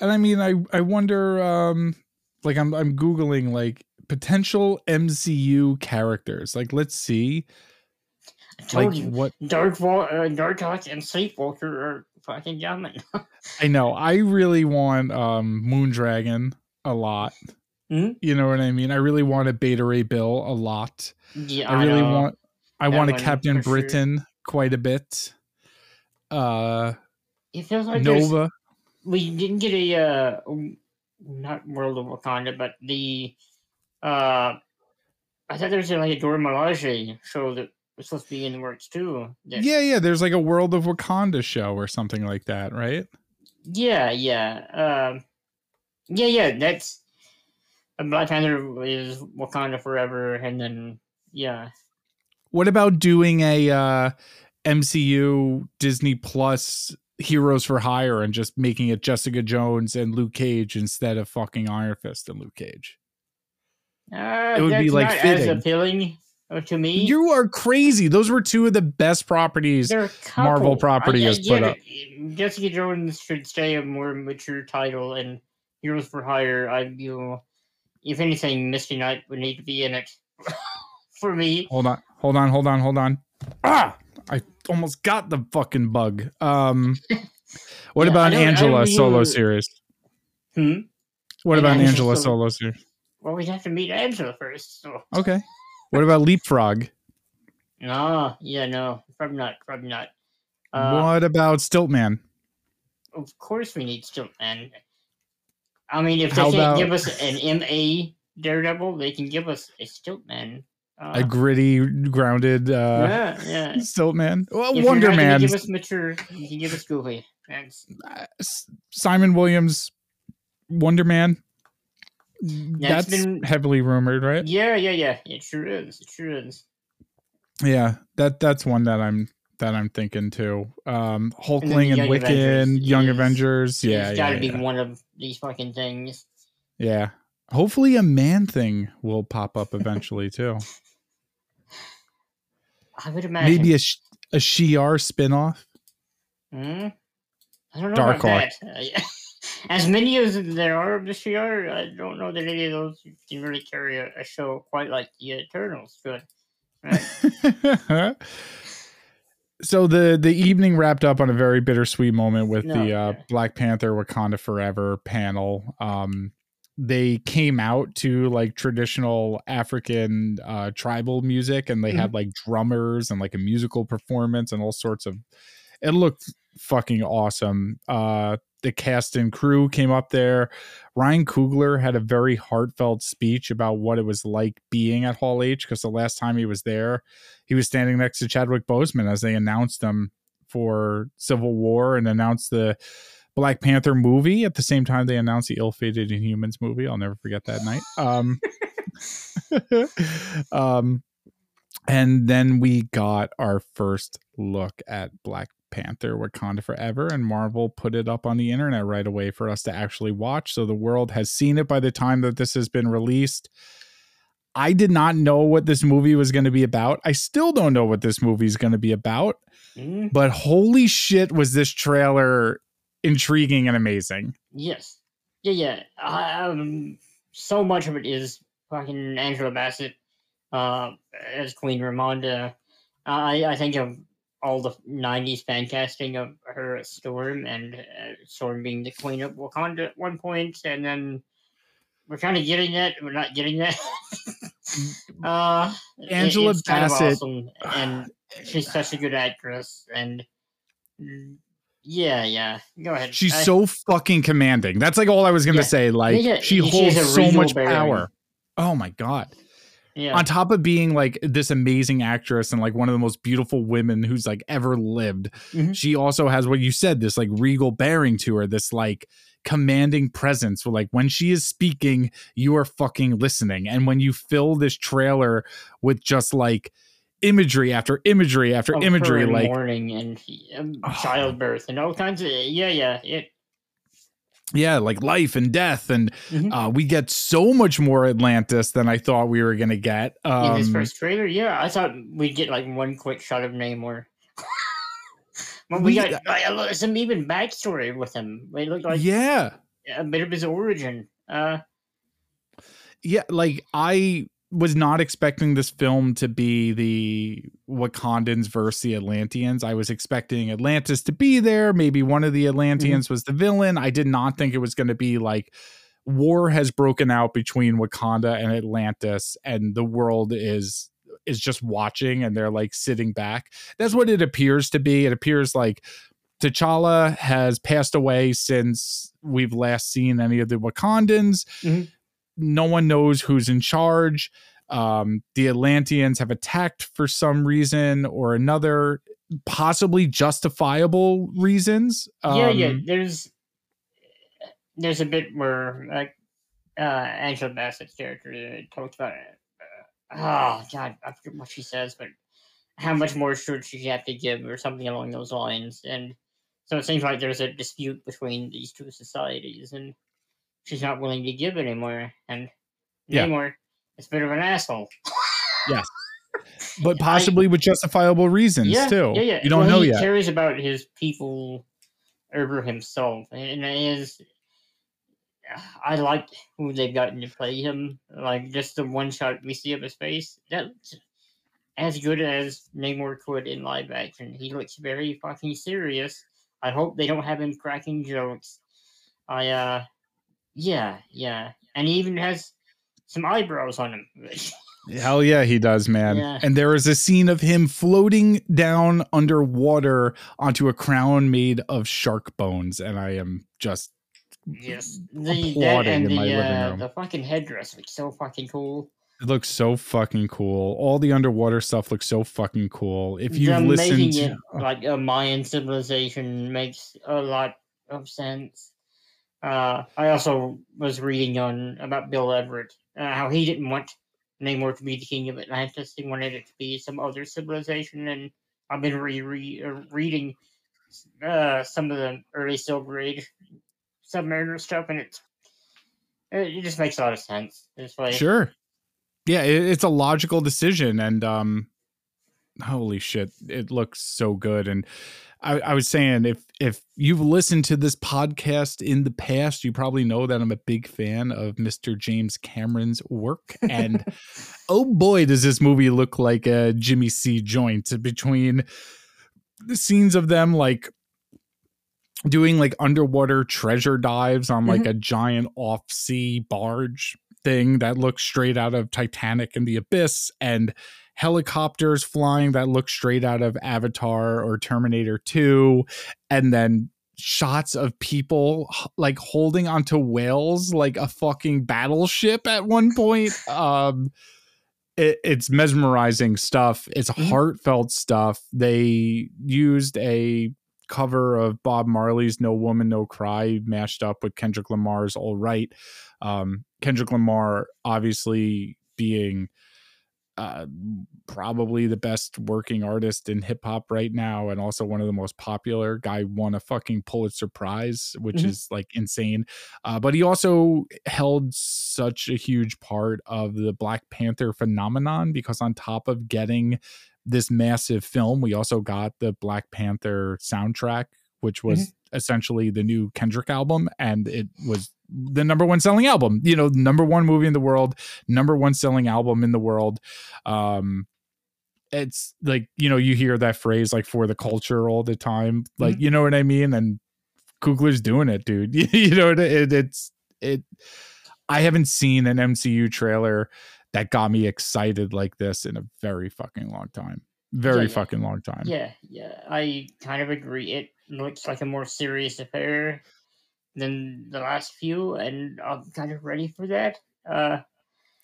And I mean, I I wonder, um, like I'm I'm googling like potential MCU characters. Like, let's see, I told like you, what Dark Wa- uh, Dark Hawk and Sleepwalker are fucking coming. I know. I really want um Moondragon a lot. Mhm. You know what I mean? I really want a Beta Ray Bill a lot. yeah, I really know. want I That want a Captain for sure. Britain quite a bit. Uh It feels like Nova. we didn't get a uh not World of Wakanda, but the uh I thought there was like a Dora Milaje show that was supposed to be in the works too. that- Yeah, yeah, there's like a World of Wakanda show or something like that, right? yeah, yeah, um, yeah, yeah. That's uh, Black Panther is Wakanda forever, and then yeah, What about doing a uh MCU Disney Plus Heroes for Hire and just making it Jessica Jones and Luke Cage instead of fucking Iron Fist and Luke Cage? uh, It would be, like, fitting. as appealing uh, to me. You are crazy. Those were two of the best properties. Marvel property I, I has put up. Jessica Jones should stay a more mature title, and Heroes for Hire. I feel, if anything, Misty Knight would need to be in it for me. Hold on, hold on, hold on, hold on. Ah, I almost got the fucking bug. Um, what Yeah, about an Angela solo really- series? Hmm. What An about an Angela Angela solo- solo series? Well, we'd have to meet Angela first. So Okay. What about Leapfrog? no, yeah, no, probably not. Probably not. Uh, what about Stiltman? of course, we need Stiltman. I mean, if they How can't about- give us an MA Daredevil, they can give us a Stiltman. Uh, A gritty, grounded uh, yeah, yeah. Stiltman. Well, If Wonder Man. Give us mature. You can give us Goofy. That's uh, Simon Williams, Wonder Man. That's, been- heavily rumored, right? yeah, yeah, yeah. It sure is. It sure is. Yeah, that that's one that I'm that I'm thinking too. Um, Hulkling and, Young Wiccan, Avengers Young Avengers. Yeah, it's got to yeah, be yeah. one of these fucking things. yeah. Hopefully, a man thing will pop up eventually too. I would imagine. Maybe a a Shi'ar spinoff. Hmm? I don't know Dark about that. As many as there are of the Shi'ar, I don't know that any of those can really carry a, a show quite like the Eternals could. Right? so the the evening wrapped up on a very bittersweet moment with No, the uh. Black Panther Wakanda Forever panel. Um, they came out to like traditional African uh, tribal music, and they Mm-hmm. had like drummers and like a musical performance and all sorts of. It looked fucking awesome. Uh, the cast and crew came up there. Ryan Coogler had a very heartfelt speech about what it was like being at Hall H because the last time he was there, he was standing next to Chadwick Boseman as they announced him for Civil War and announced the Black Panther movie at the same time they announced the ill-fated Inhumans movie. I'll never forget that night. Um, um, and then we got our first look at Black Panther Wakanda Forever, and Marvel put it up on the internet right away for us to actually watch. So the world has seen it by the time that this has been released. I did not know what this movie was going to be about. I still don't know what this movie is going to be about, Hmm? but holy shit, was this trailer intriguing and amazing. Yes. Yeah, yeah. I, Um, so much of it is fucking Angela Bassett uh, as Queen Ramonda. I, I think of all the 90s fan casting of her as Storm and uh, Storm being the Queen of Wakanda at one point, and then we're kind of getting that. We're not getting that. uh, it- Angela it's kind of Bassett- awesome, and she's such a good actress. And yeah, yeah. Go ahead. She's I- so fucking commanding. That's like all I was going to Yeah. say. Like Yeah, she she holds so much bearing. power. Oh my god. Yeah. On top of being like this amazing actress and like one of the most beautiful women who's like ever lived, Mhm. she also has what you said, this like regal bearing to her, this like commanding presence. Where like when she is speaking, you are fucking listening. And when you fill this trailer with just like imagery after imagery after of imagery, like mourning and um, childbirth and all kinds of yeah, yeah. It yeah, like life and death, and Mhm. uh, we get so much more Atlantis than I thought we were gonna get. In this Um, first trailer, yeah, I thought we'd get like one quick shot of Namor. well, we, We- got like, a lo- some even backstory with him. It looked like yeah, a bit of his origin. Uh, yeah, like I was not expecting this film to be the Wakandans versus the Atlanteans. I was expecting Atlantis to be there. Maybe one of the Atlanteans was the villain. I did not think it was going to be like war has broken out between Wakanda and Atlantis, and the world is is just watching and they're like sitting back. That's what it appears to be. It appears like T'Challa has passed away since we've last seen any of the Wakandans. Mhm. No one knows who's in charge. Um, the Atlanteans have attacked for some reason or another, possibly justifiable reasons. yeah, yeah. Um, There's there's a bit where like uh, Angela Bassett's character uh, talks about it. Uh, oh God, I forget what she says, but how much more should she have to give, or something along those lines. And so it seems like there's a dispute between these two societies, and she's not willing to give anymore. And Yeah. Namor is a bit of an asshole. Yes, but I- possibly with justifiable reasons yeah, too. Yeah, yeah. You don't well, know he yet. cares about his people over himself, and it is. I like who they've gotten to play him. Like just the one shot we see of his face, that's as good as Namor could in live action. He looks very fucking serious. I hope they don't have him cracking jokes. I uh, yeah, yeah, and he even has some eyebrows on him. Hell yeah, he does, man. Yeah. And there is a scene of him floating down underwater onto a crown made of shark bones, and I am just Yes, the that applauding and in my the living uh, room. the fucking headdress looks so fucking cool. it looks so fucking cool. All the underwater stuff looks so fucking cool. If listened making to it like a Mayan civilization makes a lot of sense. Uh, I also was reading on about Bill Everett, uh, how he didn't want Namor to be the king of Atlantis. He wanted it to be some other civilization, and I've been re, re uh, uh, some of the early Silver Age Submariner stuff, and it's it, it just makes a lot of sense. Sure. Yeah, it, it's a logical decision, and um, holy shit, it looks so good. And I, I was saying, if if you've listened to this podcast in the past, you probably know that I'm a big fan of Mr. James Cameron's work. And oh boy, does this movie look like a Jimmy C joint between the scenes of them like doing like underwater treasure dives on like mm-hmm. a giant off sea barge thing that looks straight out of Titanic and the Abyss and helicopters flying that look straight out of Avatar or Terminator 2 and then shots of people like holding onto whales like a fucking battleship at one point um it, it's mesmerizing stuff it's Mhm. heartfelt stuff they used a cover of Bob Marley's No Woman No Cry mashed up with Kendrick Lamar's All Right. Um, Kendrick Lamar obviously being uh, probably the best working artist in hip hop right now, and also one of the most popular. Guy won a fucking Pulitzer Prize, which Mhm. is like insane. Uh, but he also held such a huge part of the Black Panther phenomenon because on top of getting this massive film, we also got the Black Panther soundtrack, which was essentially the new Kendrick album, and it was the number one selling album. You know, number one movie in the world, number one selling album in the world. Um, it's like you know you hear that phrase like for the culture all the time, like you know what I mean. And Coogler's doing it, dude. you know, it, it, it's it. I haven't seen an MCU trailer that got me excited like this in a very fucking long time. Very Yeah, yeah. fucking long time. Yeah, yeah, I kind of agree. It looks like a more serious affair than the last few, and I'm kind of ready for that. Uh,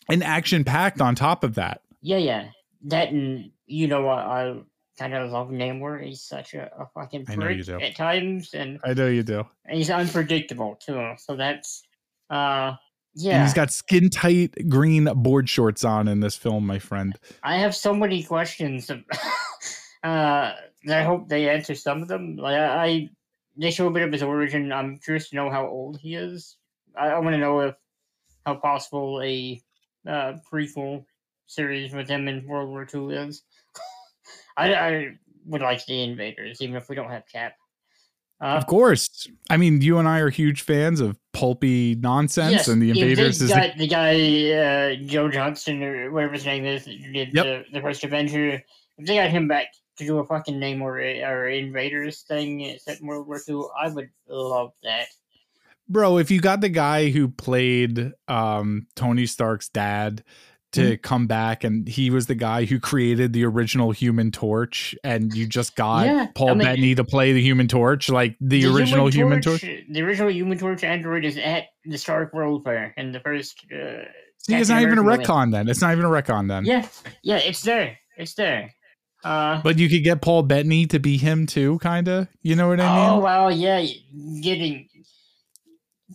And action packed on top of that. yeah, yeah, that and you know what? I kind of love Namor. He's such a, a fucking I know you do. at times, and, I know you do. and he's unpredictable too. So that's uh, yeah. he's got skin tight green board shorts on in this film, my friend. I have so many questions. uh, I hope they answer some of them. Like I, I they show a bit of his origin. I'm curious to know how old he is. I, I want to know if how possible a uh, prequel series with him in World War II is. I, I would like the Invaders, even if we don't have Cap. Uh, of course. I mean, you and I are huge fans of pulpy nonsense, yes, and the Invaders is got, the, the guy uh, Joe Johnston or whatever his name is did yep. the, the first Avenger. If they got him back to do a fucking Namor or Invaders thing set in World War II, I would love that. Bro, if you got the guy who played um, Tony Stark's dad to mm-hmm. come back and he was the guy who created the original human torch and you just got yeah, paul I mean, bettany to play the human torch like the, the original human torch, human torch, the original human torch android is at the stark world fair in the first uh, See, it's not even a retcon then. It's not even a retcon then. Yeah yeah it's there. It's there. Uh, but you could get paul bettany to be him too kind of you know what i mean? Oh well yeah getting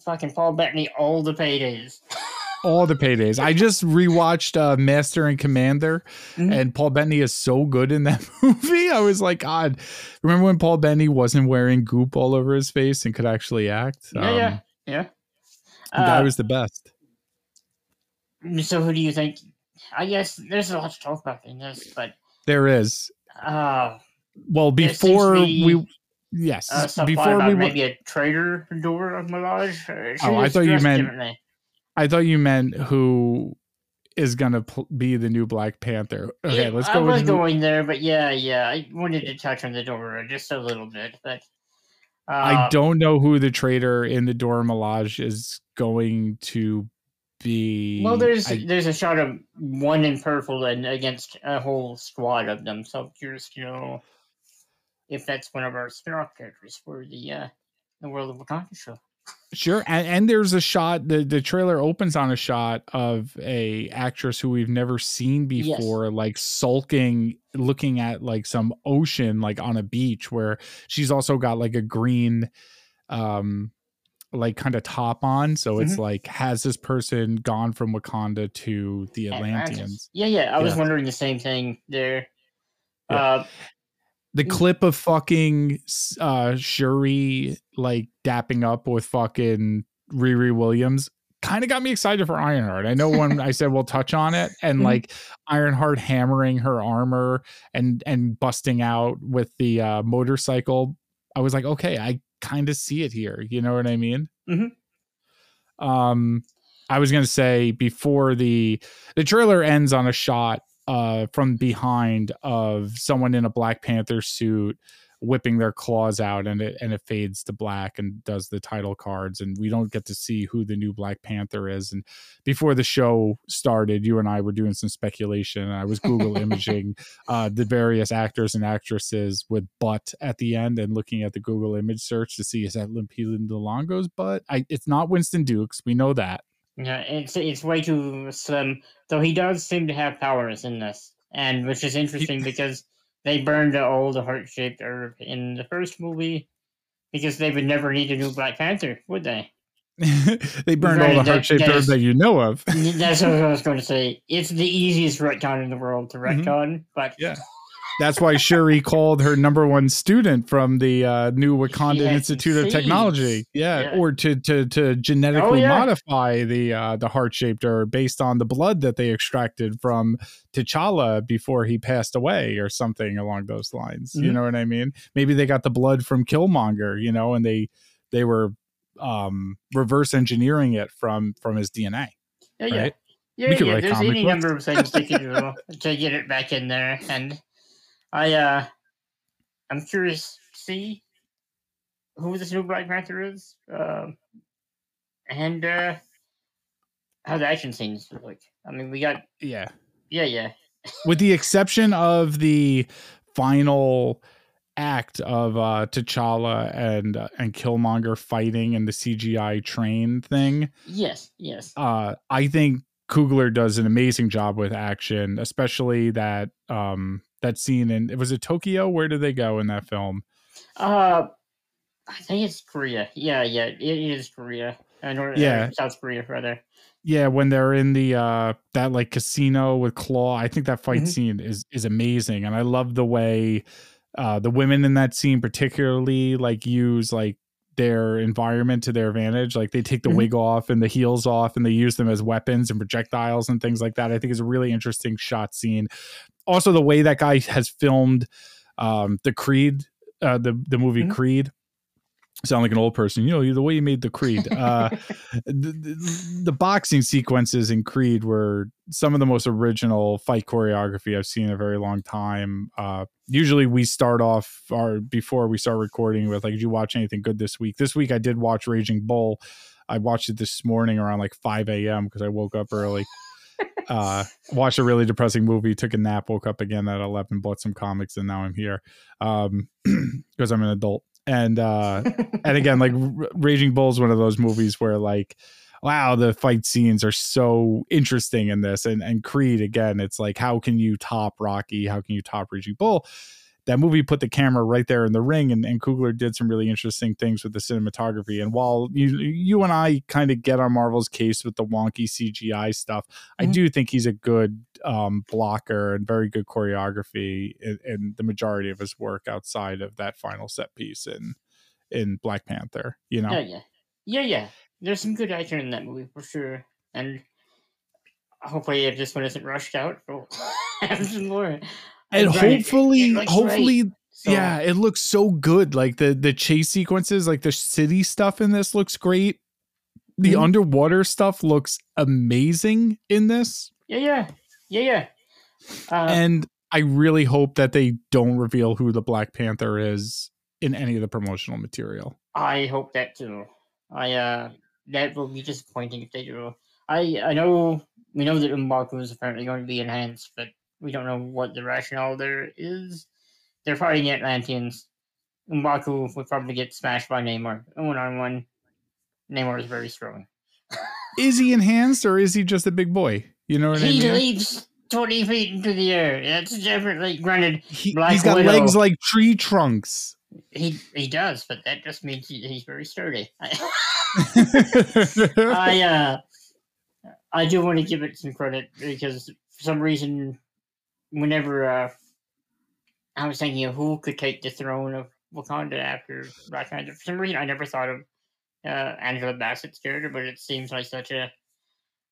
fucking paul bettany all the paydays all the paydays. I just rewatched uh, Master and Commander, mm-hmm. and Paul Bettany is so good in that movie. I was like, God, remember when Paul Bettany wasn't wearing goop all over his face and could actually act? Yeah, um, yeah, yeah. Uh, guy was the best. So, who do you think? I guess there's a lot to talk about in this, but there is. Uh, well, before we yes uh, before we maybe a traitor Dora Milaje. oh, I thought you meant I thought you meant who is gonna pl- be the new Black Panther. Okay, yeah, let's go. I was going there, but yeah, yeah, I wanted to touch on the Dora just a little bit, but uh, I don't know who the traitor in the Dora Milaje is going to be. Well, there's I, there's a shot of one in purple and against a whole squad of them, so I'm curious to know if that's one of our spin-off characters for the uh, the World of Wakanda show. Sure, and, and there's a shot. the The trailer opens on a shot of a actress who we've never seen before, yes. like sulking, looking at like some ocean, like on a beach, where she's also got like a green, um, like kind of top on. So mm-hmm. it's like, has this person gone from Wakanda to the Atlanteans? Yeah, yeah. I was wondering the same thing there. Yeah. Uh, the mm. clip of fucking uh Shuri like dapping up with fucking Riri Williams kind of got me excited for Ironheart. I know when I said we'll touch on it and mm-hmm. like Ironheart hammering her armor and and busting out with the uh motorcycle, I was like, okay, I kind of see it here. You know what I mean? Mm-hmm. Um I was going to say before the the trailer ends on a shot uh, from behind of someone in a Black Panther suit whipping their claws out and it and it fades to black and does the title cards and we don't get to see who the new Black Panther is. And before the show started you and I were doing some speculation and I was google imaging uh, the various actors and actresses with butt at the end and looking at the Google image search to see is that Lupita Nyong'o's butt? I it's not Winston Duke's. We know that yeah, it's it's way too slim. Though he does seem to have powers in this, and which is interesting he, because they burned the old heart shaped herb in the first movie because they would never need a new Black Panther, would they? they burned right, all the heart shaped herb that you know of. that's what I was going to say. It's the easiest retcon in the world to mm-hmm. retcon, mm-hmm. but yeah. That's why Shuri called her number one student from the uh, new Wakanda Institute of Technology. Yeah, yeah, or to to to genetically oh, yeah. modify the uh, the heart shaped herb based on the blood that they extracted from T'Challa before he passed away, or something along those lines. Mm-hmm. You know what I mean? Maybe they got the blood from Killmonger, you know, and they they were um reverse engineering it from from his DNA. Yeah, yeah. Right? Yeah, yeah, there's any books. number of things they could do to get it back in there, and I uh, I'm curious to see who this new Black Panther is, uh, and uh, how the action scenes look like. I mean, we got yeah, yeah, yeah. With the exception of the final act of uh T'Challa and uh, and Killmonger fighting in the CGI train thing. Yes, yes. Uh I think Coogler does an amazing job with action, especially that um that scene in was it Tokyo? Where did they go in that film? Uh I think it's Korea. Yeah, yeah, it is Korea. Uh, North, yeah, South Korea rather. Yeah, when they're in the uh that like casino with Claw, I think that fight mm-hmm. scene is is amazing, and I love the way uh, the women in that scene particularly like use like their environment to their advantage. Like they take the Mhm. wig off and the heels off and they use them as weapons and projectiles and things like that. I think is a really interesting shot scene. Also, the way that guy has filmed um, the Creed, uh, the the movie Mhm. Creed. Sound like an old person, you know, the way you made the Creed. Uh, the, the, boxing sequences in Creed were some of the most original fight choreography I've seen in a very long time. Uh, usually we start off our before we start recording with like, did you watch anything good this week? This week I did watch Raging Bull. I watched it this morning around like 5 a.m. because I woke up early. uh watched a really depressing movie took a nap woke up again at 11 bought some comics and now i'm here um because i'm an adult and uh and again like R- raging bull is one of those movies where like wow the fight scenes are so interesting in this. And and creed again it's like how can you top rocky? How can you top raging bull that movie put the camera right there in the ring and, and coogler did some really interesting things with the cinematography and while you you and i kind of get on marvel's case with the wonky cgi stuff i Mhm. do think he's a good um, blocker and very good choreography in, in the majority of his work outside of that final set piece in in black panther you know Yeah, yeah, yeah, yeah. There's some good action in that movie for sure, and hopefully, if this one isn't rushed out, we'll have some more. And it hopefully hopefully so- yeah it looks so good like the the chase sequences like the city stuff in this looks great the Mhm. underwater stuff looks amazing in this yeah, yeah, yeah, yeah. Uh, and i really hope that they don't reveal who the black panther is in any of the promotional material I hope that too. I uh, that will be disappointing if they do. I I know we know that Mbaku is apparently going to be enhanced, but we don't know what the rationale there is. They're fighting the Atlanteans. Mbaku would probably get smashed by Namor one on one. Namor is very strong. is he enhanced or is he just a big boy you know what i mean? He leaps twenty feet into the air. That's definitely granted. he, Black has got Widow. legs like tree trunks He he does, but that just means he, he's very sturdy. I uh, I do want to give it some credit because for some reason, whenever uh, I was thinking of who could take the throne of Wakanda after Black Panther, for some reason I never thought of uh, Angela Bassett's character, but it seems like such a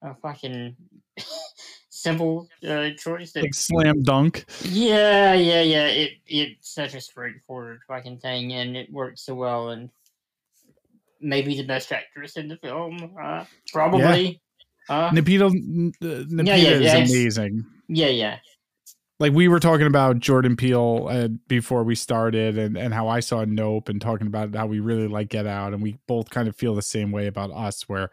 a fucking simple uh, choice. That, like slam dunk yeah, yeah, yeah. It it's such a straightforward fucking thing, and it works so well. And maybe the best actress in the film, uh, probably. Uh, Napita, N- uh, Yeah, yeah, is yeah, amazing. yeah, yeah. Like we were talking about Jordan Peele uh, before we started, and and how I saw Nope, and talking about how we really like Get Out, and we both kind of feel the same way about Us, where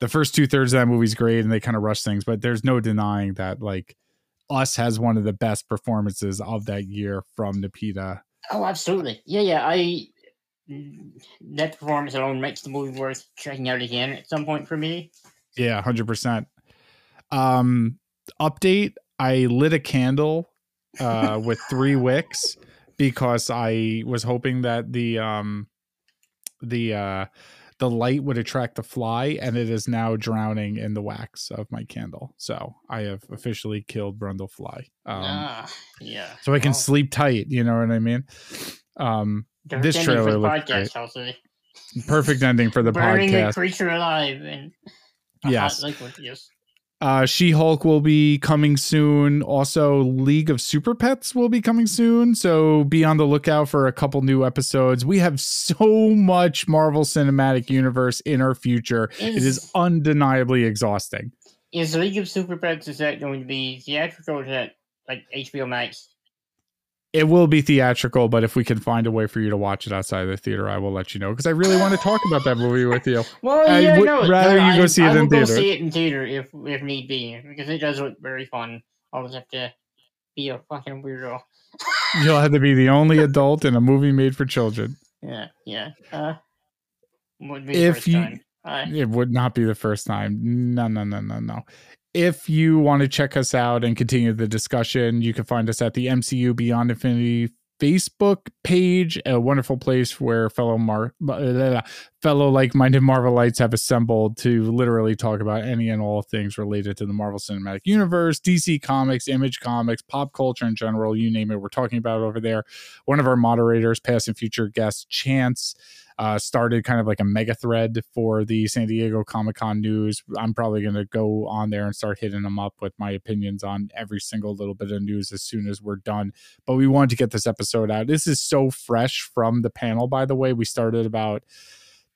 the first two thirds of that movie's great, and they kind of rush things, but there's no denying that like Us has one of the best performances of that year from Napita. Oh, absolutely. Yeah, yeah. I mm, that performance alone makes the movie worth checking out again at some point for me. Yeah, hundred percent. Um, update: I lit a candle uh, with three wicks because I was hoping that the um, the uh, the light would attract the fly, and it is now drowning in the wax of my candle. So I have officially killed Brundlefly. Um, ah, yeah. so I can Well, sleep tight. You know what I mean? Um, this ending for trailer the looked podcast, I'll perfect ending for the Burning podcast. creature alive and a Yes. hot liquid. Yes. Uh, She Hulk will be coming soon. Also, League of Super Pets will be coming soon. So be on the lookout for a couple new episodes. We have so much Marvel Cinematic Universe in our future. It is Is- undeniably exhausting. Is League of Super Pets is that going to be theatrical or is that like HBO Max? It will be theatrical, but if we can find a way for you to watch it outside of the theater, I will let you know because I really want to talk about that movie with you. Well, I yeah, would no, rather no, you go I, see it I in theater. see it in theater if if need be because it does look very fun. I'll just have to be a fucking weirdo. You'll have to be the only adult in a movie made for children. Yeah, yeah. Uh, would be the If first you- time. Uh, It would not be the first time. No, no, no, no, no. If you want to check us out and continue the discussion, you can find us at the MCU Beyond Infinity Facebook page, a wonderful place where fellow Mar- fellow like-minded Marvelites have assembled to literally talk about any and all things related to the Marvel Cinematic Universe, DC Comics, Image Comics, pop culture in general, you name it. We're talking about over there. One of our moderators, past and future guests, Chance uh, started kind of like a mega thread for the San Diego Comic Con news. I'm probably going to go on there and start hitting them up with my opinions on every single little bit of news as soon as we're done. But we wanted to get this episode out. This is so fresh from the panel, by the way. We started about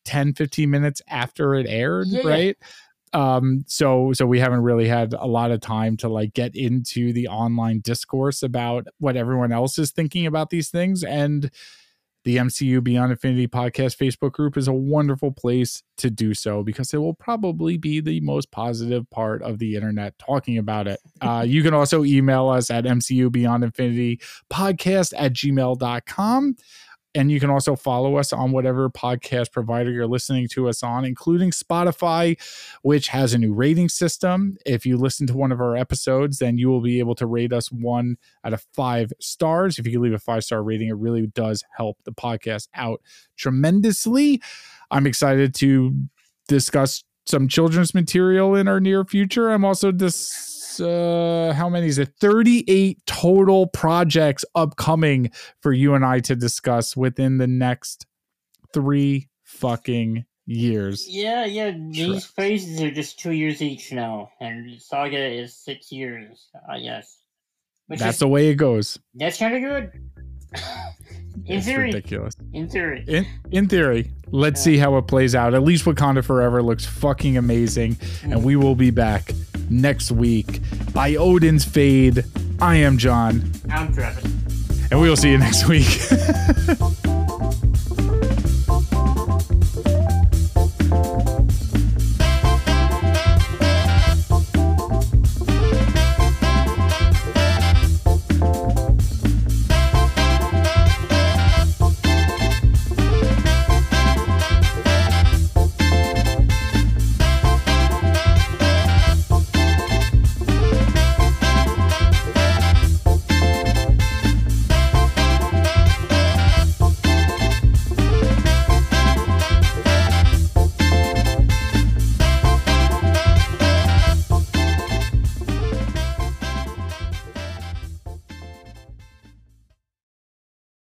10, 15 minutes after it aired, yeah. right? um so so we haven't really had a lot of time to like get into the online discourse about what everyone else is thinking about these things and the MCU Beyond Infinity podcast Facebook group is a wonderful place to do so because it will probably be the most positive part of the internet talking about it. Uh, you can also email us at MCU Beyond Infinity podcast at gmail.com. And you can also follow us on whatever podcast provider you're listening to us on, including Spotify, which has a new rating system. If you listen to one of our episodes, then you will be able to rate us one out of five stars. If you leave a five star rating, it really does help the podcast out tremendously. I'm excited to discuss some children's material in our near future. I'm also dis- uh how many is it 38 total projects upcoming for you and I to discuss within the next 3 fucking years. Yeah, yeah, these phases are just 2 years each now and Saga is 6 years. I uh, guess. Which that's is, the way it goes. That's kind of good. In it's theory. ridiculous. In theory. In in theory. Let's yeah. see how it plays out. At least Wakanda Forever looks fucking amazing. Mm. And we will be back next week by Odin's Fade. I am John. I'm Travis. And we will see you next week.